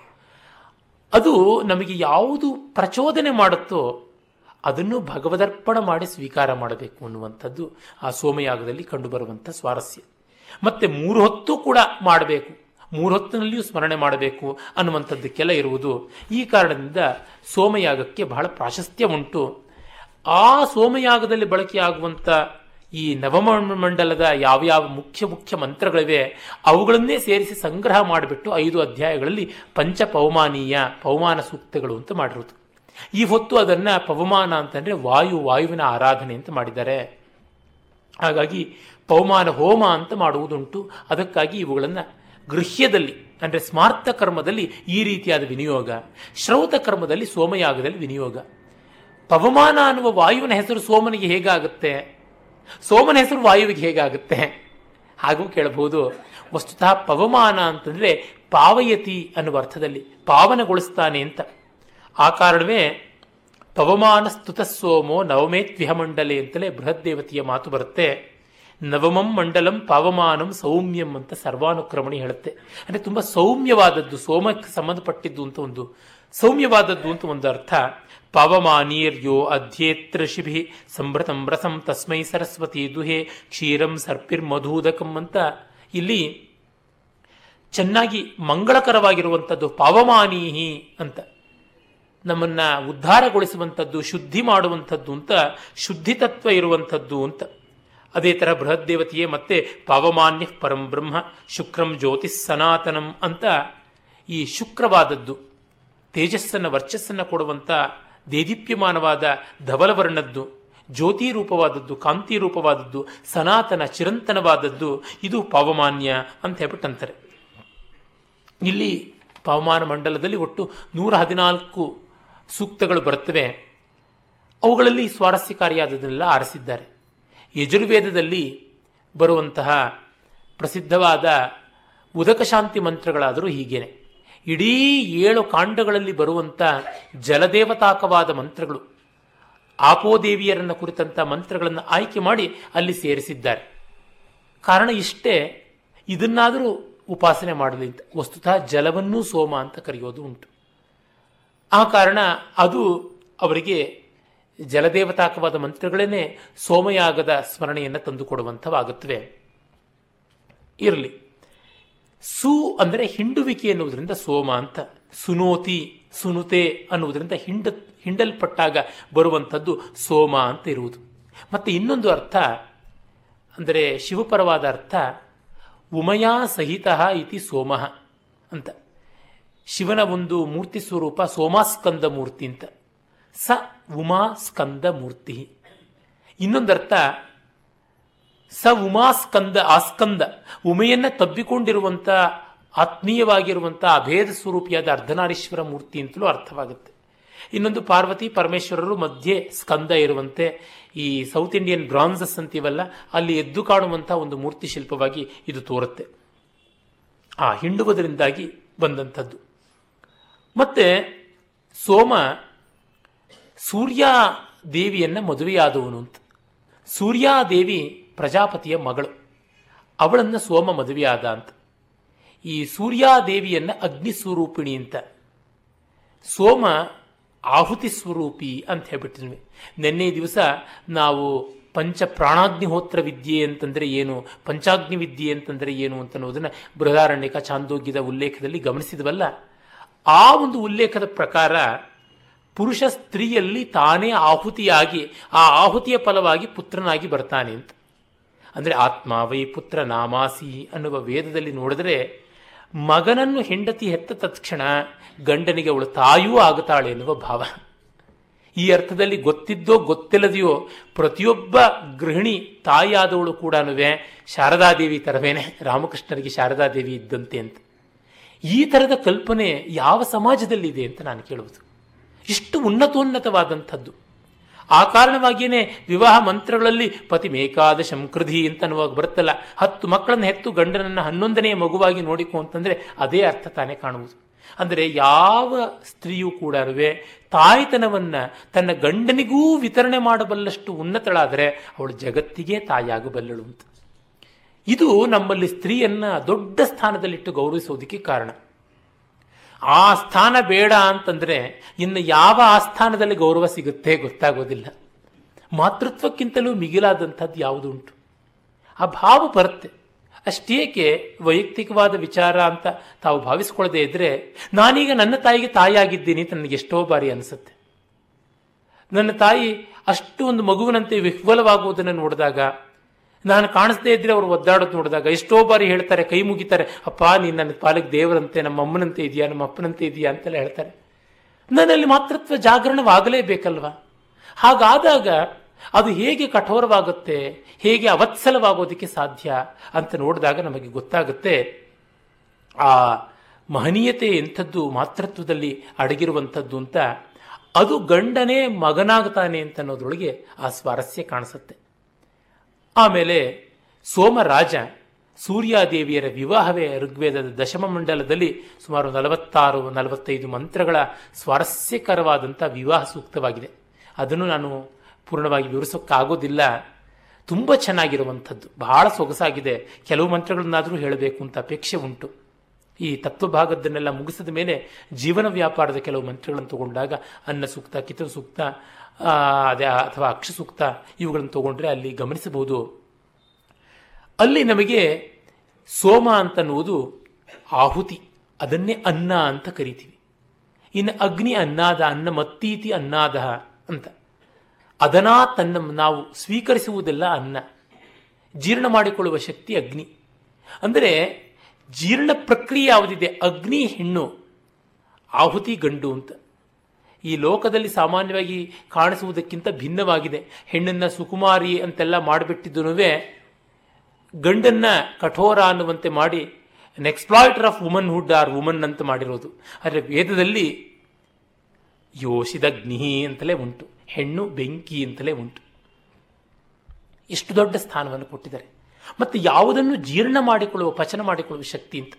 ಅದು ನಮಗೆ ಯಾವುದು ಪ್ರಚೋದನೆ ಮಾಡುತ್ತೋ ಅದನ್ನು ಭಗವದರ್ಪಣ ಮಾಡಿ ಸ್ವೀಕಾರ ಮಾಡಬೇಕು ಅನ್ನುವಂಥದ್ದು ಆ ಸೋಮಯಾಗದಲ್ಲಿ ಕಂಡುಬರುವಂಥ ಸ್ವಾರಸ್ಯ. ಮತ್ತೆ ಮೂರು ಹೊತ್ತು ಕೂಡ ಮಾಡಬೇಕು. ಮೂರು ಹೊತ್ತಿನಲ್ಲಿಯೂ ಸ್ಮರಣೆ ಮಾಡಬೇಕು ಅನ್ನುವಂಥದ್ದಕ್ಕೆಲ್ಲ ಇರುವುದು. ಈ ಕಾರಣದಿಂದ ಸೋಮಯಾಗಕ್ಕೆ ಬಹಳ ಪ್ರಾಶಸ್ತ್ಯ ಉಂಟು. ಆ ಸೋಮಯಾಗದಲ್ಲಿ ಬಳಕೆಯಾಗುವಂಥ ಈ ನವಮಂಡಲದ ಯಾವ್ಯಾವ ಮುಖ್ಯ ಮುಖ್ಯ ಮಂತ್ರಗಳಿವೆ, ಅವುಗಳನ್ನೇ ಸೇರಿಸಿ ಸಂಗ್ರಹ ಮಾಡಿಬಿಟ್ಟು ಐದು ಅಧ್ಯಾಯಗಳಲ್ಲಿ ಪಂಚ ಪವಮಾನೀಯ, ಪವಮಾನ ಸೂಕ್ತಗಳು ಅಂತ ಮಾಡಿರೋದು. ಈ ಹೊತ್ತು ಅದನ್ನ ಪವಮಾನ ಅಂತಂದ್ರೆ ವಾಯು, ವಾಯುವಿನ ಆರಾಧನೆ ಅಂತ ಮಾಡಿದ್ದಾರೆ. ಹಾಗಾಗಿ ಪವಮಾನ ಹೋಮ ಅಂತ ಮಾಡುವುದುಂಟು. ಅದಕ್ಕಾಗಿ ಇವುಗಳನ್ನು ಗೃಹ್ಯದಲ್ಲಿ, ಅಂದರೆ ಸ್ಮಾರ್ಥ ಕರ್ಮದಲ್ಲಿ ಈ ರೀತಿಯಾದ ವಿನಿಯೋಗ, ಶ್ರೌತ ಕರ್ಮದಲ್ಲಿ ಸೋಮಯಾಗದಲ್ಲಿ ವಿನಿಯೋಗ. ಪವಮಾನ ಅನ್ನುವ ವಾಯುವಿನ ಹೆಸರು ಸೋಮನಿಗೆ ಹೇಗಾಗುತ್ತೆ? ಸೋಮನ ಹೆಸರು ವಾಯುವಿಗೆ ಹೇಗಾಗುತ್ತೆ? ಹಾಗೂ ಕೇಳಬಹುದು, ವಸ್ತುತಃ ಪವಮಾನ ಅಂತಂದ್ರೆ ಪಾವಯತಿ ಅನ್ನುವ ಅರ್ಥದಲ್ಲಿ ಪಾವನಗೊಳಿಸ್ತಾನೆ ಅಂತ. ಆ ಕಾರಣವೇ ಪವಮಾನ ಸ್ತುತ ಸೋಮೋ ನವಮೇತ್ವಿಹ ಮಂಡಲೆ ಅಂತಲೇ ಬೃಹತ್ ದೇವತೆಯ ಮಾತು ಬರುತ್ತೆ. ನವಮಂ ಮಂಡಲಂ ಪಾವಮಾನಂ ಸೌಮ್ಯಂ ಅಂತ ಸರ್ವಾನುಕ್ರಮಣಿ ಹೇಳುತ್ತೆ. ಅಂದರೆ ತುಂಬ ಸೌಮ್ಯವಾದದ್ದು, ಸೋಮಕ್ಕೆ ಸಂಬಂಧಪಟ್ಟಿದ್ದು ಅಂತ ಒಂದು, ಸೌಮ್ಯವಾದದ್ದು ಅಂತ ಒಂದು ಅರ್ಥ. ಪಾವಮಾನೀರ್ಯೋ ಅಧ್ಯೇತ್ರ ಶಿಭಿ ಸಂಭ್ರತಂ ರಸಂ ತಸ್ಮೈ ಸರಸ್ವತಿ ದುಹೆ ಕ್ಷೀರಂ ಸರ್ಪಿರ್ ಮಧುದಕಂ ಅಂತ. ಇಲ್ಲಿ ಚೆನ್ನಾಗಿ ಮಂಗಳಕರವಾಗಿರುವಂಥದ್ದು ಪಾವಮಾನೀಹಿ ಅಂತ. ನಮ್ಮನ್ನ ಉದ್ಧಾರಗೊಳಿಸುವಂಥದ್ದು, ಶುದ್ಧಿ ಮಾಡುವಂಥದ್ದು ಅಂತ, ಶುದ್ಧಿ ತತ್ವ ಇರುವಂಥದ್ದು ಅಂತ. ಅದೇ ಥರ ಬೃಹತ್ ದೇವತೆಯೇ ಮತ್ತೆ ಪಾವಮಾನ್ಯ ಪರಂ ಬ್ರಹ್ಮ, ಶುಕ್ರಂ ಜ್ಯೋತಿಸ್ ಸನಾತನಂ ಅಂತ ಈ ಶುಕ್ರವಾದದ್ದು, ತೇಜಸ್ಸನ್ನು ವರ್ಚಸ್ಸನ್ನು ಕೊಡುವಂಥ ದೇದೀಪ್ಯಮಾನವಾದ ಧವಲವರ್ಣದ್ದು ಜ್ಯೋತಿ ರೂಪವಾದದ್ದು ಕಾಂತಿ ರೂಪವಾದದ್ದು ಸನಾತನ ಚಿರಂತನವಾದದ್ದು, ಇದು ಪಾವಮಾನ್ಯ ಅಂತ ಹೇಳ್ಬಿಟ್ಟಂತಾರೆ. ಇಲ್ಲಿ ಪವಮಾನ ಮಂಡಲದಲ್ಲಿ ಒಟ್ಟು ನೂರ ಹದಿನಾಲ್ಕು ಸೂಕ್ತಗಳು ಬರುತ್ತವೆ. ಅವುಗಳಲ್ಲಿ ಸ್ವಾರಸ್ಯಕಾರಿಯಾದದನ್ನೆಲ್ಲ ಆರಿಸಿದ್ದಾರೆ. ಯಜುರ್ವೇದದಲ್ಲಿ ಬರುವಂತಹ ಪ್ರಸಿದ್ಧವಾದ ಉದಕಶಾಂತಿ ಮಂತ್ರಗಳಾದರೂ ಹೀಗೇನೆ. ಇಡೀ ಏಳು ಕಾಂಡಗಳಲ್ಲಿ ಬರುವಂಥ ಜಲದೇವತಾಕವಾದ ಮಂತ್ರಗಳು ಆಪೋದೇವಿಯರನ್ನು ಕುರಿತಂಥ ಮಂತ್ರಗಳನ್ನು ಆಯ್ಕೆ ಮಾಡಿ ಅಲ್ಲಿ ಸೇರಿಸಿದ್ದಾರೆ. ಕಾರಣ ಇಷ್ಟೇ, ಇದನ್ನಾದರೂ ಉಪಾಸನೆ ಮಾಡಲಿ ಅಂತ. ವಸ್ತುತಃ ಜಲವನ್ನೂ ಸೋಮ ಅಂತ ಕರೆಯೋದು ಉಂಟು. ಆ ಕಾರಣ ಅದು ಅವರಿಗೆ ಜಲದೇವತಾಕವಾದ ಮಂತ್ರಗಳೇ ಸೋಮಯಾಗದ ಸ್ಮರಣೆಯನ್ನು ತಂದುಕೊಡುವಂಥವಾಗುತ್ತವೆ. ಇರಲಿ. ಸು ಅಂದರೆ ಹಿಂಡುವಿಕೆ ಎನ್ನುವುದರಿಂದ ಸೋಮ ಅಂತ, ಸುನೋತಿ, ಸುನುತೆ ಅನ್ನುವುದರಿಂದ ಹಿಂಡ, ಹಿಂಡಲ್ಪಟ್ಟಾಗ ಬರುವಂಥದ್ದು ಸೋಮ ಅಂತ ಇರುವುದು. ಮತ್ತು ಇನ್ನೊಂದು ಅರ್ಥ, ಅಂದರೆ ಶಿವಪರವಾದ ಅರ್ಥ, ಉಮಯಾ ಸಹಿತ ಇತಿ ಸೋಮ ಅಂತ. ಶಿವನ ಒಂದು ಮೂರ್ತಿ ಸ್ವರೂಪ ಸೋಮಾಸ್ಕಂದ ಮೂರ್ತಿ ಅಂತ. ಸ ಉಮಾ ಸ್ಕಂದ ಮೂರ್ತಿ. ಇನ್ನೊಂದರ್ಥ ಸ ಉಮಾಸ್ಕಂದ ಆಸ್ಕಂದ. ಉಮೆಯನ್ನ ತಬ್ಬಿಕೊಂಡಿರುವಂಥ ಆತ್ಮೀಯವಾಗಿರುವಂಥ ಅಭೇದ ಸ್ವರೂಪಿಯಾದ ಅರ್ಧನಾರೀಶ್ವರ ಮೂರ್ತಿ ಅಂತಲೂ ಅರ್ಥವಾಗುತ್ತೆ. ಇನ್ನೊಂದು ಪಾರ್ವತಿ ಪರಮೇಶ್ವರರು ಮಧ್ಯೆ ಸ್ಕಂದ ಇರುವಂತೆ, ಈ ಸೌತ್ ಇಂಡಿಯನ್ ಬ್ರಾನ್ಸಸ್ ಅಂತೀವಲ್ಲ, ಅಲ್ಲಿ ಎದ್ದು ಕಾಣುವಂಥ ಒಂದು ಮೂರ್ತಿ ಶಿಲ್ಪವಾಗಿ ಇದು ತೋರುತ್ತೆ. ಆ ಹಿಂಡುವುದರಿಂದಾಗಿ ಬಂದಂಥದ್ದು. ಮತ್ತೆ ಸೋಮ ಸೂರ್ಯ ದೇವಿಯನ್ನ ಮದುವೆಯಾದವನು ಅಂತ. ಸೂರ್ಯಾದೇವಿ ಪ್ರಜಾಪತಿಯ ಮಗಳು. ಅವಳನ್ನು ಸೋಮ ಮದುವೆಯಾದ ಅಂತ. ಈ ಸೂರ್ಯಾದೇವಿಯನ್ನು ಅಗ್ನಿ ಸ್ವರೂಪಿಣಿ ಅಂತ. ಸೋಮ ಆಹುತಿ ಸ್ವರೂಪಿ ಅಂತ ಹೇಳ್ಬಿಟ್ಟಿದ್ವಿ. ನಿನ್ನೆ ದಿವಸ ನಾವು ಪಂಚ ಪ್ರಾಣಾಗ್ನಿಹೋತ್ರ ವಿದ್ಯೆ ಅಂತಂದರೆ ಏನು, ಪಂಚಾಗ್ನಿ ವಿದ್ಯೆ ಅಂತಂದರೆ ಏನು ಅಂತ ಅನ್ನೋದನ್ನು ಬೃಹದಾರಣ್ಯಕ ಚಾಂದೋಗ್ಯದ ಉಲ್ಲೇಖದಲ್ಲಿ ಗಮನಿಸಿದವಲ್ಲ. ಆ ಒಂದು ಉಲ್ಲೇಖದ ಪ್ರಕಾರ ಪುರುಷ ಸ್ತ್ರೀಯಲ್ಲಿ ತಾನೇ ಆಹುತಿಯಾಗಿ, ಆ ಆಹುತಿಯ ಫಲವಾಗಿ ಪುತ್ರನಾಗಿ ಬರ್ತಾನೆ ಅಂತ. ಅಂದರೆ ಆತ್ಮ ವೈ ಪುತ್ರ ನಾಮಾಸಿ ಅನ್ನುವ ವೇದದಲ್ಲಿ ನೋಡಿದ್ರೆ ಮಗನನ್ನು ಹೆಂಡತಿ ಹೆತ್ತ ತತ್ಕ್ಷಣ ಗಂಡನಿಗೆ ಅವಳು ತಾಯೂ ಆಗುತ್ತಾಳೆ ಎನ್ನುವ ಭಾವ. ಈ ಅರ್ಥದಲ್ಲಿ ಗೊತ್ತಿದ್ದೋ ಗೊತ್ತಿಲ್ಲದೆಯೋ ಪ್ರತಿಯೊಬ್ಬ ಗೃಹಿಣಿ ತಾಯಿಯಾದವಳು ಕೂಡ ಶಾರದಾದೇವಿ ತರವೇನೆ. ರಾಮಕೃಷ್ಣರಿಗೆ ಶಾರದಾದೇವಿ ಇದ್ದಂತೆ ಅಂತ. ಈ ಥರದ ಕಲ್ಪನೆ ಯಾವ ಸಮಾಜದಲ್ಲಿದೆ ಅಂತ ನಾನು ಕೇಳುವುದು. ಇಷ್ಟು ಉನ್ನತೋನ್ನತವಾದಂಥದ್ದು. ಆ ಕಾರಣವಾಗಿಯೇ ವಿವಾಹ ಮಂತ್ರಗಳಲ್ಲಿ ಪತಿ ಮೇಕಾದ ಶಂಕೃಧಿ ಅಂತ ಅನ್ನುವಾಗ ಬರುತ್ತಲ್ಲ, ಹತ್ತು ಮಕ್ಕಳನ್ನು ಹೆತ್ತು ಗಂಡನನ್ನು ಹನ್ನೊಂದನೆಯ ಮಗುವಾಗಿ ನೋಡಿಕೊ ಅಂತಂದರೆ ಅದೇ ಅರ್ಥ ತಾನೇ ಕಾಣುವುದು. ಅಂದರೆ ಯಾವ ಸ್ತ್ರೀಯೂ ಕೂಡ ತಾಯ್ತನವನ್ನು ತನ್ನ ಗಂಡನಿಗೂ ವಿತರಣೆ ಮಾಡಬಲ್ಲಷ್ಟು ಉನ್ನತಳಾದರೆ ಅವಳು ಜಗತ್ತಿಗೆ ತಾಯಾಗಬಲ್ಲಳು ಅಂತ. ಇದು ನಮ್ಮಲ್ಲಿ ಸ್ತ್ರೀಯನ್ನ ದೊಡ್ಡ ಸ್ಥಾನದಲ್ಲಿಟ್ಟು ಗೌರವಿಸೋದಕ್ಕೆ ಕಾರಣ. ಆ ಸ್ಥಾನ ಬೇಡ ಅಂತಂದ್ರೆ ಇನ್ನು ಯಾವ ಆಸ್ಥಾನದಲ್ಲಿ ಗೌರವ ಸಿಗುತ್ತೆ ಗೊತ್ತಾಗೋದಿಲ್ಲ. ಮಾತೃತ್ವಕ್ಕಿಂತಲೂ ಮಿಗಿಲಾದಂಥದ್ದು ಯಾವುದು ಉಂಟು ಆ ಭಾವ ಬರುತ್ತೆ. ಅಷ್ಟೇಕೆ ವೈಯಕ್ತಿಕವಾದ ವಿಚಾರ ಅಂತ ತಾವು ಭಾವಿಸ್ಕೊಳ್ಳದೆ ಇದ್ರೆ ನಾನೀಗ ನನ್ನ ತಾಯಿಗೆ ತಾಯಿಯಾಗಿದ್ದೀನಿ ಅಂತ ನನಗೆ ಎಷ್ಟೋ ಬಾರಿ ಅನಿಸುತ್ತೆ. ನನ್ನ ತಾಯಿ ಅಷ್ಟು ಒಂದು ಮಗುವಿನಂತೆ ವಿಹ್ವಲವಾಗುವುದನ್ನು ನೋಡಿದಾಗ ನಾನು ಕಾಣಿಸ್ದೇ ಇದ್ರೆ ಅವರು ಒದ್ದಾಡೋದು ನೋಡಿದಾಗ ಎಷ್ಟೋ ಬಾರಿ ಹೇಳ್ತಾರೆ, ಕೈ ಮುಗಿತಾರೆ, ಅಪ್ಪ, ನೀನು ನನ್ನ ಪಾಲಿಗೆ ದೇವರಂತೆ, ನಮ್ಮ ಅಮ್ಮನಂತೆ ಇದೆಯಾ, ನಮ್ಮ ಅಪ್ಪನಂತೆ ಇದೆಯಾ ಅಂತೆಲ್ಲ ಹೇಳ್ತಾರೆ. ನನ್ನಲ್ಲಿ ಮಾತೃತ್ವ ಜಾಗರಣವಾಗಲೇಬೇಕಲ್ವಾ? ಹಾಗಾದಾಗ ಅದು ಹೇಗೆ ಕಠೋರವಾಗುತ್ತೆ, ಹೇಗೆ ಅವತ್ಸಲವಾಗೋದಕ್ಕೆ ಸಾಧ್ಯ ಅಂತ ನೋಡಿದಾಗ ನಮಗೆ ಗೊತ್ತಾಗುತ್ತೆ, ಆ ಮಹನೀಯತೆ ಎಂಥದ್ದು, ಮಾತೃತ್ವದಲ್ಲಿ ಅಡಗಿರುವಂಥದ್ದು ಅಂತ ಅದು ಗಂಡನೇ ಮಗನಾಗ್ತಾನೆ ಅಂತ ಅನ್ನೋದ್ರೊಳಗೆ ಆ ಸ್ವಾರಸ್ಯ ಕಾಣಿಸುತ್ತೆ. ಆಮೇಲೆ ಸೋಮರಾಜ ಸೂರ್ಯಾದೇವಿಯರ ವಿವಾಹವೇ ಋಗ್ವೇದದ ದಶಮ ಮಂಡಲದಲ್ಲಿ ಸುಮಾರು ನಲವತ್ತಾರು, ನಲವತ್ತೈದು ಮಂತ್ರಗಳ ಸ್ವಾರಸ್ಯಕರವಾದಂಥ ವಿವಾಹ ಸೂಕ್ತವಾಗಿದೆ. ಅದನ್ನು ನಾನು ಪೂರ್ಣವಾಗಿ ವಿವರಿಸೋಕ್ಕಾಗೋದಿಲ್ಲ. ತುಂಬ ಚೆನ್ನಾಗಿರುವಂಥದ್ದು. ಬಹಳ ಸೊಗಸಾಗಿದೆ. ಕೆಲವು ಮಂತ್ರಗಳನ್ನಾದರೂ ಹೇಳಬೇಕು ಅಂತ ಅಪೇಕ್ಷೆ ಉಂಟು. ಈ ತತ್ವಭಾಗದನ್ನೆಲ್ಲ ಮುಗಿಸಿದ ಮೇಲೆ ಜೀವನ ವ್ಯಾಪಾರದ ಕೆಲವು ಮಂತ್ರಗಳನ್ನು ತಗೊಂಡಾಗ ಅನ್ನ ಸೂಕ್ತ ಕಿತ ಸೂಕ್ತ ಅದೇ ಅಥವಾ ಅಕ್ಷಸೂಕ್ತ ಇವುಗಳನ್ನು ತಗೊಂಡ್ರೆ ಅಲ್ಲಿ ಗಮನಿಸಬಹುದು. ಅಲ್ಲಿ ನಮಗೆ ಸೋಮ ಅಂತನ್ನುವುದು ಆಹುತಿ, ಅದನ್ನೇ ಅನ್ನ ಅಂತ ಕರಿತೀವಿ. ಇನ್ನು ಅಗ್ನಿ ಅನ್ನಾದ, ಅನ್ನ ಮತ್ತೀತಿ ಅನ್ನಾದ ಅಂತ. ಅದನಾ ತನ್ನ ನಾವು ಸ್ವೀಕರಿಸುವುದೆಲ್ಲ ಅನ್ನ. ಜೀರ್ಣ ಮಾಡಿಕೊಳ್ಳುವ ಶಕ್ತಿ ಅಗ್ನಿ. ಅಂದರೆ ಜೀರ್ಣ ಪ್ರಕ್ರಿಯೆ ಯಾವುದಿದೆ? ಅಗ್ನಿ, ಹೆಣ್ಣು, ಆಹುತಿ, ಗಂಡು ಅಂತ. ಈ ಲೋಕದಲ್ಲಿ ಸಾಮಾನ್ಯವಾಗಿ ಕಾಣಿಸುವುದಕ್ಕಿಂತ ಭಿನ್ನವಾಗಿದೆ. ಹೆಣ್ಣನ್ನ ಸುಕುಮಾರಿ ಅಂತೆಲ್ಲ ಮಾಡಿಬಿಟ್ಟಿದ್ದು ಗಂಡನ್ನ ಕಠೋರ ಅನ್ನುವಂತೆ ಮಾಡಿ exploiter of womanhood or woman ಅಂತ ಮಾಡಿರೋದು. ಆದರೆ ವೇದದಲ್ಲಿ ಯೋಷಿದಗ್ನಿ ಅಂತಲೇ ಉಂಟು, ಹೆಣ್ಣು ಬೆಂಕಿ ಅಂತಲೇ ಉಂಟು. ಎಷ್ಟು ದೊಡ್ಡ ಸ್ಥಾನವನ್ನು ಕೊಟ್ಟಿದ್ದಾರೆ. ಮತ್ತೆ ಯಾವುದನ್ನು ಜೀರ್ಣ ಮಾಡಿಕೊಳ್ಳುವ, ಪಚನ ಮಾಡಿಕೊಳ್ಳುವ ಶಕ್ತಿ ಅಂತ.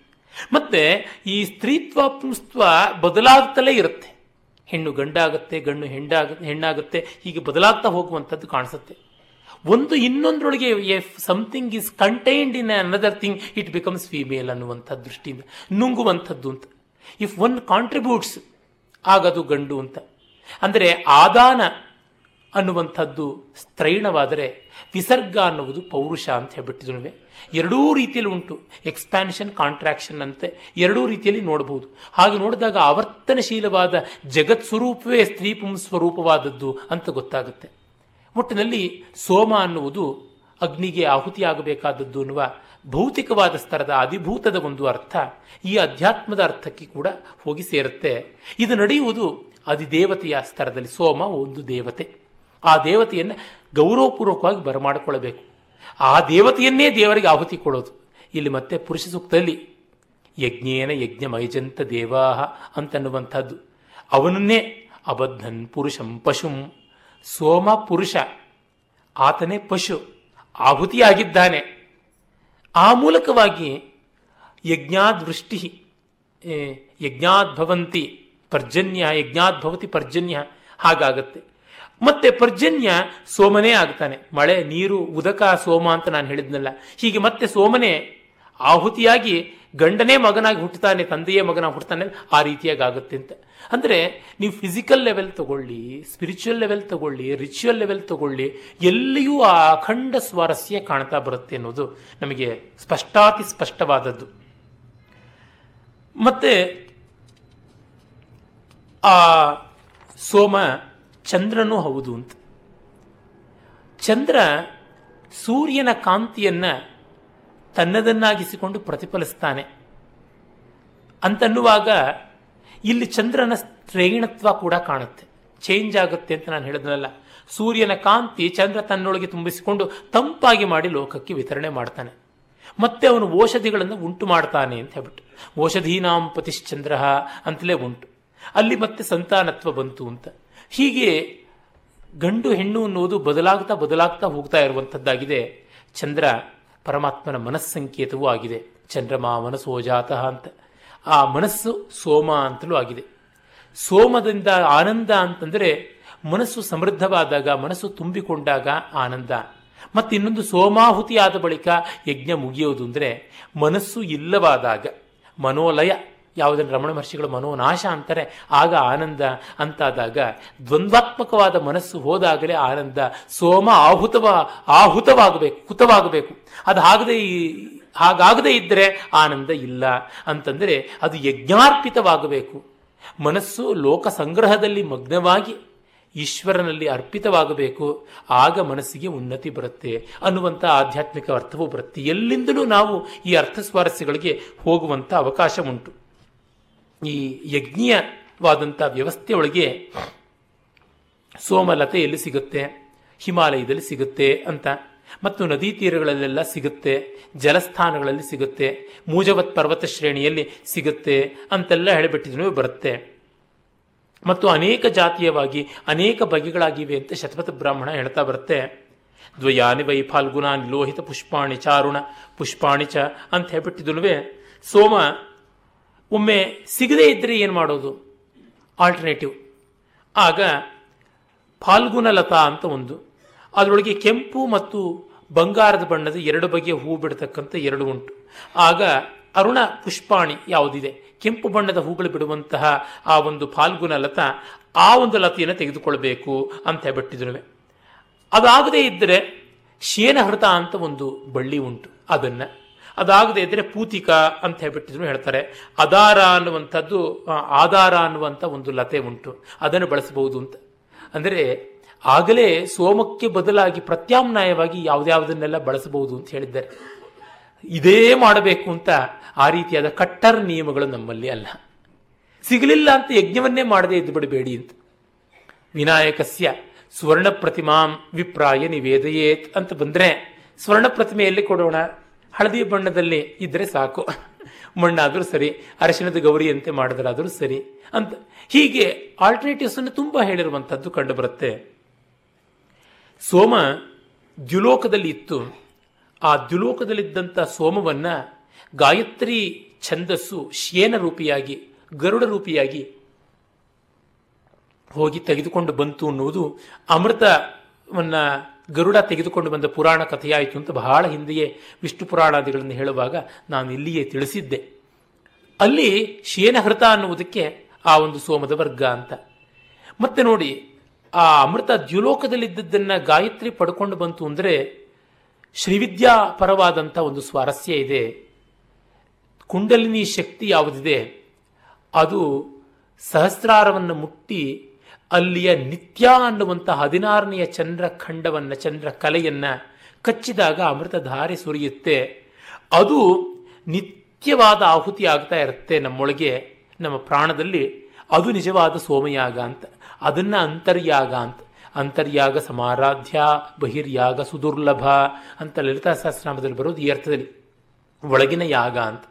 ಮತ್ತೆ ಈ ಸ್ತ್ರೀತ್ವ ಪುಂಸ್ತ್ವ ಬದಲಾಗ್ತಲೇ ಇರುತ್ತೆ. ಹೆಣ್ಣು ಗಂಡಾಗುತ್ತೆ, ಗಂಡು ಹೆಂಡಾಗ, ಹೆಣ್ಣಾಗುತ್ತೆ, ಹೀಗೆ ಬದಲಾಗ್ತಾ ಹೋಗುವಂಥದ್ದು ಕಾಣಿಸುತ್ತೆ. ಒಂದು ಇನ್ನೊಂದರೊಳಗೆ if something is contained in another thing it becomes female ಅನ್ನುವಂಥ ದೃಷ್ಟಿಯಿಂದ ನುಂಗುವಂಥದ್ದು ಅಂತ. ಇಫ್ ಒನ್ ಕಾಂಟ್ರಿಬ್ಯೂಟ್ಸ್ ಆಗದು ಗಂಡು ಅಂತ. ಅಂದರೆ ಆದಾನ ಅನ್ನುವಂಥದ್ದು ಸ್ತ್ರೈಣವಾದರೆ ವಿಸರ್ಗ ಅನ್ನುವುದು ಪೌರುಷ ಅಂತ ಹೇಳ್ಬಿಟ್ಟಿದ್ವಿ ಎರಡೂ ರೀತಿಯಲ್ಲಿ ಉಂಟು. ಎಕ್ಸ್ಪ್ಯಾನ್ಷನ್ ಕಾಂಟ್ರಾಕ್ಷನ್ ಅಂತೆ ಎರಡೂ ರೀತಿಯಲ್ಲಿ ನೋಡಬಹುದು ಹಾಗೆ ನೋಡಿದಾಗ ಆವರ್ತನಶೀಲವಾದ ಜಗತ್ ಸ್ವರೂಪವೇ ಸ್ತ್ರೀ ಸ್ವರೂಪವಾದದ್ದು ಅಂತ ಗೊತ್ತಾಗುತ್ತೆ. ಒಟ್ಟಿನಲ್ಲಿ ಸೋಮ ಅನ್ನುವುದು ಅಗ್ನಿಗೆ ಆಹುತಿಯಾಗಬೇಕಾದದ್ದು ಅನ್ನುವ ಭೌತಿಕವಾದ ಸ್ತರದ ಅಧಿಭೂತದ ಒಂದು ಅರ್ಥ ಈ ಅಧ್ಯಾತ್ಮದ ಅರ್ಥಕ್ಕೆ ಕೂಡ ಹೋಗಿ ಸೇರುತ್ತೆ. ಇದು ನಡೆಯುವುದು ಅಧಿದೇವತೆಯ ಸ್ತರದಲ್ಲಿ. ಸೋಮ ಒಂದು ದೇವತೆ. ಆ ದೇವತೆಯನ್ನು ಗೌರವಪೂರ್ವಕವಾಗಿ ಬರಮಾಡಿಕೊಳ್ಳಬೇಕು. ಆ ದೇವತೆಯನ್ನೇ ದೇವರಿಗೆ ಆಹುತಿ ಕೊಡೋದು. ಇಲ್ಲಿ ಮತ್ತೆ ಪುರುಷ ಸೂಕ್ತದಲ್ಲಿ ಯಜ್ಞೇನ ಯಜ್ಞ ಮೈಜಂತ ದೇವಾಹ ಅಂತನ್ನುವಂಥದ್ದು. ಅವನನ್ನೇ ಅಬದ್ಧನ್ ಪುರುಷಂ ಪಶುಂ. ಸೋಮ ಪುರುಷ, ಆತನೇ ಪಶು, ಆಹುತಿಯಾಗಿದ್ದಾನೆ. ಆ ಮೂಲಕವಾಗಿ ಯಜ್ಞಾದೃಷ್ಟಿ ಯಜ್ಞಾದ್ಭವಂತಿ, ಪರ್ಜನ್ಯ, ಯಜ್ಞಾದ್ಭವತಿ ಪರ್ಜನ್ಯ ಹಾಗಾಗತ್ತೆ. ಮತ್ತೆ ಪರ್ಜನ್ಯ ಸೋಮನೇ ಆಗ್ತಾನೆ. ಮಳೆ, ನೀರು, ಉದಕ, ಸೋಮ ಅಂತ ನಾನು ಹೇಳಿದ್ನಲ್ಲ. ಹೀಗೆ ಮತ್ತೆ ಸೋಮನೆ ಆಹುತಿಯಾಗಿ ಗಂಡನೇ ಮಗನಾಗಿ ಹುಟ್ಟುತ್ತಾನೆ, ತಂದೆಯೇ ಮಗನಾಗಿ ಹುಟ್ಟುತ್ತಾನೆ ಆ ರೀತಿಯಾಗಿ ಆಗುತ್ತೆ ಅಂತ. ಅಂದರೆ ನೀವು ಫಿಸಿಕಲ್ ಲೆವೆಲ್ ತಗೊಳ್ಳಿ ಸ್ಪಿರಿಚುವಲ್ ಲೆವೆಲ್ ತಗೊಳ್ಳಿ ರಿಚುವಲ್ ಲೆವೆಲ್ ತಗೊಳ್ಳಿ, ಎಲ್ಲಿಯೂ ಆ ಅಖಂಡ ಸ್ವಾರಸ್ಯ ಕಾಣ್ತಾ ಬರುತ್ತೆ ಅನ್ನೋದು ನಮಗೆ ಸ್ಪಷ್ಟಾತಿ ಸ್ಪಷ್ಟವಾದದ್ದು. ಮತ್ತೆ ಆ ಸೋಮ ಚಂದ್ರನೂ ಹೌದು ಅಂತ. ಚಂದ್ರ ಸೂರ್ಯನ ಕಾಂತಿಯನ್ನ ತನ್ನದನ್ನಾಗಿಸಿಕೊಂಡು ಪ್ರತಿಫಲಿಸ್ತಾನೆ. ಅಂತನ್ನುವಾಗ ಇಲ್ಲಿ ಚಂದ್ರನ ಸ್ತ್ರೇಣತ್ವ ಕೂಡ ಕಾಣುತ್ತೆ. ಚೇಂಜ್ ಆಗುತ್ತೆ ಅಂತ ನಾನು ಹೇಳಿದ್ನಲ್ಲ. ಸೂರ್ಯನ ಕಾಂತಿ ಚಂದ್ರ ತನ್ನೊಳಗೆ ತುಂಬಿಸಿಕೊಂಡು ತಂಪಾಗಿ ಮಾಡಿ ಲೋಕಕ್ಕೆ ವಿತರಣೆ ಮಾಡ್ತಾನೆ. ಮತ್ತೆ ಅವನು ಔಷಧಿಗಳನ್ನು ಉಂಟು ಮಾಡ್ತಾನೆ ಅಂತ ಹೇಳ್ಬಿಟ್ಟು, ಔಷಧೀನಾಂ ಪತಿಶ್ಚಂದ್ರ ಅಂತಲೇ ಉಂಟು. ಅಲ್ಲಿ ಮತ್ತೆ ಸಂತಾನತ್ವ ಬಂತು ಅಂತ. ಹೀಗೆ ಗಂಡು ಹೆಣ್ಣು ಅನ್ನುವುದು ಬದಲಾಗ್ತಾ ಬದಲಾಗ್ತಾ ಹೋಗ್ತಾ ಇರುವಂಥದ್ದಾಗಿದೆ. ಚಂದ್ರ ಪರಮಾತ್ಮನ ಮನಸ್ಸಂಕೇತವೂ ಆಗಿದೆ. ಚಂದ್ರಮ ಮನಸ್ಸೋಜಾತಃ ಅಂತ. ಆ ಮನಸ್ಸು ಸೋಮ ಅಂತಲೂ ಆಗಿದೆ. ಸೋಮದಿಂದ ಆನಂದ ಅಂತಂದರೆ ಮನಸ್ಸು ಸಮೃದ್ಧವಾದಾಗ, ಮನಸ್ಸು ತುಂಬಿಕೊಂಡಾಗ ಆನಂದ. ಮತ್ತು ಇನ್ನೊಂದು ಸೋಮಾಹುತಿಯಾದ ಬಳಿಕ ಯಜ್ಞ ಮುಗಿಯೋದು ಅಂದರೆ ಮನಸ್ಸು ಇಲ್ಲವಾದಾಗ, ಮನೋಲಯ ಯಾವುದನ್ನು ರಮಣ ಮಹರ್ಷಿಗಳು ಮನೋನಾಶ ಅಂತಾರೆ, ಆಗ ಆನಂದ ಅಂತಾದಾಗ ದ್ವಂದ್ವಾತ್ಮಕವಾದ ಮನಸ್ಸು ಹೋದಾಗಲೇ ಆನಂದ ಸೋಮ ಆಹುತವ, ಆಹುತವಾಗಬೇಕು, ಕುತವಾಗಬೇಕು. ಅದು ಆಗದೆ ಹಾಗಾಗದೇ ಇದ್ದರೆ ಆನಂದ ಇಲ್ಲ ಅಂತಂದರೆ ಅದು ಯಜ್ಞಾರ್ಪಿತವಾಗಬೇಕು. ಮನಸ್ಸು ಲೋಕ ಸಂಗ್ರಹದಲ್ಲಿ ಮಗ್ನವಾಗಿ ಈಶ್ವರನಲ್ಲಿ ಅರ್ಪಿತವಾಗಬೇಕು. ಆಗ ಮನಸ್ಸಿಗೆ ಉನ್ನತಿ ಬರುತ್ತೆ ಅನ್ನುವಂಥ ಆಧ್ಯಾತ್ಮಿಕ ಅರ್ಥವೂ ಬರುತ್ತೆ. ಎಲ್ಲಿಂದಲೂ ನಾವು ಈ ಅರ್ಥ ಸ್ವಾರಸ್ಯಗಳಿಗೆ ಹೋಗುವಂಥ ಅವಕಾಶ ಉಂಟು. ಈ ಯಜ್ಞೀಯವಾದಂಥ ವ್ಯವಸ್ಥೆಯೊಳಗೆ ಸೋಮಲತೆ ಎಲ್ಲಿ ಸಿಗುತ್ತೆ, ಹಿಮಾಲಯದಲ್ಲಿ ಸಿಗುತ್ತೆ ಅಂತ. ಮತ್ತು ನದಿ ತೀರಗಳಲ್ಲೆಲ್ಲ ಸಿಗುತ್ತೆ, ಜಲಸ್ಥಾನಗಳಲ್ಲಿ ಸಿಗುತ್ತೆ, ಮೂಜವತ್ ಪರ್ವತ ಶ್ರೇಣಿಯಲ್ಲಿ ಸಿಗುತ್ತೆ ಅಂತೆಲ್ಲ ಹೇಳಿಬಿಟ್ಟಿದ್ರು ಬರುತ್ತೆ. ಮತ್ತು ಅನೇಕ ಜಾತಿಯವಾಗಿ ಅನೇಕ ಬಗೆಗಳಾಗಿವೆ ಅಂತ ಶತಪಥ ಬ್ರಾಹ್ಮಣ ಹೇಳ್ತಾ ಬರುತ್ತೆ. ದ್ವಯಾನಿ ವೈ ಫಾಲ್ಗುಣ ಲೋಹಿತ ಪುಷ್ಪಾಣಿ ಚಾರುಣ ಪುಷ್ಪಾಣಿ ಚ ಅಂತ ಹೇಳ್ಬಿಟ್ಟಿದ್ನುವೆ ಸೋಮ ಒಮ್ಮೆ ಸಿಗದೇ ಇದ್ದರೆ ಏನು ಮಾಡೋದು? ಆಲ್ಟರ್ನೇಟಿವ್ ಆಗ ಫಾಲ್ಗುನ ಲತಾ ಅಂತ ಒಂದು. ಅದರೊಳಗೆ ಕೆಂಪು ಮತ್ತು ಬಂಗಾರದ ಬಣ್ಣದ ಎರಡು ಬಗೆಯ ಹೂ ಬಿಡತಕ್ಕಂಥ ಎರಡು ಉಂಟು. ಆಗ ಅರುಣ ಪುಷ್ಪಾಣಿ ಯಾವುದಿದೆ? ಕೆಂಪು ಬಣ್ಣದ ಹೂಗಳು ಬಿಡುವಂತಹ ಆ ಒಂದು ಫಾಲ್ಗುನ ಲತಾ ಆ ಒಂದು ಲತೆಯನ್ನು ತೆಗೆದುಕೊಳ್ಬೇಕು ಅಂತ ಹೇಳ್ಬಿಟ್ಟಿದ್ರು ಅದಾಗದೇ ಇದ್ದರೆ ಶೇನಹೃತ ಅಂತ ಒಂದು ಬಳ್ಳಿ ಉಂಟು. ಅದನ್ನು ಅದಾಗದೇ ಇದ್ದರೆ ಪೂತಿಕ ಅಂತ ಹೇಳ್ಬಿಟ್ಟಿದ್ರು ಹೇಳ್ತಾರೆ. ಅದಾರ ಅನ್ನುವಂಥದ್ದು ಆಧಾರ ಅನ್ನುವಂಥ ಒಂದು ಲತೆ ಉಂಟು. ಅದನ್ನು ಬಳಸಬಹುದು ಅಂತ. ಅಂದರೆ ಆಗಲೇ ಸೋಮಕ್ಕೆ ಬದಲಾಗಿ ಪ್ರತ್ಯಾಮ್ನಾಯವಾಗಿ ಯಾವುದ್ಯಾವುದನ್ನೆಲ್ಲ ಬಳಸಬಹುದು ಅಂತ ಹೇಳಿದ್ದಾರೆ. ಇದೇ ಮಾಡಬೇಕು ಅಂತ ಆ ರೀತಿಯಾದ ಕಟ್ಟರ್ ನಿಯಮಗಳು ನಮ್ಮಲ್ಲಿ ಅಲ್ಲ. ಸಿಗಲಿಲ್ಲ ಅಂತ ಯಜ್ಞವನ್ನೇ ಮಾಡದೇ ಇದ್ದು ಬಿಡಬೇಡಿ ಅಂತ. ವಿನಾಯಕಸ್ಯ ಸ್ವರ್ಣ ಪ್ರತಿಮಾಂ ವಿಪ್ರಾಯ ನಿವೇದಯೇತ್ ಅಂತ ಬಂದರೆ, ಸ್ವರ್ಣ ಪ್ರತಿಮೆಯಲ್ಲಿ ಕೊಡೋಣ. ಹಳದಿ ಬಣ್ಣದಲ್ಲಿ ಇದ್ದರೆ ಸಾಕು. ಮಣ್ಣಾದರೂ ಸರಿ ಅರಶಿನದ ಗೌರಿಯಂತೆ ಮಾಡಿದ್ರಾದರೂ ಸರಿ ಅಂತ. ಹೀಗೆ ಆಲ್ಟರ್ನೇಟಿವ್ಸನ್ನು ತುಂಬ ಹೇಳಿರುವಂಥದ್ದು ಕಂಡು ಬರುತ್ತೆ ಸೋಮ ದ್ಯುಲೋಕದಲ್ಲಿ ಇತ್ತು ಆ ದ್ಯುಲೋಕದಲ್ಲಿದ್ದಂಥ ಸೋಮವನ್ನ ಗಾಯತ್ರಿ ಛಂದಸ್ಸು ಶೇನ ರೂಪಿಯಾಗಿ, ಗರುಡ ರೂಪಿಯಾಗಿ ಹೋಗಿ ತೆಗೆದುಕೊಂಡು ಬಂತು ಅನ್ನುವುದು ಅಮೃತವನ್ನ ಗರುಡ ತೆಗೆದುಕೊಂಡು ಬಂದ ಪುರಾಣ ಕಥೆಯಾಯಿತು ಅಂತ ಬಹಳ ಹಿಂದೆಯೇ ವಿಷ್ಣು ಪುರಾಣಾದಿಗಳನ್ನು ಹೇಳುವಾಗ ನಾನು ಇಲ್ಲಿಯೇ ತಿಳಿಸಿದ್ದೆ. ಅಲ್ಲಿ ಶೇನಹೃತ ಅನ್ನುವುದಕ್ಕೆ ಆ ಒಂದು ಸೋಮದ ವರ್ಗ ಅಂತ. ಮತ್ತೆ ನೋಡಿ, ಆ ಅಮೃತ ದ್ಯುಲೋಕದಲ್ಲಿದ್ದದ್ದನ್ನು ಗಾಯತ್ರಿ ಪಡ್ಕೊಂಡು ಬಂತು ಅಂದರೆ ಶ್ರೀವಿದ್ಯಾ ಪರವಾದಂಥ ಒಂದು ಸ್ವಾರಸ್ಯ ಇದೆ. ಕುಂಡಲಿನಿ ಶಕ್ತಿ ಯಾವುದಿದೆ? ಅದು ಸಹಸ್ರಾರವನ್ನು ಮುಟ್ಟಿ ಅಲ್ಲಿಯ ನಿತ್ಯ ಅನ್ನುವಂಥ ಹದಿನಾರನೆಯ ಚಂದ್ರ ಖಂಡವನ್ನು ಚಂದ್ರ ಕಲೆಯನ್ನು ಕಚ್ಚಿದಾಗ ಅಮೃತಧಾರೆ ಸುರಿಯುತ್ತೆ. ಅದು ನಿತ್ಯವಾದ ಆಹುತಿ ಆಗ್ತಾ ಇರುತ್ತೆ ನಮ್ಮೊಳಗೆ, ನಮ್ಮ ಪ್ರಾಣದಲ್ಲಿ. ಅದು ನಿಜವಾದ ಸೋಮಯಾಗ ಅಂತ. ಅದನ್ನು ಅಂತರ್ಯಾಗ ಅಂತ. ಅಂತರ್ಯಾಗ ಸಮಾರಾಧ್ಯ, ಬಹಿರ್ಯಾಗ ಸುದುರ್ಲಭ ಅಂತ ಲಲಿತಾ ಸಹಸ್ರನಾಮದಲ್ಲಿ ಬರೋದು ಈ ಅರ್ಥದಲ್ಲಿ. ಒಳಗಿನ ಯಾಗ ಅಂತ.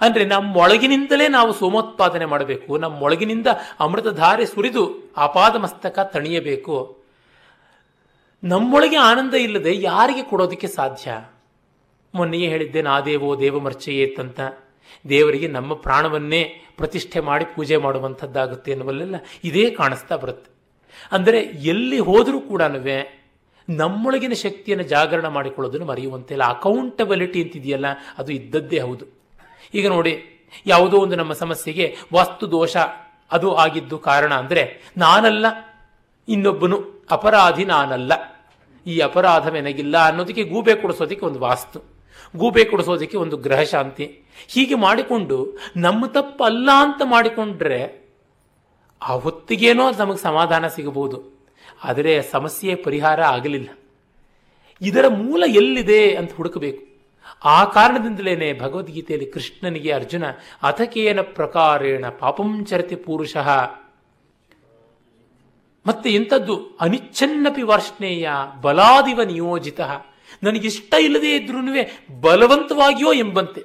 ಅಂದ್ರೆ ನಮ್ಮೊಳಗಿನಿಂದಲೇ ನಾವು ಸೋಮೋತ್ಪಾದನೆ ಮಾಡಬೇಕು. ನಮ್ಮೊಳಗಿನಿಂದ ಅಮೃತಧಾರೆ ಸುರಿದು ಅಪಾದ ಮಸ್ತಕ ತಣಿಯಬೇಕು. ನಮ್ಮೊಳಗೆ ಆನಂದ ಇಲ್ಲದೆ ಯಾರಿಗೆ ಕೊಡೋದಕ್ಕೆ ಸಾಧ್ಯ? ಮೊನ್ನೆಯೇ ಹೇಳಿದ್ದೆ ನಾದೇವೋ ದೇವಮರ್ಚಯೇತ್ ಅಂತ ದೇವರಿಗೆ ನಮ್ಮ ಪ್ರಾಣವನ್ನೇ ಪ್ರತಿಷ್ಠೆ ಮಾಡಿ ಪೂಜೆ ಮಾಡುವಂಥದ್ದಾಗುತ್ತೆ ಎನ್ನುವಲ್ಲೆಲ್ಲ ಇದೇ ಕಾಣಿಸ್ತಾ ಬರುತ್ತೆ. ಅಂದರೆ ಎಲ್ಲಿ ಹೋದರೂ ಕೂಡ ನಮ್ಮೊಳಗಿನ ಶಕ್ತಿಯನ್ನು ಜಾಗರಣ ಮಾಡಿಕೊಳ್ಳೋದನ್ನು ಮರೆಯುವಂತಿಲ್ಲ ಅಕೌಂಟಬಿಲಿಟಿ ಅಂತಿದೆಯಲ್ಲ, ಅದು ಇದ್ದದ್ದೇ ಹೌದು. ಈಗ ನೋಡಿ, ಯಾವುದೋ ಒಂದು ನಮ್ಮ ಸಮಸ್ಯೆಗೆ ವಾಸ್ತು ದೋಷ ಅದು ಆಗಿದ್ದು ಕಾರಣ ಅಂದರೆ ನಾನಲ್ಲ, ಇನ್ನೊಬ್ಬನು ಅಪರಾಧಿ ನಾನಲ್ಲ. ಈ ಅಪರಾಧವೆನಗಿಲ್ಲ ಅನ್ನೋದಕ್ಕೆ ಗೂಬೆ ಕೊಡಿಸೋದಕ್ಕೆ ಒಂದು ವಾಸ್ತು, ಗೂಬೆ ಕೊಡಿಸೋದಕ್ಕೆ ಒಂದು ಗ್ರಹ ಶಾಂತಿ. ಹೀಗೆ ಮಾಡಿಕೊಂಡು ನಮ್ಮ ತಪ್ಪಲ್ಲ ಅಂತ ಮಾಡಿಕೊಂಡ್ರೆ ಆ ಹೊತ್ತಿಗೇನೋ ನಮಗೆ ಸಮಾಧಾನ ಸಿಗಬಹುದು. ಆದರೆ ಸಮಸ್ಯೆ ಪರಿಹಾರ ಆಗಲಿಲ್ಲ. ಇದರ ಮೂಲ ಎಲ್ಲಿದೆ ಅಂತ ಹುಡುಕಬೇಕು. ಆ ಕಾರಣದಿಂದಲೇ ಭಗವದ್ಗೀತೆಯಲ್ಲಿ ಕೃಷ್ಣನಿಗೆ ಅರ್ಜುನ, ಅಥಕೇನ ಪ್ರಕಾರೇಣ ಪಾಪಂಚರತಿ ಪುರುಷಃ. ಮತ್ತೆ ಎಂಥದ್ದು? ಅನಿಚ್ಛನ್ನಪಿ ವಾರ್ಷ್ಣೇಯ ಬಲಾದಿವ ನಿಯೋಜಿತ. ನನಗಿಷ್ಟ ಇಲ್ಲದೇ ಇದ್ರೂ ಬಲವಂತವಾಗಿಯೋ ಎಂಬಂತೆ.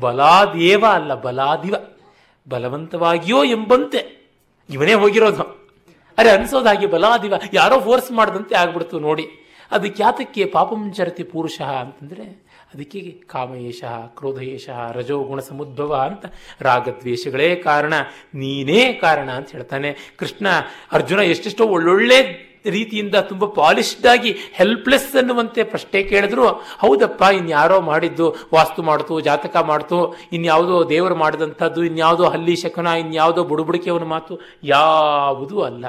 ಬಲಾದೇವ ಅಲ್ಲ, ಬಲಾದಿವ. ಬಲವಂತವಾಗಿಯೋ ಎಂಬಂತೆ. ಇವನೇ ಹೋಗಿರೋದು. ಅರೆ ಅನ್ಸೋದಾಗಿ ಬಲಾದಿವ ಯಾರೋ ಫೋರ್ಸ್ ಮಾಡದಂತೆ ಆಗ್ಬಿಡ್ತು ನೋಡಿ. ಅದಕ್ಕೆ ಯಾತಕ್ಕೆ ಪಾಪಂಚರತಿ ಪುರುಷ ಅಂತಂದ್ರೆ ಅದಕ್ಕೆ ಕಾಮಯೇಶ ಕ್ರೋಧಯೇಶ ರಜೋಗುಣ ಸಮುದ್ಭವ ಅಂತ ರಾಗದ್ವೇಷಗಳೇ ಕಾರಣ, ನೀನೇ ಕಾರಣ ಅಂತ ಹೇಳ್ತಾನೆ. ಕೃಷ್ಣ ಅರ್ಜುನ ಎಷ್ಟೆಷ್ಟೋ ಒಳ್ಳೊಳ್ಳೆ ರೀತಿಯಿಂದ ತುಂಬ ಪಾಲಿಶ್ಡ್ ಆಗಿ ಹೆಲ್ಪ್ಲೆಸ್ ಅನ್ನುವಂತೆ ಪ್ರಶ್ನೆ ಕೇಳಿದ್ರು. ಹೌದಪ್ಪ, ಇನ್ಯಾರೋ ಮಾಡಿದ್ದು, ವಾಸ್ತು ಮಾಡ್ತು, ಜಾತಕ ಮಾಡ್ತು, ಇನ್ಯಾವುದೋ ದೇವರು ಮಾಡಿದಂಥದ್ದು, ಇನ್ಯಾವುದೋ ಹಲ್ಲಿ ಶಕನ, ಇನ್ಯಾವುದೋ ಬುಡುಬುಡಿಕೆಯವನ ಮಾತು ಯಾವುದೂ ಅಲ್ಲ.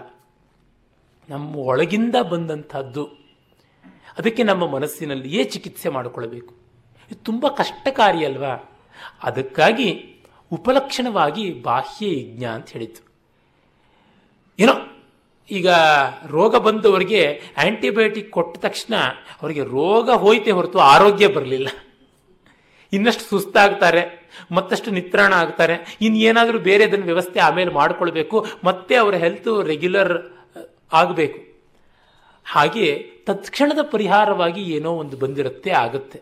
ನಮ್ಮ ಒಳಗಿಂದ ಬಂದಂಥದ್ದು. ಅದಕ್ಕೆ ನಮ್ಮ ಮನಸ್ಸಿನಲ್ಲಿಯೇ ಚಿಕಿತ್ಸೆ ಮಾಡಿಕೊಳ್ಬೇಕು. ಇದು ತುಂಬ ಕಷ್ಟಕಾರಿ ಅಲ್ವಾ? ಅದಕ್ಕಾಗಿ ಉಪಲಕ್ಷಣವಾಗಿ ಬಾಹ್ಯ ಯಜ್ಞ ಅಂತ ಹೇಳಿತು ಏನೋ, ಈಗ ರೋಗ ಬಂದವರಿಗೆ ಆ್ಯಂಟಿಬಯೋಟಿಕ್ ಕೊಟ್ಟ ತಕ್ಷಣ ಅವರಿಗೆ ರೋಗ ಹೋಯ್ತೆ ಹೊರತು ಆರೋಗ್ಯ ಬರಲಿಲ್ಲ. ಇನ್ನಷ್ಟು ಸುಸ್ತಾಗ್ತಾರೆ, ಮತ್ತಷ್ಟು ನಿತ್ರಾಣ ಆಗ್ತಾರೆ ಇನ್ನೇನಾದರೂ ಬೇರೆದನ್ನು ವ್ಯವಸ್ಥೆ ಆಮೇಲೆ ಮಾಡಿಕೊಳ್ಬೇಕು, ಮತ್ತೆ ಅವರ ಹೆಲ್ತ್ ರೆಗ್ಯುಲರ್ ಆಗಬೇಕು. ಹಾಗೆ ತತ್ಕ್ಷಣದ ಪರಿಹಾರವಾಗಿ ಏನೋ ಒಂದು ಬಂದಿರುತ್ತೆ, ಆಗುತ್ತೆ.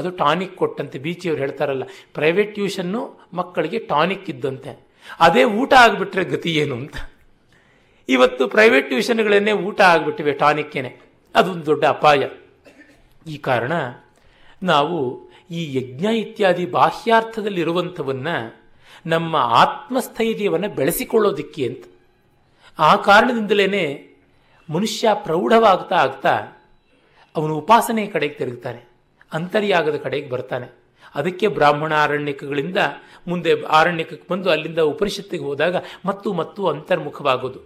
ಅದು ಟಾನಿಕ್ ಕೊಟ್ಟಂತೆ, ಬೀಚಿಯವ್ರು ಹೇಳ್ತಾರಲ್ಲ ಪ್ರೈವೇಟ್ ಟ್ಯೂಷನ್ನು ಮಕ್ಕಳಿಗೆ ಟಾನಿಕ್ ಇದ್ದಂತೆ. ಅದೇ ಊಟ ಆಗಿಬಿಟ್ರೆ ಗತಿ ಏನು ಅಂತ. ಇವತ್ತು ಪ್ರೈವೇಟ್ ಟ್ಯೂಷನ್ಗಳನ್ನೇ ಊಟ ಆಗಿಬಿಟ್ಟಿವೆ, ಟಾನಿಕ್ಕೇನೆ. ಅದೊಂದು ದೊಡ್ಡ ಅಪಾಯ. ಈ ಕಾರಣ ನಾವು ಈ ಯಜ್ಞ ಇತ್ಯಾದಿ ಬಾಹ್ಯಾರ್ಥದಲ್ಲಿರುವಂಥವನ್ನ ನಮ್ಮ ಆತ್ಮಸ್ಥೈರ್ಯವನ್ನು ಬೆಳೆಸಿಕೊಳ್ಳೋದಿಕ್ಕೆ ಅಂತ. ಆ ಕಾರಣದಿಂದಲೇ ಮನುಷ್ಯ ಪ್ರೌಢವಾಗ್ತಾ ಆಗ್ತಾ ಅವನು ಉಪಾಸನೆಯ ಕಡೆಗೆ ತಿರುಗ್ತಾನೆ. ಅಂತರ್ಯಾಗದ ಕಡೆಗೆ ಬರ್ತಾನೆ. ಅದಕ್ಕೆ ಬ್ರಾಹ್ಮಣ ಆರಣ್ಯಕಗಳಿಂದ ಮುಂದೆ ಆರಣ್ಯಕಕ್ಕೆ ಬಂದು ಅಲ್ಲಿಂದ ಉಪನಿಷತ್ತಿಗೆ ಹೋದಾಗ ಮತ್ತು ಮತ್ತು ಅಂತರ್ಮುಖವಾಗೋದು.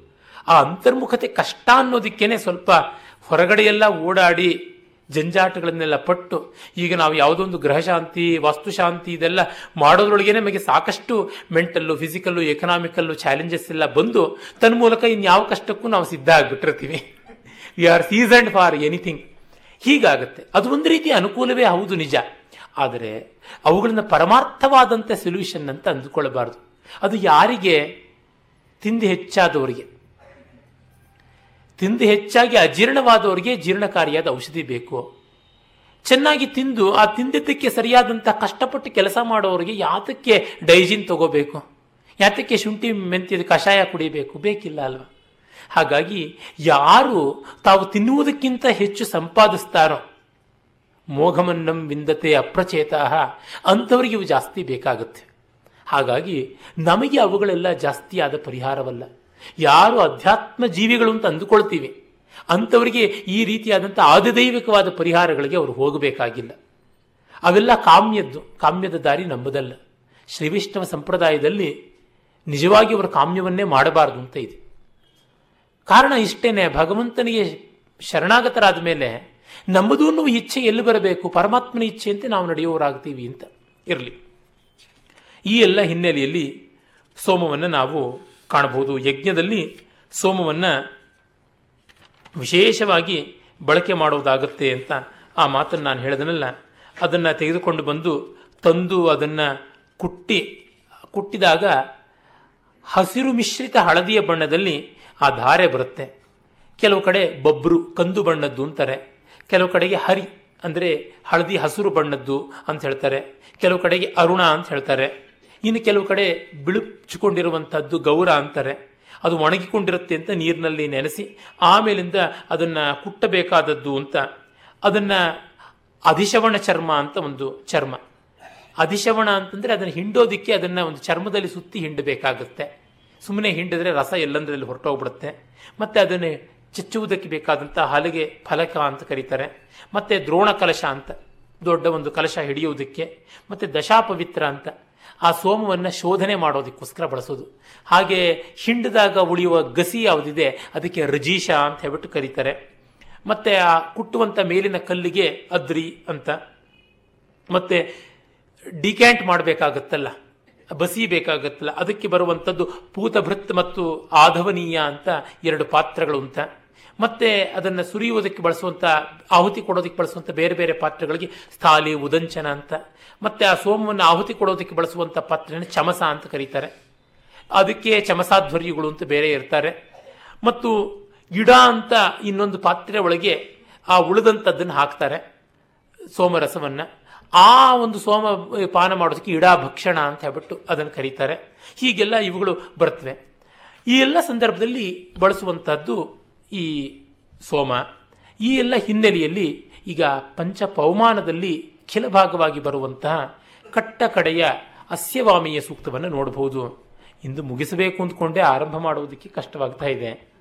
ಆ ಅಂತರ್ಮುಖತೆ ಕಷ್ಟ ಅನ್ನೋದಕ್ಕೇನೆ ಸ್ವಲ್ಪ ಹೊರಗಡೆಯೆಲ್ಲ ಓಡಾಡಿ ಜಂಜಾಟಗಳನ್ನೆಲ್ಲ ಪಟ್ಟು ಈಗ ನಾವು ಯಾವುದೊಂದು ಗ್ರಹಶಾಂತಿ ವಾಸ್ತುಶಾಂತಿ ಇದೆಲ್ಲ ಮಾಡೋದ್ರೊಳಗೆ ನಮಗೆ ಸಾಕಷ್ಟು ಮೆಂಟಲ್ಲು, ಫಿಸಿಕಲ್ಲು, ಎಕನಾಮಿಕಲ್ಲು ಚಾಲೆಂಜಸ್ ಎಲ್ಲ ಬಂದು ತನ್ಮೂಲಕ ಇನ್ಯಾವ ಕಷ್ಟಕ್ಕೂ ನಾವು ಸಿದ್ಧ ಆಗಿಬಿಟ್ಟಿರ್ತೀವಿ. We are seasoned for anything. ಹೀಗಾಗುತ್ತೆ. ಅದು ಒಂದು ರೀತಿ ಅನುಕೂಲವೇ ಹೌದು ನಿಜ. ಆದರೆ ಅವುಗಳನ್ನ ಪರಮಾರ್ಥವಾದಂಥ ಸೊಲ್ಯೂಷನ್ ಅಂತ ಅಂದುಕೊಳ್ಳಬಾರದು. ಅದು ಯಾರಿಗೆ? ತಿಂದು ಹೆಚ್ಚಾದವರಿಗೆ. ತಿಂದು ಹೆಚ್ಚಾಗಿ ಅಜೀರ್ಣವಾದವರಿಗೆ ಜೀರ್ಣಕಾರಿಯಾದ ಔಷಧಿ ಬೇಕು. ಚೆನ್ನಾಗಿ ತಿಂದು ಆ ತಿಂದಿದ್ದಕ್ಕೆ ಸರಿಯಾದಂಥ ಕಷ್ಟಪಟ್ಟು ಕೆಲಸ ಮಾಡೋರಿಗೆ ಯಾತಕ್ಕೆ ಡೈಜಿನ್ ತಗೋಬೇಕು? ಯಾತಕ್ಕೆ ಶುಂಠಿ ಮೆಂತ್ಯದ ಕಷಾಯ ಕುಡಿಬೇಕು? ಬೇಕಿಲ್ಲ ಅಲ್ವಾ? ಹಾಗಾಗಿ ಯಾರು ತಾವು ತಿನ್ನುವುದಕ್ಕಿಂತ ಹೆಚ್ಚು ಸಂಪಾದಿಸ್ತಾರೋ, ಮೋಘಮನ್ನಂ ವಿಂದತೆ ಅಪ್ರಚೇತ ಅಂಥವರಿಗೆ ಇವು ಜಾಸ್ತಿ ಬೇಕಾಗುತ್ತೆ. ಹಾಗಾಗಿ ನಮಗೆ ಅವುಗಳೆಲ್ಲ ಜಾಸ್ತಿ ಆದ ಪರಿಹಾರವಲ್ಲ. ಯಾರು ಅಧ್ಯಾತ್ಮ ಜೀವಿಗಳು ಅಂತ ಅಂದುಕೊಳ್ತೀವಿ, ಅಂಥವರಿಗೆ ಈ ರೀತಿಯಾದಂಥ ಆದಿದೈವಿಕವಾದ ಪರಿಹಾರಗಳಿಗೆ ಅವರು ಹೋಗಬೇಕಾಗಿಲ್ಲ. ಅವೆಲ್ಲ ಕಾಮ್ಯದ್ದು, ಕಾಮ್ಯದ ದಾರಿ ನಂಬುದಲ್ಲ. ಶ್ರೀವಿಷ್ಣವ ಸಂಪ್ರದಾಯದಲ್ಲಿ ನಿಜವಾಗಿ ಅವರು ಕಾಮ್ಯವನ್ನೇ ಮಾಡಬಾರದು ಅಂತ ಇದೆ. ಕಾರಣ ಇಷ್ಟೇನೆ, ಭಗವಂತನಿಗೆ ಶರಣಾಗತರಾದ ಮೇಲೆ ನಮ್ಮದು ಇಚ್ಛೆ ಎಲ್ಲಿ ಬರಬೇಕು? ಪರಮಾತ್ಮನ ಇಚ್ಛೆಯಂತೆ ನಾವು ನಡೆಯುವವರಾಗ್ತೀವಿ ಅಂತ ಇರಲಿ. ಈ ಎಲ್ಲ ಹಿನ್ನೆಲೆಯಲ್ಲಿ ಸೋಮವನ್ನು ನಾವು ಕಾಣಬಹುದು. ಯಜ್ಞದಲ್ಲಿ ಸೋಮವನ್ನು ವಿಶೇಷವಾಗಿ ಬಳಕೆ ಮಾಡುವುದಾಗುತ್ತೆ ಅಂತ ಆ ಮಾತನ್ನು ನಾನು ಹೇಳಿದನಲ್ಲ. ಅದನ್ನು ತೆಗೆದುಕೊಂಡು ಬಂದು ತಂದು ಅದನ್ನು ಕುಟ್ಟಿ, ಕುಟ್ಟಿದಾಗ ಹಸಿರು ಮಿಶ್ರಿತ ಹಳದಿಯ ಬಣ್ಣದಲ್ಲಿ ಆ ಧಾರೆ ಬರುತ್ತೆ. ಕೆಲವು ಕಡೆ ಬಬ್ರು ಕಂದು ಬಣ್ಣದ್ದು ಅಂತಾರೆ. ಕೆಲವು ಕಡೆಗೆ ಹರಿ ಅಂದರೆ ಹಳದಿ ಹಸಿರು ಬಣ್ಣದ್ದು ಅಂತ ಹೇಳ್ತಾರೆ. ಕೆಲವು ಕಡೆಗೆ ಅರುಣ ಅಂತ ಹೇಳ್ತಾರೆ. ಇನ್ನು ಕೆಲವು ಕಡೆ ಬಿಳುಚಿಕೊಂಡಿರುವಂಥದ್ದು ಗೌರ ಅಂತಾರೆ. ಅದು ಒಣಗಿಕೊಂಡಿರುತ್ತೆ ಅಂತ ನೀರಿನಲ್ಲಿ ನೆನೆಸಿ ಆಮೇಲಿಂದ ಅದನ್ನು ಕುಟ್ಟಬೇಕಾದದ್ದು ಅಂತ. ಅದನ್ನು ಅಧಿಶವಣ ಚರ್ಮ ಅಂತ ಒಂದು ಚರ್ಮ. ಅಧಿಶವಣ ಅಂತಂದರೆ ಅದನ್ನು ಹಿಂಡೋದಿಕ್ಕೆ ಅದನ್ನು ಒಂದು ಚರ್ಮದಲ್ಲಿ ಸುತ್ತಿ ಹಿಂಡಬೇಕಾಗುತ್ತೆ. ಸುಮ್ಮನೆ ಹಿಂಡಿದ್ರೆ ರಸ ಎಲ್ಲಂದ್ರಲ್ಲಿ ಹೊರಟೋಗ್ಬಿಡುತ್ತೆ. ಮತ್ತು ಅದನ್ನು ಚಚ್ಚುವುದಕ್ಕೆ ಬೇಕಾದಂಥ ಹಲಗೆ ಫಲಕ ಅಂತ ಕರೀತಾರೆ. ಮತ್ತು ದ್ರೋಣ ಕಲಶ ಅಂತ, ದೊಡ್ಡ ಒಂದು ಕಲಶ ಹಿಡಿಯುವುದಕ್ಕೆ. ಮತ್ತು ದಶಾಪವಿತ್ರ ಅಂತ, ಆ ಸೋಮವನ್ನು ಶೋಧನೆ ಮಾಡೋದಕ್ಕೋಸ್ಕರ ಬಳಸೋದು. ಹಾಗೆ ಹಿಂಡಿದಾಗ ಉಳಿಯುವ ಗಸಿ ಯಾವುದಿದೆ, ಅದಕ್ಕೆ ರಜೀಶ ಅಂತ ಹೇಳ್ಬಿಟ್ಟು ಕರೀತಾರೆ. ಮತ್ತು ಆ ಕುಟ್ಟುವಂಥ ಮೇಲಿನ ಕಲ್ಲಿಗೆ ಅದ್ರಿ ಅಂತ. ಮತ್ತು ಡಿಕ್ಯಾಂಟ್ ಮಾಡಬೇಕಾಗತ್ತಲ್ಲ ಬಸಿ ಬೇಕಾಗತ್ತಲ್ಲ, ಅದಕ್ಕೆ ಬರುವಂಥದ್ದು ಪೂತಭೃತ್ ಮತ್ತು ಆಧವನೀಯ ಅಂತ ಎರಡು ಪಾತ್ರಗಳು ಅಂತ. ಮತ್ತೆ ಅದನ್ನು ಸುರಿಯುವುದಕ್ಕೆ ಬಳಸುವಂಥ, ಆಹುತಿ ಕೊಡೋದಕ್ಕೆ ಬಳಸುವಂಥ ಬೇರೆ ಬೇರೆ ಪಾತ್ರಗಳಿಗೆ ಸ್ಥಾಲಿ ಉದಂಚನ ಅಂತ. ಮತ್ತೆ ಆ ಸೋಮವನ್ನು ಆಹುತಿ ಕೊಡೋದಕ್ಕೆ ಬಳಸುವಂಥ ಪಾತ್ರೆಯನ್ನು ಚಮಸ ಅಂತ ಕರೀತಾರೆ. ಅದಕ್ಕೆ ಚಮಸಾಧ್ವರ್ಯಗಳು ಅಂತ ಬೇರೆ ಇರ್ತಾರೆ. ಮತ್ತು ಗಿಡ ಅಂತ ಇನ್ನೊಂದು ಪಾತ್ರೆ ಒಳಗೆ ಆ ಉಳಿದಂಥದ್ದನ್ನು ಹಾಕ್ತಾರೆ, ಸೋಮರಸವನ್ನು. ಆ ಒಂದು ಸೋಮ ಪಾನ ಮಾಡೋದಕ್ಕೆ ಇಡಾ ಭಕ್ಷಣ ಅಂತ ಹೇಳ್ಬಿಟ್ಟು ಅದನ್ನು ಕರೀತಾರೆ. ಹೀಗೆಲ್ಲ ಇವುಗಳು ಬರ್ತವೆ. ಈ ಎಲ್ಲ ಸಂದರ್ಭದಲ್ಲಿ ಬಳಸುವಂಥದ್ದು ಈ ಸೋಮ. ಈ ಎಲ್ಲ ಹಿನ್ನೆಲೆಯಲ್ಲಿ ಈಗ ಪಂಚ ಪವಮಾನದಲ್ಲಿ ಖಿಲಭಾಗವಾಗಿ ಬರುವಂತಹ ಕಟ್ಟ ಕಡೆಯ ಅಸ್ಯವಾಮಿಯ ಸೂಕ್ತವನ್ನು ನೋಡಬಹುದು. ಇಂದು ಮುಗಿಸಬೇಕು ಅಂದ್ಕೊಂಡೆ ಆರಂಭ ಮಾಡುವುದಕ್ಕೆ ಕಷ್ಟವಾಗ್ತಾ ಇದೆ.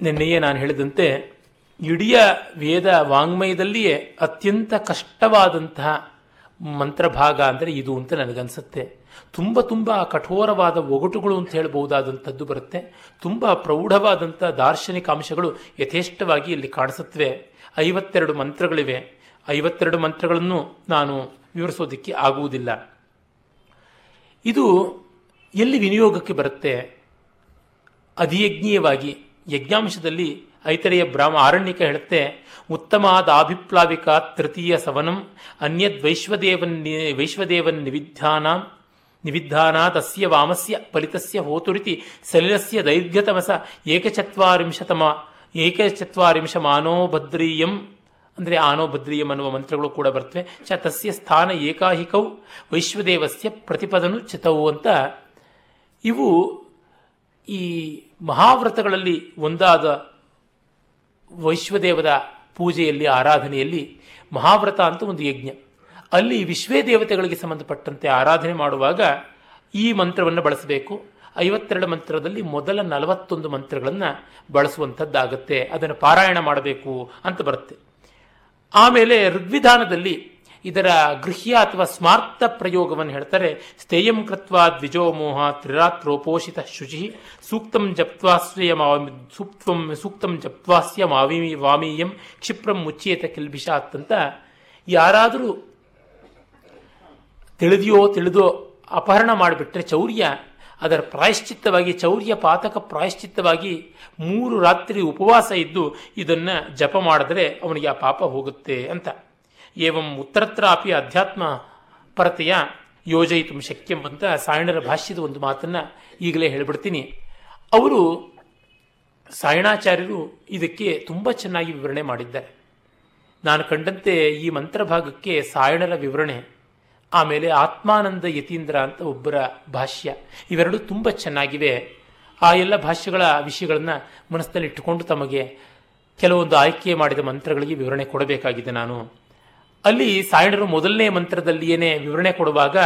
ನಿನ್ನೆಯೇ ನಾನು ಹೇಳಿದಂತೆ ಇಡೀ ವೇದ ವಾಂಗ್ಮಯದಲ್ಲಿಯೇ ಅತ್ಯಂತ ಕಷ್ಟವಾದಂತಹ ಮಂತ್ರಭಾಗ ಅಂದರೆ ಇದು ಅಂತ ನನಗನ್ಸುತ್ತೆ. ತುಂಬ ತುಂಬ ಕಠೋರವಾದ ಒಗಟುಗಳು ಅಂತ ಹೇಳಬಹುದಾದಂಥದ್ದು ಬರುತ್ತೆ. ತುಂಬ ಪ್ರೌಢವಾದಂಥ ದಾರ್ಶನಿಕ ಅಂಶಗಳು ಯಥೇಷ್ಟವಾಗಿ ಇಲ್ಲಿ ಕಾಣಿಸುತ್ತವೆ. ಐವತ್ತೆರಡು ಮಂತ್ರಗಳಿವೆ. ಐವತ್ತೆರಡು ಮಂತ್ರಗಳನ್ನು ನಾನು ವಿವರಿಸೋದಕ್ಕೆ ಆಗುವುದಿಲ್ಲ. ಇದು ಎಲ್ಲಿ ವಿನಿಯೋಗಕ್ಕೆ ಬರುತ್ತೆ? ಅಧಿಯಜ್ಞೀಯವಾಗಿ ಯಜ್ಞಾಂಶದಲ್ಲಿ ಐತರೆಯ ಬ್ರಾಹ್ಮ ಆರಣ್ಯಕ ಹೇಳುತ್ತೆ ಉತ್ತಮಾದ ಅಭಿಪ್ಲಾವಿಕ ತೃತೀಯ ಸವನಂ ಅನ್ಯದ್ ವೈಶ್ವದೇವನ್ ವೈಶ್ವದೇವನ್ ನಿವಿಧಾನ ನಿವಿಧಾನ ತಸ್ಯ ವಾಮಸ್ಯ ಫಲಿತಸ್ಯ ಹೋತುರಿತಿ ಸಲಿಲಸ್ಯ ದೈರ್ಘ್ಯತಮಸ ಏಕಚತ್ವಾರಿಂಶತಮ ಏಕಚತ್ವಾರಿಂಶ ಮಾನೋಭದ್ರೀಯಂ ಅಂದರೆ ಆನೋಭದ್ರೀಯಂ ಅನ್ನುವ ಮಂತ್ರಗಳು ಕೂಡ ಬರ್ತವೆ. ಚ, ತಸ್ಯ ಸ್ಥಾನ ಏಕಾಹಿಕೌ, ವೈಶ್ವದೇವಸ್ಯ ಪ್ರತಿಪದನು ಚಿತವು ಅಂತ. ಇವು ಈ ಮಹಾವ್ರತಗಳಲ್ಲಿ ಒಂದಾದ ವೈಶ್ವದೇವದ ಪೂಜೆಯಲ್ಲಿ, ಆರಾಧನೆಯಲ್ಲಿ ಮಹಾವ್ರತ ಅಂತ ಒಂದು ಯಜ್ಞ. ಅಲ್ಲಿ ವಿಶ್ವೇ ದೇವತೆಗಳಿಗೆ ಸಂಬಂಧಪಟ್ಟಂತೆ ಆರಾಧನೆ ಮಾಡುವಾಗ ಈ ಮಂತ್ರವನ್ನು ಬಳಸಬೇಕು. ಐವತ್ತೆರಡು ಮಂತ್ರದಲ್ಲಿ ಮೊದಲ ನಲವತ್ತೊಂದು ಮಂತ್ರಗಳನ್ನು ಬಳಸುವಂಥದ್ದಾಗುತ್ತೆ. ಅದನ್ನು ಪಾರಾಯಣ ಮಾಡಬೇಕು ಅಂತ ಬರುತ್ತೆ. ಆಮೇಲೆ ಋಗ್ವಿಧಾನದಲ್ಲಿ ಇದರ ಗೃಹ್ಯ ಅಥವಾ ಸ್ಮಾರ್ಥ ಪ್ರಯೋಗವನ್ನು ಹೇಳ್ತಾರೆ ಸ್ಥೇಯಂ ಕೃತ್ವ ದ್ವಿಜೋಮೋಹ ತ್ರಿರಾತ್ರೋಪೋಷಿತ ಶುಚಿ ಸೂಕ್ತಂ ಜಪ್ವಾಸ್ಯ ಸೂಕ್ತಂ ಸೂಕ್ತಂ ಜಪ್ವಾಸ್ಯ ಮಾವಿಮಿ ವಾಮೀಯಂ ಕ್ಷಿಪ್ರಂ ಮುಚ್ಚೇತ ಕಿಲ್ಬಿಷಾತ್ ಅಂತ ಯಾರಾದರೂ ತಿಳಿದೆಯೋ ತಿಳಿದೋ ಅಪಹರಣ ಮಾಡಿಬಿಟ್ರೆ ಚೌರ್ಯ, ಅದರ ಪ್ರಾಯಶ್ಚಿತ್ತವಾಗಿ, ಚೌರ್ಯ ಪಾತಕ ಪ್ರಾಯಶ್ಚಿತ್ತವಾಗಿ ಮೂರು ರಾತ್ರಿ ಉಪವಾಸ ಇದ್ದು ಇದನ್ನು ಜಪ ಮಾಡಿದ್ರೆ ಅವನಿಗೆ ಆ ಪಾಪ ಹೋಗುತ್ತೆ ಅಂತ. ಏವಂ ಉತ್ತರತ್ರಾಪಿ ಅಧ್ಯಾತ್ಮ ಪರತೆಯ ಯೋಜಯಿತು ಶಕ್ಯಂ ಅಂತ ಸಾಯಣರ ಭಾಷ್ಯದ ಒಂದು ಮಾತನ್ನು ಈಗಲೇ ಹೇಳಿಬಿಡ್ತೀನಿ. ಅವರು ಸಾಯಣಾಚಾರ್ಯರು ಇದಕ್ಕೆ ತುಂಬ ಚೆನ್ನಾಗಿ ವಿವರಣೆ ಮಾಡಿದ್ದಾರೆ. ನಾನು ಕಂಡಂತೆ ಈ ಮಂತ್ರಭಾಗಕ್ಕೆ ಸಾಯಣರ ವಿವರಣೆ, ಆಮೇಲೆ ಆತ್ಮಾನಂದ ಯತೀಂದ್ರ ಅಂತ ಒಬ್ಬರ ಭಾಷ್ಯ, ಇವೆರಡು ತುಂಬ ಚೆನ್ನಾಗಿವೆ. ಆ ಎಲ್ಲ ಭಾಷ್ಯಗಳ ವಿಷಯಗಳನ್ನು ಮನಸ್ಸಲ್ಲಿ ಇಟ್ಟುಕೊಂಡು ತಮಗೆ ಕೆಲವೊಂದು ಆಯ್ಕೆ ಮಾಡಿದ ಮಂತ್ರಗಳಿಗೆ ವಿವರಣೆ ಕೊಡಬೇಕಾಗಿದೆ ನಾನು. ಅಲ್ಲಿ ಸಾಯಣರು ಮೊದಲನೇ ಮಂತ್ರದಲ್ಲಿಯೇ ವಿವರಣೆ ಕೊಡುವಾಗ,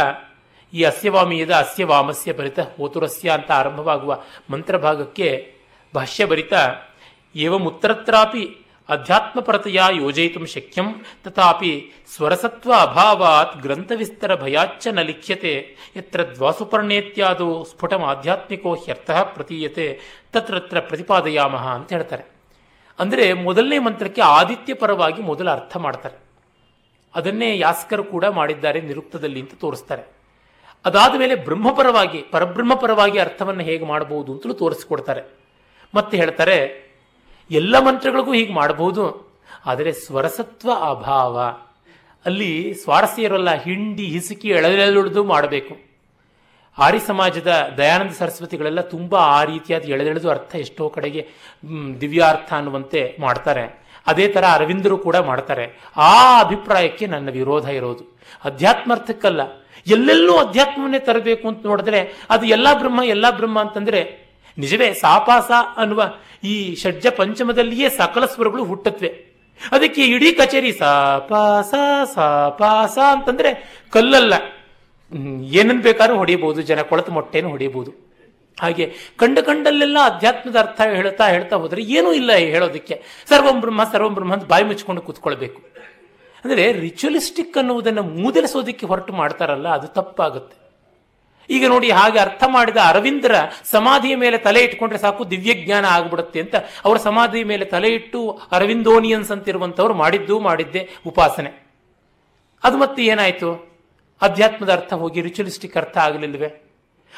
ಈ ಅಸ್ಯವಾಮಿಯದ ಅಸ್ಯವಾಮಸ್ಯ ಭರಿತ ಓತುರಸ್ಯ ಅಂತ ಆರಂಭವಾಗುವ ಮಂತ್ರಭಾಗಕ್ಕೆ ಭಾಷ್ಯ ಭರಿತ ಏವಮುತ್ತರತ್ರಾಪಿ ಅಧ್ಯಾತ್ಮಪರತೆಯ ಯೋಜಯಿತು ಶಕ್ಯಂ, ತಥಾಪಿ ಸ್ವರಸತ್ವ ಅಭಾವಾತ್ ಗ್ರಂಥವಿಸ್ತರ ಭಯಾಚ್ಚ ನ ಲಿಖ್ಯತೆ, ಯತ್ರ ದ್ವಾಸುಪರ್ಣೇತ್ಯಾದೋ ಸ್ಫುಟಂ ಆಧ್ಯಾತ್ಮಿಕೋ ಹ್ಯರ್ಥ ಪ್ರತೀಯತೆ, ತತ್ರತ್ರ ಪ್ರತಿಪಾದಯಾಮಹ ಅಂತ ಹೇಳ್ತಾರೆ. ಅಂದರೆ ಮೊದಲನೇ ಮಂತ್ರಕ್ಕೆ ಆದಿತ್ಯ ಪರವಾಗಿ ಮೊದಲ ಅರ್ಥ ಮಾಡ್ತಾರೆ. ಅದನ್ನೇ ಯಾಸ್ಕರು ಕೂಡ ಮಾಡಿದ್ದಾರೆ ನಿರುಕ್ತದಲ್ಲಿ ಅಂತ ತೋರಿಸ್ತಾರೆ. ಅದಾದ ಮೇಲೆ ಬ್ರಹ್ಮಪರವಾಗಿ, ಪರಬ್ರಹ್ಮಪರವಾಗಿ ಅರ್ಥವನ್ನು ಹೇಗೆ ಮಾಡಬಹುದು ಅಂತಲೂ ತೋರಿಸ್ಕೊಡ್ತಾರೆ. ಮತ್ತೆ ಹೇಳ್ತಾರೆ, ಎಲ್ಲ ಮಂತ್ರಗಳಿಗೂ ಹೀಗೆ ಮಾಡಬಹುದು, ಆದರೆ ಸ್ವರಸತ್ವ ಅಭಾವ. ಅಲ್ಲಿ ಸ್ವಾರಸ್ಯ ಹಿಂಡಿ, ಹಿಸುಕಿ ಎಳೆದೆಳೆದು ಮಾಡಬೇಕು. ಆರ್ಯ ಸಮಾಜದ ದಯಾನಂದ ಸರಸ್ವತಿಗಳೆಲ್ಲ ತುಂಬ ಆ ರೀತಿಯಾದ ಎಳೆದೆಳೆದು ಅರ್ಥ ಎಷ್ಟೋ ಕಡೆಗೆ ದಿವ್ಯಾರ್ಥ ಅನ್ನುವಂತೆ ಮಾಡ್ತಾರೆ. ಅದೇ ಥರ ಅರವಿಂದರು ಕೂಡ ಮಾಡ್ತಾರೆ. ಆ ಅಭಿಪ್ರಾಯಕ್ಕೆ ನನ್ನ ವಿರೋಧ ಇರೋದು. ಅಧ್ಯಾತ್ಮಾರ್ಥಕ್ಕಲ್ಲ. ಎಲ್ಲೆಲ್ಲೂ ಅಧ್ಯಾತ್ಮವನ್ನೇ ತರಬೇಕು ಅಂತ ನೋಡಿದ್ರೆ ಅದು ಎಲ್ಲ ಬ್ರಹ್ಮ ಎಲ್ಲ ಬ್ರಹ್ಮ ಅಂತಂದರೆ ನಿಜವೇ ಸಾಪಾಸ ಅನ್ನುವ ಈ ಷಡ್ಜ ಪಂಚಮದಲ್ಲಿಯೇ ಸಕಲ ಸ್ವರಗಳು ಹುಟ್ಟತ್ವೆ ಅದಕ್ಕೆ ಇಡೀ ಕಚೇರಿ ಸಾಪಾಸ ಸಾಪಾಸ ಅಂತಂದ್ರೆ ಕಲ್ಲಲ್ಲ. ಏನನ್ನು ಏನನ್ ಬೇಕಾದ್ರೂ ಹೊಡೆಯಬಹುದು ಜನ ಕೊಳತು ಮೊಟ್ಟೆನೂ ಹೊಡೆಯಬಹುದು ಹಾಗೆ ಕಂಡ ಕಂಡಲ್ಲೆಲ್ಲ ಅಧ್ಯಾತ್ಮದ ಅರ್ಥ ಹೇಳ್ತಾ ಹೇಳ್ತಾ ಹೋದರೆ ಏನೂ ಇಲ್ಲ ಹೇಳೋದಕ್ಕೆ. ಸರ್ವಂ ಬ್ರಹ್ಮ ಸರ್ವಂ ಬ್ರಹ್ಮ ಅಂತ ಬಾಯಿ ಮುಚ್ಕೊಂಡು ಕೂತ್ಕೊಳ್ಬೇಕು. ಅಂದರೆ ರಿಚುಲಿಸ್ಟಿಕ್ ಅನ್ನುವುದನ್ನು ಮೂದಲಿಸೋದಕ್ಕೆ ಹೊರಟು ಮಾಡ್ತಾರಲ್ಲ, ಅದು ತಪ್ಪಾಗುತ್ತೆ. ಈಗ ನೋಡಿ ಹಾಗೆ ಅರ್ಥ ಮಾಡಿದ ಅರವಿಂದರ ಸಮಾಧಿಯ ಮೇಲೆ ತಲೆ ಇಟ್ಕೊಂಡ್ರೆ ಸಾಕು ದಿವ್ಯಜ್ಞಾನ ಆಗ್ಬಿಡುತ್ತೆ ಅಂತ ಅವರ ಸಮಾಧಿಯ ಮೇಲೆ ತಲೆ ಇಟ್ಟು ಅರವಿಂದೋನಿಯನ್ಸ್ ಅಂತಿರುವಂಥವ್ರು ಮಾಡಿದ್ದು ಮಾಡಿದ್ದೆ ಉಪಾಸನೆ. ಅದು ಮತ್ತೆ ಏನಾಯಿತು? ಅಧ್ಯಾತ್ಮದ ಅರ್ಥ ಹೋಗಿ ರಿಚುಲಿಸ್ಟಿಕ್ ಅರ್ಥ ಆಗಲಿಲ್ವೇ?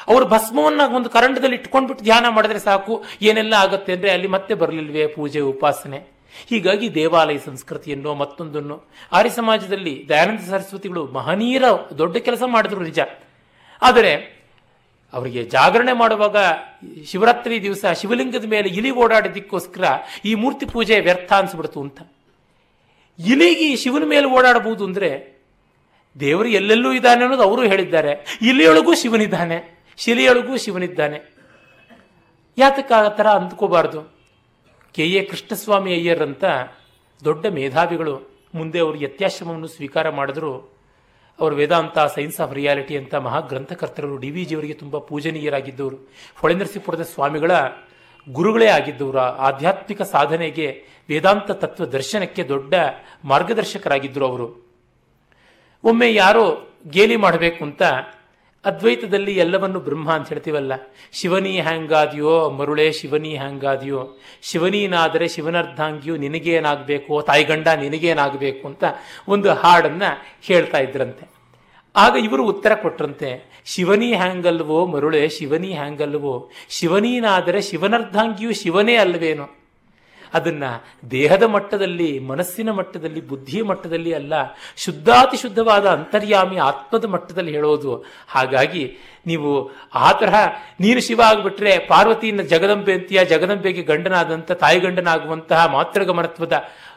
ಅವರು ಭಸ್ಮವನ್ನ ಒಂದು ಕರಂಡದಲ್ಲಿ ಇಟ್ಕೊಂಡ್ಬಿಟ್ಟು ಧ್ಯಾನ ಮಾಡಿದ್ರೆ ಸಾಕು. ಏನೆಲ್ಲ ಆಗುತ್ತೆ ಅಂದ್ರೆ ಅಲ್ಲಿ ಮತ್ತೆ ಬರಲಿಲ್ವೇ ಪೂಜೆ, ಉಪಾಸನೆ. ಹೀಗಾಗಿ ದೇವಾಲಯ ಸಂಸ್ಕೃತಿಯನ್ನು ಮತ್ತೊಂದನ್ನು. ಆರ್ಯ ಸಮಾಜದಲ್ಲಿ ದಯಾನಂದ ಸರಸ್ವತಿಗಳು ಮಹನೀಯರ ದೊಡ್ಡ ಕೆಲಸ ಮಾಡಿದ್ರು ನಿಜ. ಆದರೆ ಅವರಿಗೆ ಜಾಗರಣೆ ಮಾಡುವಾಗ ಶಿವರಾತ್ರಿ ದಿವಸ ಶಿವಲಿಂಗದ ಮೇಲೆ ಇಲಿ ಓಡಾಡೋದಕ್ಕೋಸ್ಕರ ಈ ಮೂರ್ತಿ ಪೂಜೆ ವ್ಯರ್ಥ ಅನ್ಸ್ಬಿಡ್ತು ಅಂತ. ಇಲಿಗೆ ಶಿವನ ಮೇಲೆ ಓಡಾಡಬಹುದು ಅಂದ್ರೆ ದೇವರು ಎಲ್ಲೆಲ್ಲೂ ಇದ್ದಾನೆ ಅನ್ನೋದು ಅವರು ಹೇಳಿದ್ದಾರೆ. ಇಲಿಯೊಳಗೂ ಶಿವನಿದ್ದಾನೆ. ಶಿಲೆಯೊಳಗೂ ಶಿವನಿದ್ದಾನೆ. ಯಾತಕ್ಕೆ ಆ ಥರ ಅಂದ್ಕೋಬಾರ್ದು. ಕೆ ಎ ಕೃಷ್ಣಸ್ವಾಮಿ ಅಯ್ಯರ್ ಅಂತ ದೊಡ್ಡ ಮೇಧಾವಿಗಳು ಮುಂದೆ ಅವರು ಯತ್ಯಾಶ್ರಮವನ್ನು ಸ್ವೀಕಾರ ಮಾಡಿದ್ರು. ಅವರು ವೇದಾಂತ, ಸೈನ್ಸ್ ಆಫ್ ರಿಯಾಲಿಟಿ ಅಂತ ಮಹಾ ಗ್ರಂಥಕರ್ತರು ಡಿ ವಿ ಜಿಯವರಿಗೆ ತುಂಬ ಪೂಜನೀಯರಾಗಿದ್ದವರು. ಹೊಳೆನರಸೀಪುರದ ಸ್ವಾಮಿಗಳ ಗುರುಗಳೇ ಆಗಿದ್ದವರು. ಆಧ್ಯಾತ್ಮಿಕ ಸಾಧನೆಗೆ ವೇದಾಂತ ತತ್ವ ದರ್ಶನಕ್ಕೆ ದೊಡ್ಡ ಮಾರ್ಗದರ್ಶಕರಾಗಿದ್ದರು ಅವರು. ಒಮ್ಮೆ ಯಾರೋ ಗೇಲಿ ಮಾಡಬೇಕು ಅಂತ ಅದ್ವೈತದಲ್ಲಿ ಎಲ್ಲವನ್ನು ಬ್ರಹ್ಮ ಅಂತ ಹೇಳ್ತೀವಲ್ಲ. ಶಿವನಿ ಹ್ಯಾಂಗಾದ್ಯೋ ಮರುಳೆ ಶಿವನಿ ಹ್ಯಾಂಗಾದ್ಯೋ ಶಿವನೀನಾದರೆ ಶಿವನರ್ಧಾಂಗಿಯೋ ನಿನಗೇನಾಗಬೇಕು, ತಾಯಿಗಂಡ ನಿನಗೇನಾಗಬೇಕು ಅಂತ ಒಂದು ಹಾಡನ್ನು ಹೇಳ್ತಾ ಇದ್ರಂತೆ. ಆಗ ಇವರು ಉತ್ತರ ಕೊಟ್ರಂತೆ, ಶಿವನಿ ಹ್ಯಾಂಗಲ್ವೋ ಮರುಳೆ ಶಿವನಿ ಹ್ಯಾಂಗಲ್ವೋ ಶಿವನೀನಾದರೆ ಶಿವನರ್ಧಾಂಗಿಯು ಶಿವನೇ ಅಲ್ವೇನೋ. ಅದನ್ನ ದೇಹದ ಮಟ್ಟದಲ್ಲಿ, ಮನಸ್ಸಿನ ಮಟ್ಟದಲ್ಲಿ, ಬುದ್ಧಿಯ ಮಟ್ಟದಲ್ಲಿ ಅಲ್ಲ ಶುದ್ಧಾತಿ ಶುದ್ಧವಾದ ಅಂತರ್ಯಾಮಿ ಆತ್ಮದ ಮಟ್ಟದಲ್ಲಿ ಹೇಳೋದು. ಹಾಗಾಗಿ ನೀವು ಆ ತರಹ ನೀನು ಶಿವ ಆಗಿಬಿಟ್ರೆ ಪಾರ್ವತಿಯಿಂದ ಜಗದಂಬೆ ಅಂತೀಯ ಜಗದಂಬೆಗೆ ಗಂಡನಾದಂಥ ತಾಯಿ ಗಂಡನಾಗುವಂತಹ ಮಾತೃಗಮನತ್ವದ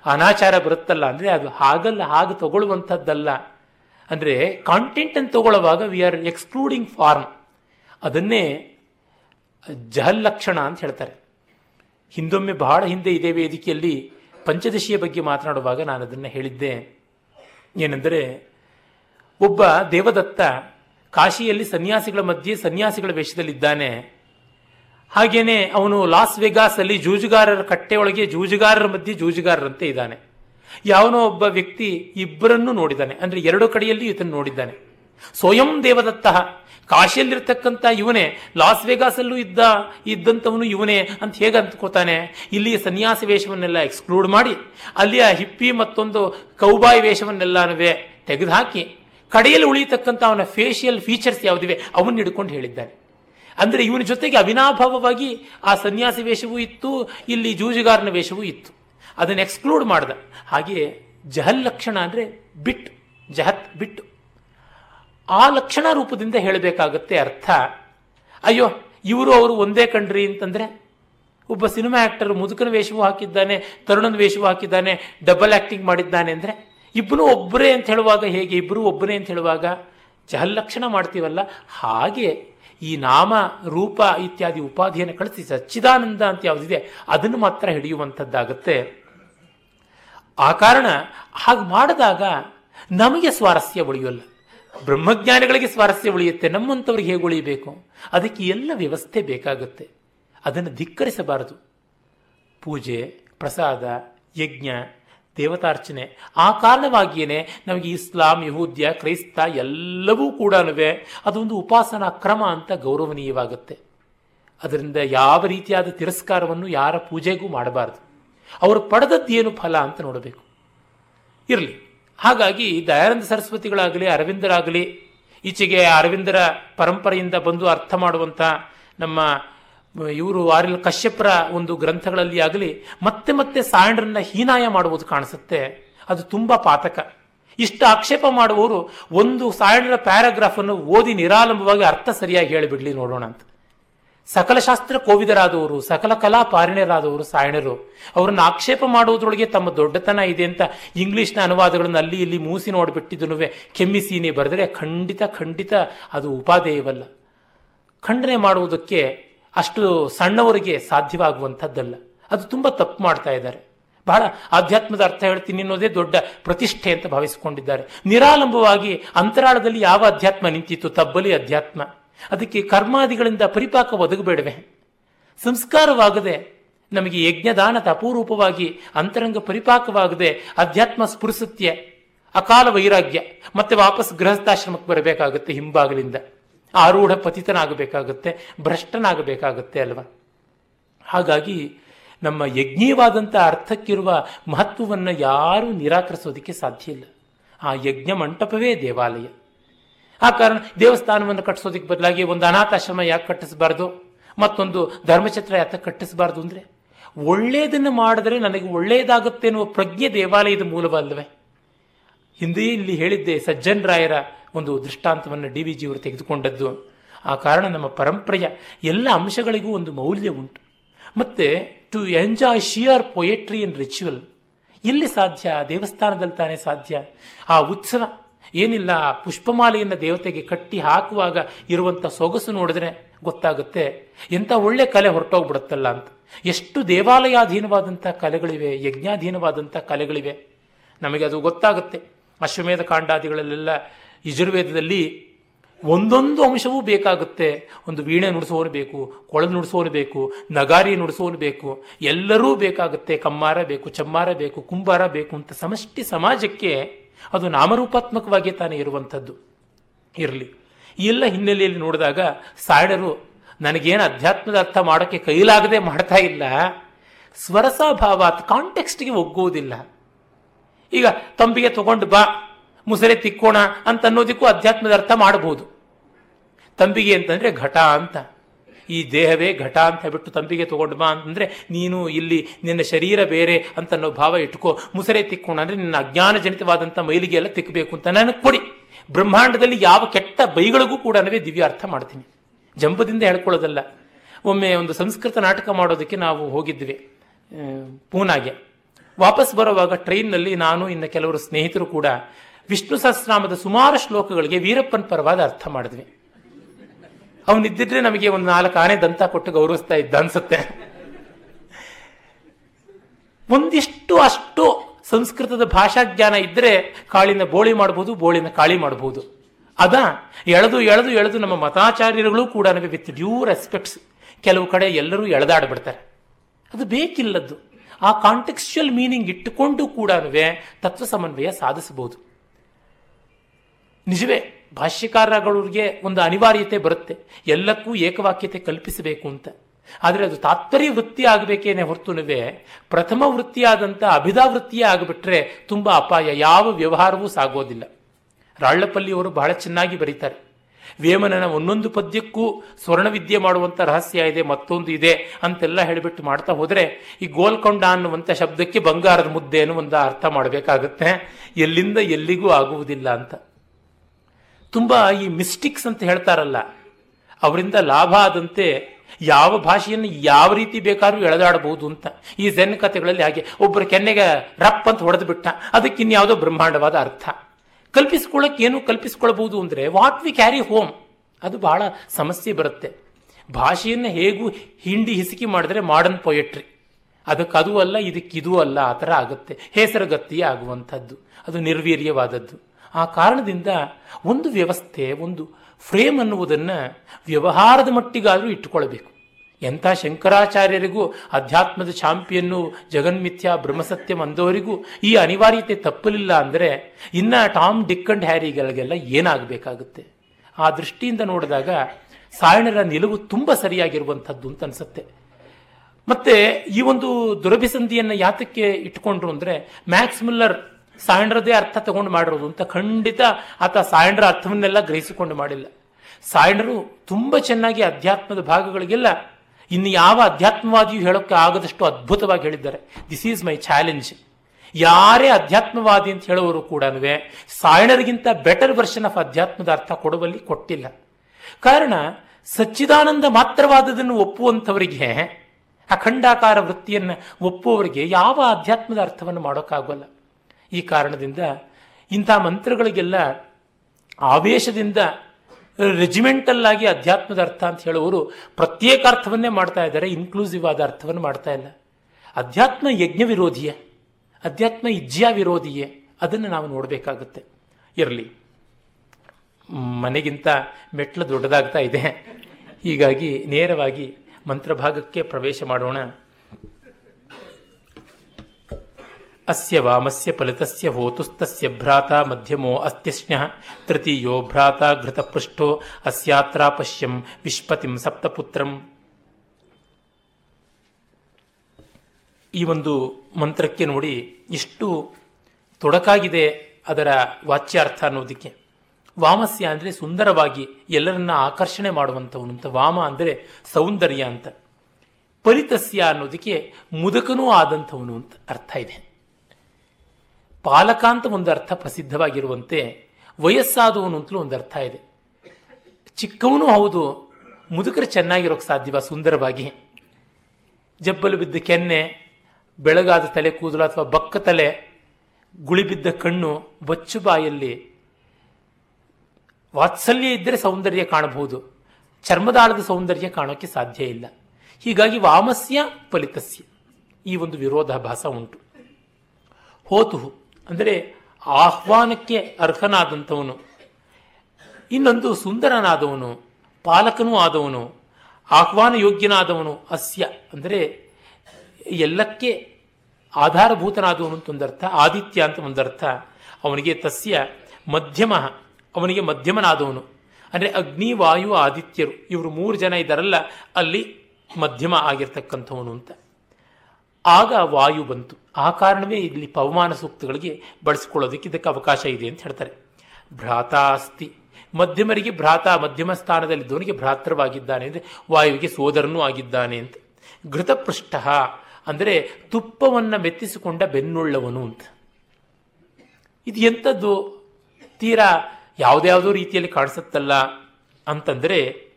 ಅನಾಚಾರ ಬರುತ್ತಲ್ಲ ಅಂದ್ರೆ ಅದು ಹಾಗಲ್ಲ, ಹಾಗೆ ತಗೊಳ್ಳುವಂಥದ್ದಲ್ಲ. ಅಂದ್ರೆ ಕಾಂಟೆಂಟ್ ಅನ್ನು ತಗೊಳ್ಳುವಾಗ ವಿ ಆರ್ ಎಕ್ಸ್ಕ್ಲೂಡಿಂಗ್ ಫಾರ್ಮ್ ಅದನ್ನೇ ಜಹಲ್ಲಕ್ಷಣ ಅಂತ ಹೇಳ್ತಾರೆ. ಹಿಂದೊಮ್ಮೆ ಬಹಳ ಹಿಂದೆ ಇದೇ ವೇದಿಕೆಯಲ್ಲಿ ಪಂಚದಶಿಯ ಬಗ್ಗೆ ಮಾತನಾಡುವಾಗ ನಾನು ಅದನ್ನು ಹೇಳಿದ್ದೆ. ಏನೆಂದರೆ, ಒಬ್ಬ ದೇವದತ್ತ ಕಾಶಿಯಲ್ಲಿ ಸನ್ಯಾಸಿಗಳ ಮಧ್ಯೆ ಸನ್ಯಾಸಿಗಳ ವೇಷದಲ್ಲಿದ್ದಾನೆ. ಹಾಗೇನೆ ಅವನು ಲಾಸ್ ವೆಗಾಸ್ ಅಲ್ಲಿ ಜೂಜುಗಾರರ ಕಟ್ಟೆಯೊಳಗೆ ಜೂಜುಗಾರರ ಮಧ್ಯೆ ಜೂಜುಗಾರರಂತೆ ಇದ್ದಾನೆ. ಯಾವನೋ ಒಬ್ಬ ವ್ಯಕ್ತಿ ಇಬ್ಬರನ್ನು ನೋಡಿದ್ದಾನೆ. ಅಂದರೆ ಎರಡು ಕಡೆಯಲ್ಲಿ ಇದನ್ನು ನೋಡಿದ್ದಾನೆ. ಸ್ವಯಂ ದೇವದತ್ತ. ಕಾಶಿಯಲ್ಲಿರ್ತಕ್ಕಂಥ ಇವನೇ, ಲಾಸ್ ವೆಗಾಸಲ್ಲೂ ಇದ್ದ, ಇದ್ದಂಥವನು ಇವನೇ ಅಂತ ಹೇಗೆ ಅಂದ್ಕೋತಾನೆ ಇಲ್ಲಿ ಸನ್ಯಾಸ ವೇಷವನ್ನೆಲ್ಲ ಎಕ್ಸ್ಕ್ಲೂಡ್ ಮಾಡಿ, ಅಲ್ಲಿಯ ಹಿಪ್ಪಿ ಮತ್ತೊಂದು ಕೌಬಾಯಿ ವೇಷವನ್ನೆಲ್ಲನೂ ತೆಗೆದುಹಾಕಿ, ಕಡೆಯಲ್ಲಿ ಉಳಿಯತಕ್ಕಂಥ ಅವನ ಫೇಶಿಯಲ್ ಫೀಚರ್ಸ್ ಯಾವುದಿವೆ ಅವನ್ನ ಹಿಡ್ಕೊಂಡು ಹೇಳಿದ್ದಾನೆ. ಅಂದರೆ ಇವನ ಜೊತೆಗೆ ಅವಿನಾಭಾವವಾಗಿ ಆ ಸನ್ಯಾಸಿ ವೇಷವೂ ಇತ್ತು, ಇಲ್ಲಿ ಜೂಜುಗಾರನ ವೇಷವೂ ಇತ್ತು. ಅದನ್ನು ಎಕ್ಸ್ಕ್ಲೂಡ್ ಮಾಡ್ದ. ಹಾಗೆ ಜಹಲ್ ಲಕ್ಷಣ ಅಂದರೆ ಬಿಟ್, ಜಹತ್ ಬಿಟ್ಟು. ಆ ಲಕ್ಷಣ ರೂಪದಿಂದ ಹೇಳಬೇಕಾಗುತ್ತೆ ಅರ್ಥ. ಅಯ್ಯೋ, ಇವರು ಅವರು ಒಂದೇ ಕಣ್ರಿ ಅಂತಂದ್ರೆ, ಒಬ್ಬ ಸಿನಿಮಾ ಆಕ್ಟರ್ ಮುದುಕನ ವೇಷವೂ ಹಾಕಿದ್ದಾನೆ, ತರುಣನ ವೇಷವೂ ಹಾಕಿದ್ದಾನೆ, ಡಬಲ್ ಆಕ್ಟಿಂಗ್ ಮಾಡಿದ್ದಾನೆ ಅಂದ್ರೆ ಇಬ್ಬರು ಒಬ್ಬರೇ ಅಂತ ಹೇಳುವಾಗ ಹೇಗೆ ಇಬ್ಬರು ಒಬ್ಬರೇ ಅಂತ ಹೇಳುವಾಗ ಜಹಲ್ಲಕ್ಷಣ ಮಾಡ್ತೀವಲ್ಲ? ಹಾಗೆ ಈ ನಾಮ, ರೂಪ ಇತ್ಯಾದಿ ಉಪಾಧಿಯನ್ನು ಕಳಿಸಿ ಸಚ್ಚಿದಾನಂದ ಅಂತ ಯಾವುದಿದೆ, ಅದನ್ನು ಮಾತ್ರ ಹಿಡಿಯುವಂಥದ್ದಾಗತ್ತೆ. ಆ ಕಾರಣ ಹಾಗೆ ಮಾಡಿದಾಗ ನಮಗೆ ಸ್ವಾರಸ್ಯ ಉಳಿಯೋಲ್ಲ ಬ್ರಹ್ಮಜ್ಞಾನಿಗಳಿಗೆ ಸ್ವಾರಸ್ಯ ಉಳಿಯುತ್ತೆ, ನಮ್ಮಂಥವ್ರಿಗೆ ಹೇಗೆ ಉಳಿಯಬೇಕು ಅದಕ್ಕೆ ಎಲ್ಲ ವ್ಯವಸ್ಥೆ ಬೇಕಾಗುತ್ತೆ. ಅದನ್ನು ಧಿಕ್ಕರಿಸಬಾರದು. ಪೂಜೆ, ಪ್ರಸಾದ, ಯಜ್ಞ, ದೇವತಾರ್ಚನೆ, ಆ ಕಾರಣವಾಗಿಯೇ ನಮಗೆ ಇಸ್ಲಾಂ, ಯಹೂದ್ಯ, ಕ್ರೈಸ್ತ ಎಲ್ಲವೂ ಕೂಡ ಅದೊಂದು ಉಪಾಸನಾ ಕ್ರಮ ಅಂತ ಗೌರವನೀಯವಾಗುತ್ತೆ. ಅದರಿಂದ ಯಾವ ರೀತಿಯಾದ ತಿರಸ್ಕಾರವನ್ನು ಯಾರ ಪೂಜೆಗೂ ಮಾಡಬಾರದು. ಅವರು ಪಡೆದದ್ದೇನು ಫಲ ಅಂತ ನೋಡಬೇಕು. ಇರಲಿ. ಹಾಗಾಗಿ ದಯಾನಂದ ಸರಸ್ವತಿಗಳಾಗಲಿ, ಅರವಿಂದರಾಗಲಿ, ಈಚೆಗೆ ಅರವಿಂದರ ಪರಂಪರೆಯಿಂದ ಬಂದು ಅರ್ಥ ಮಾಡುವಂಥ ನಮ್ಮ ಇವರು ಆರಿಲ್ ಕಶ್ಯಪರ ಒಂದು ಗ್ರಂಥಗಳಲ್ಲಿ ಆಗಲಿ, ಮತ್ತೆ ಮತ್ತೆ ಸಾಯಣರನ್ನ ಹೀನಾಯ ಮಾಡುವುದು ಕಾಣಿಸುತ್ತೆ. ಅದು ತುಂಬ ಪಾತಕ. ಇಷ್ಟು ಆಕ್ಷೇಪ ಮಾಡುವವರು ಒಂದು ಸಾಯಣರ ಪ್ಯಾರಾಗ್ರಾಫನ್ನು ಓದಿ ನಿರಾಲಂಬವಾಗಿ ಅರ್ಥ ಸರಿಯಾಗಿ ಹೇಳಿಬಿಡ್ಲಿ ನೋಡೋಣ ಅಂತ. ಸಕಲ ಶಾಸ್ತ್ರ ಕೋವಿದರಾದವರು, ಸಕಲ ಕಲಾ ಪಾರಿಣ್ಯರಾದವರು ಸಾಯಣರು. ಅವರನ್ನು ಆಕ್ಷೇಪ ಮಾಡುವುದರೊಳಗೆ ತಮ್ಮ ದೊಡ್ಡತನ ಇದೆ ಅಂತ ಇಂಗ್ಲಿಷ್ನ ಅನುವಾದಗಳನ್ನು ಅಲ್ಲಿ ಇಲ್ಲಿ ಮೂಸಿ ನೋಡಿಬಿಟ್ಟಿದ್ದನು ಕೆಮ್ಮಿಸೀನಿ ಬರೆದರೆ ಖಂಡಿತ ಖಂಡಿತ ಅದು ಉಪಾದೇಯವಲ್ಲ. ಖಂಡನೆ ಮಾಡುವುದಕ್ಕೆ ಅಷ್ಟು ಸಣ್ಣವರಿಗೆ ಸಾಧ್ಯವಾಗುವಂಥದ್ದಲ್ಲ. ಅದು ತುಂಬ ತಪ್ಪು ಮಾಡ್ತಾ ಇದ್ದಾರೆ. ಬಹಳ ಆಧ್ಯಾತ್ಮದ ಅರ್ಥ ಹೇಳ್ತೀನಿ ಅನ್ನೋದೇ ದೊಡ್ಡ ಪ್ರತಿಷ್ಠೆ ಅಂತ ಭಾವಿಸಿಕೊಂಡಿದ್ದಾರೆ. ನಿರಾಲಂಬವಾಗಿ ಅಂತರಾಳದಲ್ಲಿ ಯಾವ ಅಧ್ಯಾತ್ಮ ನಿಂತಿತ್ತು? ತಬ್ಬಲಿ ಅಧ್ಯಾತ್ಮ. ಅದಕ್ಕೆ ಕರ್ಮಾದಿಗಳಿಂದ ಪರಿಪಾಕ ಒದಗಬೇಡವೆ. ಸಂಸ್ಕಾರವಾಗದೆ ನಮಗೆ ಯಜ್ಞದಾನದ ಅಪೂರೂಪವಾಗಿ ಅಂತರಂಗ ಪರಿಪಾಕವಾಗದೆ ಅಧ್ಯಾತ್ಮ ಸ್ಫುರಿಸುತ್ತೆ ಅಕಾಲ ವೈರಾಗ್ಯ ಮತ್ತೆ ವಾಪಸ್ ಗೃಹಸ್ಥಾಶ್ರಮಕ್ಕೆ ಬರಬೇಕಾಗುತ್ತೆ ಹಿಂಬಾಗಲಿಂದ ಆರೂಢ ಪತಿತನಾಗಬೇಕಾಗುತ್ತೆ, ಭ್ರಷ್ಟನಾಗಬೇಕಾಗುತ್ತೆ ಅಲ್ವಾ? ಹಾಗಾಗಿ ನಮ್ಮ ಯಜ್ಞೀಯವಾದಂಥ ಅರ್ಥಕ್ಕಿರುವ ಮಹತ್ವವನ್ನು ಯಾರೂ ನಿರಾಕರಿಸೋದಕ್ಕೆ ಸಾಧ್ಯ ಇಲ್ಲ. ಆ ಯಜ್ಞ ಮಂಟಪವೇ ದೇವಾಲಯ. ಆ ಕಾರಣ ದೇವಸ್ಥಾನವನ್ನು ಕಟ್ಟಿಸೋದಕ್ಕೆ ಬದಲಾಗಿ ಒಂದು ಅನಾಥಾಶ್ರಮ ಯಾಕೆ ಕಟ್ಟಿಸಬಾರ್ದು? ಮತ್ತೊಂದು ಧರ್ಮಛತ್ರ ಯಾಕೆ ಕಟ್ಟಿಸಬಾರ್ದು ಅಂದರೆ ಒಳ್ಳೆಯದನ್ನು ಮಾಡಿದ್ರೆ ನನಗೆ ಒಳ್ಳೆಯದಾಗುತ್ತೆ ಎನ್ನುವ ಪ್ರಜ್ಞೆ ದೇವಾಲಯದ ಮೂಲವಲ್ಲವೇ. ಹಿಂದೆ ಇಲ್ಲಿ ಹೇಳಿದ್ದೆ ಸಜ್ಜನ್ ರಾಯರ ಒಂದು ದೃಷ್ಟಾಂತವನ್ನು ಡಿ ವಿ ಜಿಯವರು ತೆಗೆದುಕೊಂಡದ್ದು. ಆ ಕಾರಣ ನಮ್ಮ ಪರಂಪರೆಯ ಎಲ್ಲ ಅಂಶಗಳಿಗೂ ಒಂದು ಮೌಲ್ಯ ಉಂಟು. ಮತ್ತೆ to enjoy sheer poetry and ritual ಎಲ್ಲಿ ಸಾಧ್ಯ? ದೇವಸ್ಥಾನದಲ್ಲಿ ತಾನೇ ಸಾಧ್ಯ? ಆ ಉತ್ಸವ. ಏನಿಲ್ಲ, ಪುಷ್ಪಮಾಲೆಯನ್ನು ದೇವತೆಗೆ ಕಟ್ಟಿ ಹಾಕುವಾಗ ಇರುವಂಥ ಸೊಗಸು ನೋಡಿದ್ರೆ ಗೊತ್ತಾಗುತ್ತೆ ಎಂಥ ಒಳ್ಳೆ ಕಲೆ ಹೊರಟೋಗ್ಬಿಡುತ್ತಲ್ಲ ಅಂತ. ಎಷ್ಟು ದೇವಾಲಯಾಧೀನವಾದಂಥ ಕಲೆಗಳಿವೆ ಯಜ್ಞಾಧೀನವಾದಂಥ ಕಲೆಗಳಿವೆ. ನಮಗೆ ಅದು ಗೊತ್ತಾಗುತ್ತೆ. ಅಶ್ವಮೇಧ ಕಾಂಡಾದಿಗಳಲ್ಲೆಲ್ಲ ಯಜುರ್ವೇದದಲ್ಲಿ ಒಂದೊಂದು ಅಂಶವೂ ಬೇಕಾಗುತ್ತೆ. ಒಂದು ವೀಣೆ ನುಡಿಸೋನು ಬೇಕು, ಕೊಳಲು ನುಡಿಸೋನು ಬೇಕು, ನಗಾರಿ ನುಡಿಸೋನು ಬೇಕು, ಎಲ್ಲರೂ ಬೇಕಾಗುತ್ತೆ. ಕಮ್ಮಾರ ಬೇಕು, ಚಮ್ಮಾರ ಬೇಕು, ಕುಂಬಾರ ಬೇಕು ಅಂತ ಸಮಷ್ಟಿ ಸಮಾಜಕ್ಕೆ ಅದು ನಾಮರೂಪಾತ್ಮಕವಾಗಿ ತಾನೇ ಇರುವಂಥದ್ದು. ಇರಲಿ. ಎಲ್ಲ ಹಿನ್ನೆಲೆಯಲ್ಲಿ ನೋಡಿದಾಗ ಸಾಯಣರು ನನಗೇನು ಅಧ್ಯಾತ್ಮದ ಅರ್ಥ ಮಾಡೋಕ್ಕೆ ಕೈಲಾಗದೆ ಮಾಡ್ತಾ ಇಲ್ಲ. ಸ್ವರಸಾಭಾವ ಕಾಂಟೆಕ್ಸ್ಟ್ಗೆ ಒಗ್ಗುವುದಿಲ್ಲ. ಈಗ ತಂಬಿಗೆ ತಗೊಂಡು ಬಾ, ಮುಸರೆ ತಿಕ್ಕೋಣ ಅಂತ ಅನ್ನೋದಕ್ಕೂ ಅಧ್ಯಾತ್ಮದ ಅರ್ಥ ಮಾಡಬಹುದು ತಂಬಿಗೆ ಅಂತಂದರೆ ಘಟ ಅಂತ. ಈ ದೇಹವೇ ಘಟ ಅಂತ ಹೇಳ್ಬಿಟ್ಟು ತಂಬಿಗೆ ತಗೊಂಡು ಬಾ ಅಂತಂದ್ರೆ ನೀನು ಇಲ್ಲಿ ನಿನ್ನ ಶರೀರ ಬೇರೆ ಅಂತ ಅನ್ನೋ ಭಾವ ಇಟ್ಕೋ. ಮುಸರೆ ತಿಕ್ಕೋಣ ಅಂದ್ರೆ ನಿನ್ನ ಅಜ್ಞಾನಜನಿತವಾದಂಥ ಮೈಲಿಗೆ ಎಲ್ಲ ತಿಕ್ಕಬೇಕು ಅಂತ ನನಗೆ ಕೊಡಿ. ಬ್ರಹ್ಮಾಂಡದಲ್ಲಿ ಯಾವ ಕೆಟ್ಟ ಬೈಗಳಿಗೂ ಕೂಡ ದಿವ್ಯ ಅರ್ಥ ಮಾಡ್ತೀನಿ. ಜಂಬದಿಂದ ಹೇಳ್ಕೊಳ್ಳೋದಲ್ಲ. ಒಮ್ಮೆ ಒಂದು ಸಂಸ್ಕೃತ ನಾಟಕ ಮಾಡೋದಕ್ಕೆ ನಾವು ಹೋಗಿದ್ವಿ ಪೂನಾಗೆ. ವಾಪಸ್ ಬರುವಾಗ ಟ್ರೈನ್ನಲ್ಲಿ ನಾನು, ಇನ್ನು ಕೆಲವರು ಸ್ನೇಹಿತರು ಕೂಡ ವಿಷ್ಣು ಸಹಸ್ರನಾಮದ ಸುಮಾರು ಶ್ಲೋಕಗಳಿಗೆ ವೀರಪ್ಪನ ಪರವಾದ ಅರ್ಥ ಮಾಡಿದ್ವಿ. ಅವನಿದ್ದಿದ್ರೆ ನಮಗೆ ಒಂದು ನಾಲ್ಕು ಆನೆ ದಂತ ಕೊಟ್ಟು ಗೌರವಿಸ್ತಾ ಇದ್ದ ಅನ್ಸುತ್ತೆ. ಒಂದಿಷ್ಟು ಅಷ್ಟು ಸಂಸ್ಕೃತದ ಭಾಷಾ ಜ್ಞಾನ ಇದ್ರೆ ಕಾಳಿನ ಬೋಳಿ ಮಾಡಬಹುದು ಬೋಳಿನ ಕಾಳಿ ಮಾಡಬಹುದು ಅದ ಎಳೆದು ಎಳೆದು ಎಳೆದು ನಮ್ಮ ಮತಾಚಾರ್ಯರುಗಳು ಕೂಡ ನಮಗೆ ವಿತ್ ಡ್ಯೂ ರೆಸ್ಪೆಕ್ಟ್ಸ್ ಕೆಲವು ಕಡೆ ಎಲ್ಲರೂ ಎಳೆದಾಡ್ಬಿಡ್ತಾರೆ. ಅದು ಬೇಕಿಲ್ಲದ್ದು. ಆ ಕಾಂಟೆಕ್ಸ್ಚುಯಲ್ ಮೀನಿಂಗ್ ಇಟ್ಟುಕೊಂಡು ಕೂಡ ತತ್ವ ಸಮನ್ವಯ ಸಾಧಿಸಬಹುದು. ನಿಜವೇ ಭಾಷ್ಯಕಾರಗಳಿಗೆ ಒಂದು ಅನಿವಾರ್ಯತೆ ಬರುತ್ತೆ. ಎಲ್ಲಕ್ಕೂ ಏಕವಾಕ್ಯತೆ ಕಲ್ಪಿಸಬೇಕು ಅಂತ. ಆದರೆ ಅದು ತಾತ್ಪರ್ಯ ವೃತ್ತಿ ಆಗಬೇಕೇನೆ ಹೊರತುನವೇ, ಪ್ರಥಮ ವೃತ್ತಿಯಾದಂಥ ಅಭಿಧಾ ವೃತ್ತಿಯೇ ಆಗಿಬಿಟ್ರೆ ತುಂಬ ಅಪಾಯ, ಯಾವ ವ್ಯವಹಾರವೂ ಸಾಗೋದಿಲ್ಲ. ರಾಳ್ಳಪಲ್ಲಿಯವರು ಬಹಳ ಚೆನ್ನಾಗಿ ಬರೀತಾರೆ. ವೇಮನನ ಒಂದೊಂದು ಪದ್ಯಕ್ಕೂ ಸ್ವರ್ಣವಿದ್ಯೆ ಮಾಡುವಂಥ ರಹಸ್ಯ ಇದೆ, ಮತ್ತೊಂದು ಇದೆ ಅಂತೆಲ್ಲ ಹೇಳಿಬಿಟ್ಟು ಮಾಡ್ತಾ ಹೋದರೆ, ಈ ಗೋಲ್ಕೊಂಡ ಅನ್ನುವಂಥ ಶಬ್ದಕ್ಕೆ ಬಂಗಾರದ ಮುದ್ದೆ ಅನ್ನುವಂಥ ಅರ್ಥ ಮಾಡಬೇಕಾಗುತ್ತೆ. ಎಲ್ಲಿಂದ ಎಲ್ಲಿಗೂ ಆಗುವುದಿಲ್ಲ ಅಂತ. ತುಂಬ ಈ ಮಿಸ್ಟಿಕ್ಸ್ ಅಂತ ಹೇಳ್ತಾರಲ್ಲ, ಅವರಿಂದ ಲಾಭ ಆದಂತೆ ಯಾವ ಭಾಷೆಯನ್ನು ಯಾವ ರೀತಿ ಬೇಕಾದ್ರೂ ಎಳೆದಾಡಬಹುದು ಅಂತ. ಈ ಜನ್ ಕಥೆಗಳಲ್ಲಿ ಹಾಗೆ ಒಬ್ಬರ ಕೆನ್ನೆಗೆ ರಪ್ ಅಂತ ಹೊಡೆದು ಬಿಟ್ಟ, ಅದಕ್ಕೆ ಇನ್ಯಾವುದೋ ಬ್ರಹ್ಮಾಂಡವಾದ ಅರ್ಥ. ಕಲ್ಪಿಸ್ಕೊಳ್ಳೋಕೆ ಏನು ಕಲ್ಪಿಸ್ಕೊಳ್ಬಹುದು ಅಂದರೆ ವಾಟ್ ವಿ ಕ್ಯಾರಿ ಹೋಮ್ ಅದು ಬಹಳ ಸಮಸ್ಯೆ ಬರುತ್ತೆ. ಭಾಷೆಯನ್ನು ಹೇಗೂ ಹಿಂಡಿ ಹಿಸುಕಿ ಮಾಡಿದ್ರೆ ಮಾಡರ್ನ್ ಪೊಯೆಟ್ರಿ ಅದು ಅಲ್ಲ, ಇದಕ್ಕೆ ಇದು ಅಲ್ಲ, ಆ ಥರ ಆಗುತ್ತೆ. ಹೆಸರುಗತ್ತಿಯೇ ಆಗುವಂಥದ್ದು. ಅದು ನಿರ್ವೀರ್ಯವಾದದ್ದು. ಆ ಕಾರಣದಿಂದ ಒಂದು ವ್ಯವಸ್ಥೆ, ಒಂದು ಫ್ರೇಮ್ ಅನ್ನುವುದನ್ನು ವ್ಯವಹಾರದ ಮಟ್ಟಿಗಾದರೂ ಇಟ್ಟುಕೊಳ್ಬೇಕು ಎಂಥ ಶಂಕರಾಚಾರ್ಯರಿಗೂ, ಅಧ್ಯಾತ್ಮದ ಚಾಂಪಿಯನ್ನು ಜಗನ್ಮಿಥ್ಯ ಬ್ರಹ್ಮಸತ್ಯಂ ಅಂದವರಿಗೂ ಈ ಅನಿವಾರ್ಯತೆ ತಪ್ಪಲಿಲ್ಲ ಅಂದರೆ ಇನ್ನು ಟಾಮ್, ಡಿಕ್ ಅಂಡ್ ಹ್ಯಾರಿಗಳಿಗೆಲ್ಲ ಏನಾಗಬೇಕಾಗುತ್ತೆ? ಆ ದೃಷ್ಟಿಯಿಂದ ನೋಡಿದಾಗ ಸಾಯಣರ ನಿಲುವು ತುಂಬ ಸರಿಯಾಗಿರುವಂಥದ್ದು ಅಂತ ಅನಿಸುತ್ತೆ. ಮತ್ತೆ ಈ ಒಂದು ದುರಭಿಸಂಧಿಯನ್ನು ಯಾತಕ್ಕೆ ಇಟ್ಕೊಂಡ್ರು ಅಂದರೆ ಮ್ಯಾಕ್ಸ್ ಮುಲ್ಲರ್ ಸಾಯಂಡ್ರದೇ ಅರ್ಥ ತಗೊಂಡು ಮಾಡಿರೋದು ಅಂತ ಖಂಡಿತ ಆತ ಸಾಯಂಡ್ರ ಅರ್ಥವನ್ನೆಲ್ಲ ಗ್ರಹಿಸಿಕೊಂಡು ಮಾಡಿಲ್ಲ. ಸಾಯಂಡ್ರು ತುಂಬ ಚೆನ್ನಾಗಿ ಅಧ್ಯಾತ್ಮದ ಭಾಗಗಳಿಗೆಲ್ಲ ಇನ್ನು ಯಾವ ಅಧ್ಯಾತ್ಮವಾದಿಯು ಹೇಳೋಕ್ಕೆ ಆಗದಷ್ಟು ಅದ್ಭುತವಾಗಿ ಹೇಳಿದ್ದಾರೆ. ದಿಸ್ ಈಸ್ ಮೈ ಚಾಲೆಂಜ್ ಯಾರೇ ಅಧ್ಯಾತ್ಮವಾದಿ ಅಂತ ಹೇಳುವವರು ಕೂಡ ಸಾಯಣರಿಗಿಂತ ಬೆಟರ್ ವರ್ಷನ್ ಆಫ್ ಅಧ್ಯಾತ್ಮದ ಅರ್ಥ ಕೊಡುವಲ್ಲಿ ಕೊಟ್ಟಿಲ್ಲ. ಕಾರಣ, ಸಚ್ಚಿದಾನಂದ ಮಾತ್ರವಾದದನ್ನು ಒಪ್ಪುವಂಥವರಿಗೆ, ಅಖಂಡಾಕಾರ ವೃತ್ತಿಯನ್ನು ಒಪ್ಪುವವರಿಗೆ ಯಾವ ಅಧ್ಯಾತ್ಮದ ಅರ್ಥವನ್ನು ಮಾಡೋಕ್ಕಾಗೋಲ್ಲ. ಈ ಕಾರಣದಿಂದ ಇಂಥ ಮಂತ್ರಗಳಿಗೆಲ್ಲ ಆವೇಶದಿಂದ ರೆಜಿಮೆಂಟಲ್ ಆಗಿ ಅಧ್ಯಾತ್ಮದ ಅರ್ಥ ಅಂತ ಹೇಳುವವರು ಪ್ರತ್ಯೇಕ ಅರ್ಥವನ್ನೇ ಮಾಡ್ತಾ ಇದ್ದಾರೆ ಇನ್ಕ್ಲೂಸಿವ್ ಆದ ಅರ್ಥವನ್ನು ಮಾಡ್ತಾ ಇಲ್ಲ. ಅಧ್ಯಾತ್ಮ ಯಜ್ಞ ವಿರೋಧಿಯೇ ಅಧ್ಯಾತ್ಮ ಇಜ್ಜಾ ವಿರೋಧಿಯೇ? ಅದನ್ನು ನಾವು ನೋಡಬೇಕಾಗುತ್ತೆ. ಇರಲಿ. ಮನೆಗಿಂತ ಮೆಟ್ಲು ದೊಡ್ಡದಾಗ್ತಾ ಇದೆ. ಹೀಗಾಗಿ ನೇರವಾಗಿ ಮಂತ್ರಭಾಗಕ್ಕೆ ಪ್ರವೇಶ ಮಾಡೋಣ. ಅಸ್ಯ ವಾಮಸ್ಯ ಫಲಿತಸ್ಯ ಹೋತುಸ್ತಸ್ಯ ಭ್ರಾತ ಮಧ್ಯಮೋ ಅಸ್ತ್ಯಸ್ನ್ಯ ತೃತೀಯೋ ಭ್ರಾತ ಘೃತಪೃಷ್ಠೋ ಅಸ್ಯಾತ್ರಾಪಶ್ಯಂ ವಿಶ್ಪತಿಂ ಸಪ್ತಪುತ್ರಂ ಈ ಒಂದು ಮಂತ್ರಕ್ಕೆ ನೋಡಿ ಎಷ್ಟು ತೊಡಕಾಗಿದೆ ಅದರ ವಾಚ್ಯಾರ್ಥ ಅನ್ನೋದಕ್ಕೆ. ವಾಮಸ್ಯ ಅಂದರೆ ಸುಂದರವಾಗಿ ಎಲ್ಲರನ್ನ ಆಕರ್ಷಣೆ ಮಾಡುವಂಥವನು ಅಂತ. ವಾಮ ಅಂದರೆ ಸೌಂದರ್ಯ ಅಂತ. ಫಲಿತಸ್ಯ ಅನ್ನೋದಕ್ಕೆ ಮುದಕನೂ ಆದಂಥವನು ಅಂತ ಅರ್ಥ ಇದೆ. ಪಾಲಕ ಅಂತ ಒಂದು ಅರ್ಥ ಪ್ರಸಿದ್ಧವಾಗಿರುವಂತೆ ವಯಸ್ಸಾದವನು ಅಂತಲೂ ಒಂದು ಅರ್ಥ ಇದೆ. ಚಿಕ್ಕವನು ಹೌದು, ಮುದುಕರು ಚೆನ್ನಾಗಿರೋಕೆ ಸಾಧ್ಯವ, ಸುಂದರವಾಗಿ. ಜಬ್ಬಲು ಬಿದ್ದ ಕೆನ್ನೆ, ಬೆಳಗಾದ ತಲೆ ಕೂದಲು ಅಥವಾ ಬಕ್ಕ ತಲೆ ಗುಳಿಬಿದ್ದ ಕಣ್ಣು, ಬಚ್ಚು ಬಾಯಲ್ಲಿ ವಾತ್ಸಲ್ಯ ಇದ್ದರೆ ಸೌಂದರ್ಯ ಕಾಣಬಹುದು. ಚರ್ಮದಾಳದ ಸೌಂದರ್ಯ ಕಾಣೋಕ್ಕೆ ಸಾಧ್ಯ ಇಲ್ಲ. ಹೀಗಾಗಿ ವಾಮಸ್ಯ, ಫಲಿತಸ್ಯ. ಈ ಒಂದು ವಿರೋಧಾಭಾಸ ಉಂಟು. ಹೋತು ಅಂದರೆ ಆಹ್ವಾನಕ್ಕೆ ಅರ್ಹನಾದಂಥವನು. ಇನ್ನೊಂದು ಸುಂದರನಾದವನು, ಪಾಲಕನೂ ಆದವನು ಆಹ್ವಾನ ಯೋಗ್ಯನಾದವನು ಅಸ್ಯ. ಅಂದರೆ ಎಲ್ಲಕ್ಕೆ ಆಧಾರಭೂತನಾದವನು ಅಂತ ಒಂದರ್ಥ, ಆದಿತ್ಯ ಅಂತ ಒಂದರ್ಥ. ಅವನಿಗೆ ತಸ್ಯ ಮಧ್ಯಮ, ಅವನಿಗೆ ಮಧ್ಯಮನಾದವನು. ಅಂದರೆ ಅಗ್ನಿ, ವಾಯು, ಆದಿತ್ಯರು, ಇವರು ಮೂರು ಜನ ಇದ್ದಾರಲ್ಲ, ಅಲ್ಲಿ ಮಧ್ಯಮ ಆಗಿರ್ತಕ್ಕಂಥವನು ಅಂತ. ಆಗ ವಾಯು ಬಂತು. ಆ ಕಾರಣವೇ ಇಲ್ಲಿ ಪವಮಾನ ಸೂಕ್ತಗಳಿಗೆ ಬಳಸಿಕೊಳ್ಳೋದಕ್ಕೆ ಇದಕ್ಕೆ ಅವಕಾಶ ಇದೆ ಅಂತ ಹೇಳ್ತಾರೆ. ಭ್ರಾತ ಅಸ್ತಿ. ಮಧ್ಯಮರಿಗೆ ಭ್ರಾತ ಮಧ್ಯಮ ಸ್ಥಾನದಲ್ಲಿದ್ದವನಿಗೆ ಭ್ರಾತೃವಾಗಿದ್ದಾನೆ ಅಂದರೆ ವಾಯುವಿಗೆ ಸೋದರನೂ ಆಗಿದ್ದಾನೆ ಅಂತ. ಘೃತಪೃಷ್ಠ ಅಂದರೆ ತುಪ್ಪವನ್ನು ಮೆತ್ತಿಸಿಕೊಂಡ ಬೆನ್ನುಳ್ಳವನು ಅಂತ. ಇದು ಎಂಥದ್ದು ತೀರಾ ಯಾವುದ್ಯಾವುದೋ ರೀತಿಯಲ್ಲಿ ಕಾಣಿಸುತ್ತಲ್ಲ ಅಂತಂದರೆ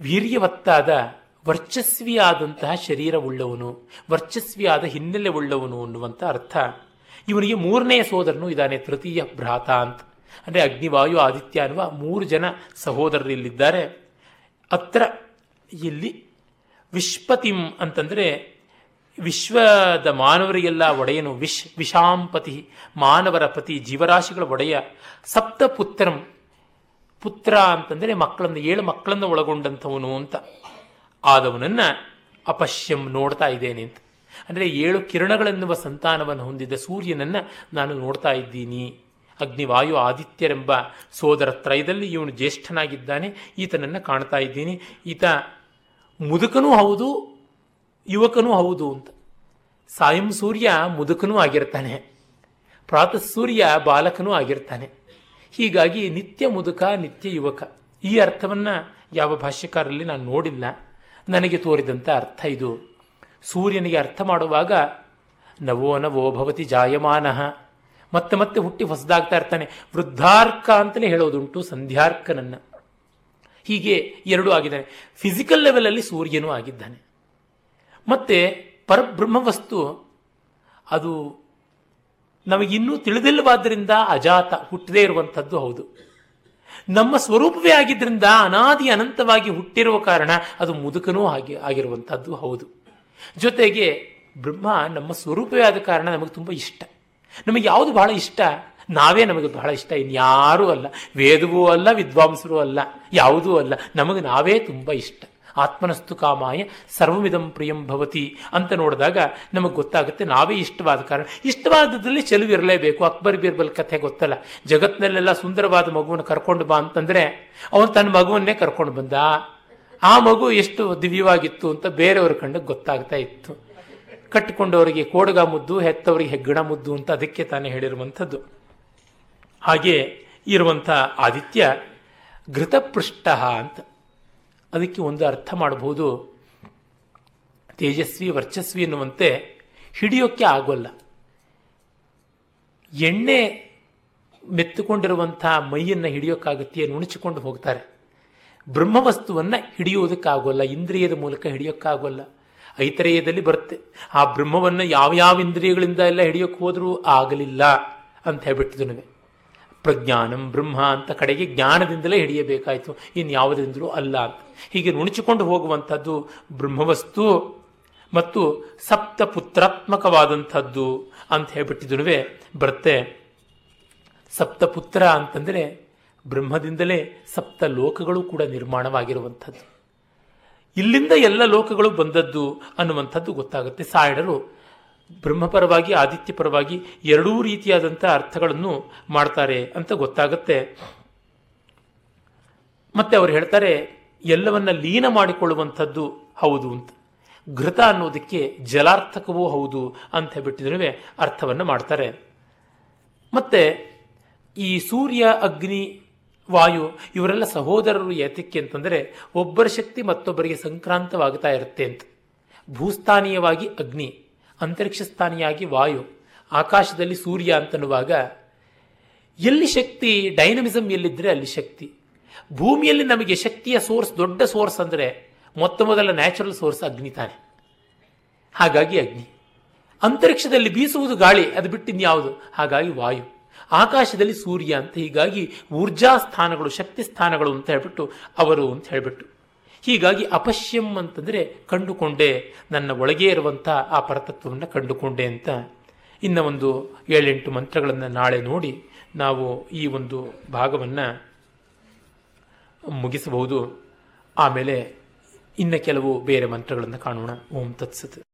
ವೀರ್ಯವತ್ತಾದ ವರ್ಚಸ್ವಿಯಾದಂತಹ ಶರೀರವುಳ್ಳವನು, ವರ್ಚಸ್ವಿಯಾದ ಹಿನ್ನೆಲೆ ಉಳ್ಳವನು ಅನ್ನುವಂಥ ಅರ್ಥ. ಇವನಿಗೆ ಮೂರನೆಯ ಸೋದರನು ಇದ್ದಾನೆ, ತೃತೀಯ ಭ್ರಾತ ಅಂತ ಅಂದರೆ ಅಗ್ನಿವಾಯು ಆದಿತ್ಯ ಅನ್ನುವ ಮೂರು ಜನ ಸಹೋದರರಲ್ಲಿದ್ದಾರೆ ಅತ್ರ ಇಲ್ಲಿ ವಿಶ್ವತಿಂ ಅಂತಂದರೆ ವಿಶ್ವದ ಮಾನವರಿಗೆಲ್ಲ ಒಡೆಯನು, ವಿಶ್ ವಿಷಾಂಪತಿ ಮಾನವರ ಪತಿ ಜೀವರಾಶಿಗಳ ಒಡೆಯ. ಸಪ್ತಪುತ್ರಂ, ಪುತ್ರ ಅಂತಂದರೆ ಮಕ್ಕಳನ್ನು, ಏಳು ಮಕ್ಕಳನ್ನು ಒಳಗೊಂಡಂಥವನು ಅಂತ. ಆದವನನ್ನ ಅಪಶ್ಯಂ ನೋಡ್ತಾ ಇದ್ದೇನೆ ಅಂತ. ಅಂದರೆ ಏಳು ಕಿರಣಗಳೆನ್ನುವ ಸಂತಾನವನ್ನು ಹೊಂದಿದ್ದ ಸೂರ್ಯನನ್ನು ನಾನು ನೋಡ್ತಾ ಇದ್ದೀನಿ. ಅಗ್ನಿವಾಯು ಆದಿತ್ಯರೆಂಬ ಸೋದರ ತ್ರಯದಲ್ಲಿ ಇವನು ಜ್ಯೇಷ್ಠನಾಗಿದ್ದಾನೆ, ಈತನನ್ನು ಕಾಣ್ತಾ ಇದ್ದೀನಿ. ಈತ ಮುದುಕನೂ ಹೌದು, ಯುವಕನೂ ಹೌದು ಅಂತ. ಸಾಯಂ ಸೂರ್ಯ ಮುದುಕನೂ ಆಗಿರ್ತಾನೆ, ಪ್ರಾತಃ ಸೂರ್ಯ ಬಾಲಕನೂ ಆಗಿರ್ತಾನೆ. ಹೀಗಾಗಿ ನಿತ್ಯ ಮುದುಕ, ನಿತ್ಯ ಯುವಕ. ಈ ಅರ್ಥವನ್ನು ಯಾವ ಭಾಷ್ಯಕಾರರಲ್ಲಿ ನಾನು ನೋಡಿಲ್ಲ. ನನಗೆ ತೋರಿದಂಥ ಅರ್ಥ ಇದು. ಸೂರ್ಯನಿಗೆ ಅರ್ಥ ಮಾಡುವಾಗ, ನವೋ ನವೋ ಭವತಿ ಜಾಯಮಾನ. ಮತ್ತೆ ಮತ್ತೆ ಹುಟ್ಟಿ ಹೊಸದಾಗ್ತಾ ಇರ್ತಾನೆ. ವೃದ್ಧಾರ್ಕ ಅಂತಲೇ ಹೇಳೋದುಂಟು ಸಂಧ್ಯಾರ್ಕನನ್ನು. ಹೀಗೆ ಎರಡೂ ಆಗಿದ್ದಾನೆ. ಫಿಸಿಕಲ್ ಲೆವೆಲಲ್ಲಿ ಸೂರ್ಯನೂ ಆಗಿದ್ದಾನೆ. ಮತ್ತೆ ಪರಬ್ರಹ್ಮ ವಸ್ತು ಅದು ನಮಗಿನ್ನೂ ತಿಳಿದಿಲ್ಲವಾದ್ದರಿಂದ ಅಜಾತ, ಹುಟ್ಟದೇ ಇರುವಂಥದ್ದು ಹೌದು. ನಮ್ಮ ಸ್ವರೂಪವೇ ಆಗಿದ್ದರಿಂದ ಅನಾದಿ ಅನಂತವಾಗಿ ಹುಟ್ಟಿರುವ ಕಾರಣ ಅದು ಮುದುಕನೂ ಆಗಿ ಆಗಿರುವಂಥದ್ದು ಹೌದು. ಜೊತೆಗೆ ಬ್ರಹ್ಮ ನಮ್ಮ ಸ್ವರೂಪವೇ ಆದ ಕಾರಣ ನಮಗೆ ತುಂಬ ಇಷ್ಟ. ನಮಗೆ ಯಾವುದು ಬಹಳ ಇಷ್ಟ? ನಾವೇ ನಮಗೆ ಬಹಳ ಇಷ್ಟ. ಇನ್ಯಾರೂ ಅಲ್ಲ. ವೇದವೂ ಅಲ್ಲ, ವಿದ್ವಾಂಸರೂ ಅಲ್ಲ, ಯಾವುದೂ ಅಲ್ಲ. ನಮಗೆ ನಾವೇ ತುಂಬ ಇಷ್ಟ. ಆತ್ಮನಸ್ತು ಕಾಮಾಯ ಸರ್ವಮಿದಂ ಪ್ರಿಯಂ ಭವತಿ ಅಂತ ನೋಡಿದಾಗ ನಮಗೆ ಗೊತ್ತಾಗುತ್ತೆ ನಾವೇ ಇಷ್ಟವಾದ ಕಾರಣ. ಇಷ್ಟವಾದದಲ್ಲಿ ಚೆಲುವು ಇರಲೇಬೇಕು. ಅಕ್ಬರ್ ಬೀರ್ಬಲ್ ಕಥೆ ಗೊತ್ತಲ್ಲ. ಜಗತ್ತಿನಲ್ಲೆಲ್ಲ ಸುಂದರವಾದ ಮಗುವನ್ನು ಕರ್ಕೊಂಡು ಬಾ ಅಂತಂದ್ರೆ ಅವನು ತನ್ನ ಮಗುವನ್ನೇ ಕರ್ಕೊಂಡು ಬಂದ. ಆ ಮಗು ಎಷ್ಟು ದಿವ್ಯವಾಗಿತ್ತು ಅಂತ ಬೇರೆಯವ್ರ ಕಂಡು ಗೊತ್ತಾಗ್ತಾ ಇತ್ತು. ಕಟ್ಟಿಕೊಂಡವರಿಗೆ ಕೋಡಗ ಮುದ್ದು, ಹೆತ್ತವರಿಗೆ ಹೆಗ್ಗಣ ಮುದ್ದು ಅಂತ ಅದಕ್ಕೆ ತಾನೇ ಹೇಳಿರುವಂಥದ್ದು. ಹಾಗೆ ಇರುವಂಥ ಆದಿತ್ಯ ಘೃತಪೃಷ್ಟ ಅಂತ ಅದಕ್ಕೆ ಒಂದು ಅರ್ಥ ಮಾಡಬಹುದು. ತೇಜಸ್ವಿ, ವರ್ಚಸ್ವಿ ಎನ್ನುವಂತೆ ಹಿಡಿಯೋಕ್ಕೆ ಆಗೋಲ್ಲ. ಎಣ್ಣೆ ಮೆತ್ತುಕೊಂಡಿರುವಂತಹ ಮೈಯನ್ನು ಹಿಡಿಯೋಕ್ಕಾಗುತ್ತೆ ನುಣಚಿಕೊಂಡು ಹೋಗ್ತಾರೆ. ಬ್ರಹ್ಮವಸ್ತುವನ್ನು ಹಿಡಿಯೋದಕ್ಕಾಗೋಲ್ಲ ಇಂದ್ರಿಯದ ಮೂಲಕ ಹಿಡಿಯೋಕ್ಕಾಗೋಲ್ಲ. ಐತರೇಯದಲ್ಲಿ ಬರುತ್ತೆ. ಆ ಬ್ರಹ್ಮವನ್ನು ಯಾವ ಯಾವ ಇಂದ್ರಿಯಗಳಿಂದ ಎಲ್ಲ ಹಿಡಿಯೋಕ್ಕೆ ಹೋದರೂ ಆಗಲಿಲ್ಲ ಅಂತ ಹೇಳ್ಬಿಟ್ಟಿದ್ದು ಪ್ರಜ್ಞಾನಂ ಬ್ರಹ್ಮ ಅಂತ ಕಡೆಗೆ ಜ್ಞಾನದಿಂದಲೇ ಹಿಡಿಯಬೇಕಾಯಿತು. ಇನ್ನು ಯಾವುದರಿಂದಲೂ ಅಲ್ಲ. ಅಂತ ಹೀಗೆ ನುಣುಚಿಕೊಂಡು ಹೋಗುವಂಥದ್ದು ಬ್ರಹ್ಮವಸ್ತು ಮತ್ತು ಸಪ್ತ ಪುತ್ರಾತ್ಮಕವಾದಂಥದ್ದು ಅಂತ ಹೇಳ್ಬಿಟ್ಟಿದ್ರು ಬರುತ್ತೆ ಸಪ್ತಪುತ್ರ ಅಂತಂದರೆ ಬ್ರಹ್ಮದಿಂದಲೇ ಸಪ್ತ ಲೋಕಗಳು ಕೂಡ ನಿರ್ಮಾಣವಾಗಿರುವಂಥದ್ದು. ಇಲ್ಲಿಂದ ಎಲ್ಲ ಲೋಕಗಳು ಬಂದದ್ದು ಅನ್ನುವಂಥದ್ದು ಗೊತ್ತಾಗುತ್ತೆ. ಸಾಯಣರು ಬ್ರಹ್ಮಪರವಾಗಿ ಆದಿತ್ಯ ಪರವಾಗಿ ಎರಡೂ ರೀತಿಯಾದಂಥ ಅರ್ಥಗಳನ್ನು ಮಾಡ್ತಾರೆ ಅಂತ ಗೊತ್ತಾಗುತ್ತೆ. ಮತ್ತೆ ಅವರು ಹೇಳ್ತಾರೆ, ಎಲ್ಲವನ್ನ ಲೀನ ಮಾಡಿಕೊಳ್ಳುವಂಥದ್ದು ಹೌದು ಅಂತ. ಘೃತ ಅನ್ನೋದಕ್ಕೆ ಜಲಾರ್ಥಕವೂ ಹೌದು ಅಂತ ಹೇಳ್ಬಿಟ್ಟಿದ್ರೆ ಅರ್ಥವನ್ನು ಮಾಡ್ತಾರೆ. ಮತ್ತೆ ಈ ಸೂರ್ಯ, ಅಗ್ನಿ, ವಾಯು ಇವರೆಲ್ಲ ಸಹೋದರರು ಏತಕ್ಕೆ ಅಂತಂದರೆ ಒಬ್ಬರ ಶಕ್ತಿ ಮತ್ತೊಬ್ಬರಿಗೆ ಸಂಕ್ರಾಂತವಾಗ್ತಾ ಇರುತ್ತೆ ಅಂತ. ಭೂಸ್ಥಾನೀಯವಾಗಿ ಅಗ್ನಿ. ಅಂತರಿಕ್ಷ ಸ್ಥಾನಿಯಾಗಿ ವಾಯು, ಆಕಾಶದಲ್ಲಿ ಸೂರ್ಯ ಅಂತನ್ನುವಾಗ, ಎಲ್ಲಿ ಶಕ್ತಿ ಡೈನಮಿಸಮ್ ಎಲ್ಲಿದ್ದರೆ ಅಲ್ಲಿ ಶಕ್ತಿ. ಭೂಮಿಯಲ್ಲಿ ನಮಗೆ ಶಕ್ತಿಯ ಸೋರ್ಸ್, ದೊಡ್ಡ ಸೋರ್ಸ್ ಅಂದರೆ ಮೊತ್ತ ಮೊದಲ ನ್ಯಾಚುರಲ್ ಸೋರ್ಸ್ ಅಗ್ನಿ ತಾನೆ. ಹಾಗಾಗಿ ಅಗ್ನಿ. ಅಂತರಿಕ್ಷದಲ್ಲಿ ಬೀಸುವುದು ಗಾಳಿ, ಅದು ಬಿಟ್ಟಿನ್ಯಾವುದು? ಹಾಗಾಗಿ ವಾಯು. ಆಕಾಶದಲ್ಲಿ ಸೂರ್ಯ ಅಂತ ಹೀಗಾಗಿ ಊರ್ಜಾ ಸ್ಥಾನಗಳು, ಶಕ್ತಿ ಸ್ಥಾನಗಳು ಅಂತ ಹೇಳ್ಬಿಟ್ಟು ಅವರು ಅಂತ ಹೇಳ್ಬಿಟ್ಟು. ಹೀಗಾಗಿ ಅಪಶ್ಯಂ ಅಂತಂದರೆ ಕಂಡುಕೊಂಡೆ, ನನ್ನ ಒಳಗೆ ಇರುವಂಥ ಆ ಪರತತ್ವವನ್ನು ಕಂಡುಕೊಂಡೆ ಅಂತ. ಇನ್ನು ಒಂದು ಏಳೆಂಟು ಮಂತ್ರಗಳನ್ನು ನಾಳೆ ನೋಡಿ ನಾವು ಈ ಒಂದು ಭಾಗವನ್ನು ಮುಗಿಸಬಹುದು. ಆಮೇಲೆ ಇನ್ನು ಕೆಲವು ಬೇರೆ ಮಂತ್ರಗಳನ್ನು ಕಾಣೋಣ. ಓಂ ತತ್ಸತ್.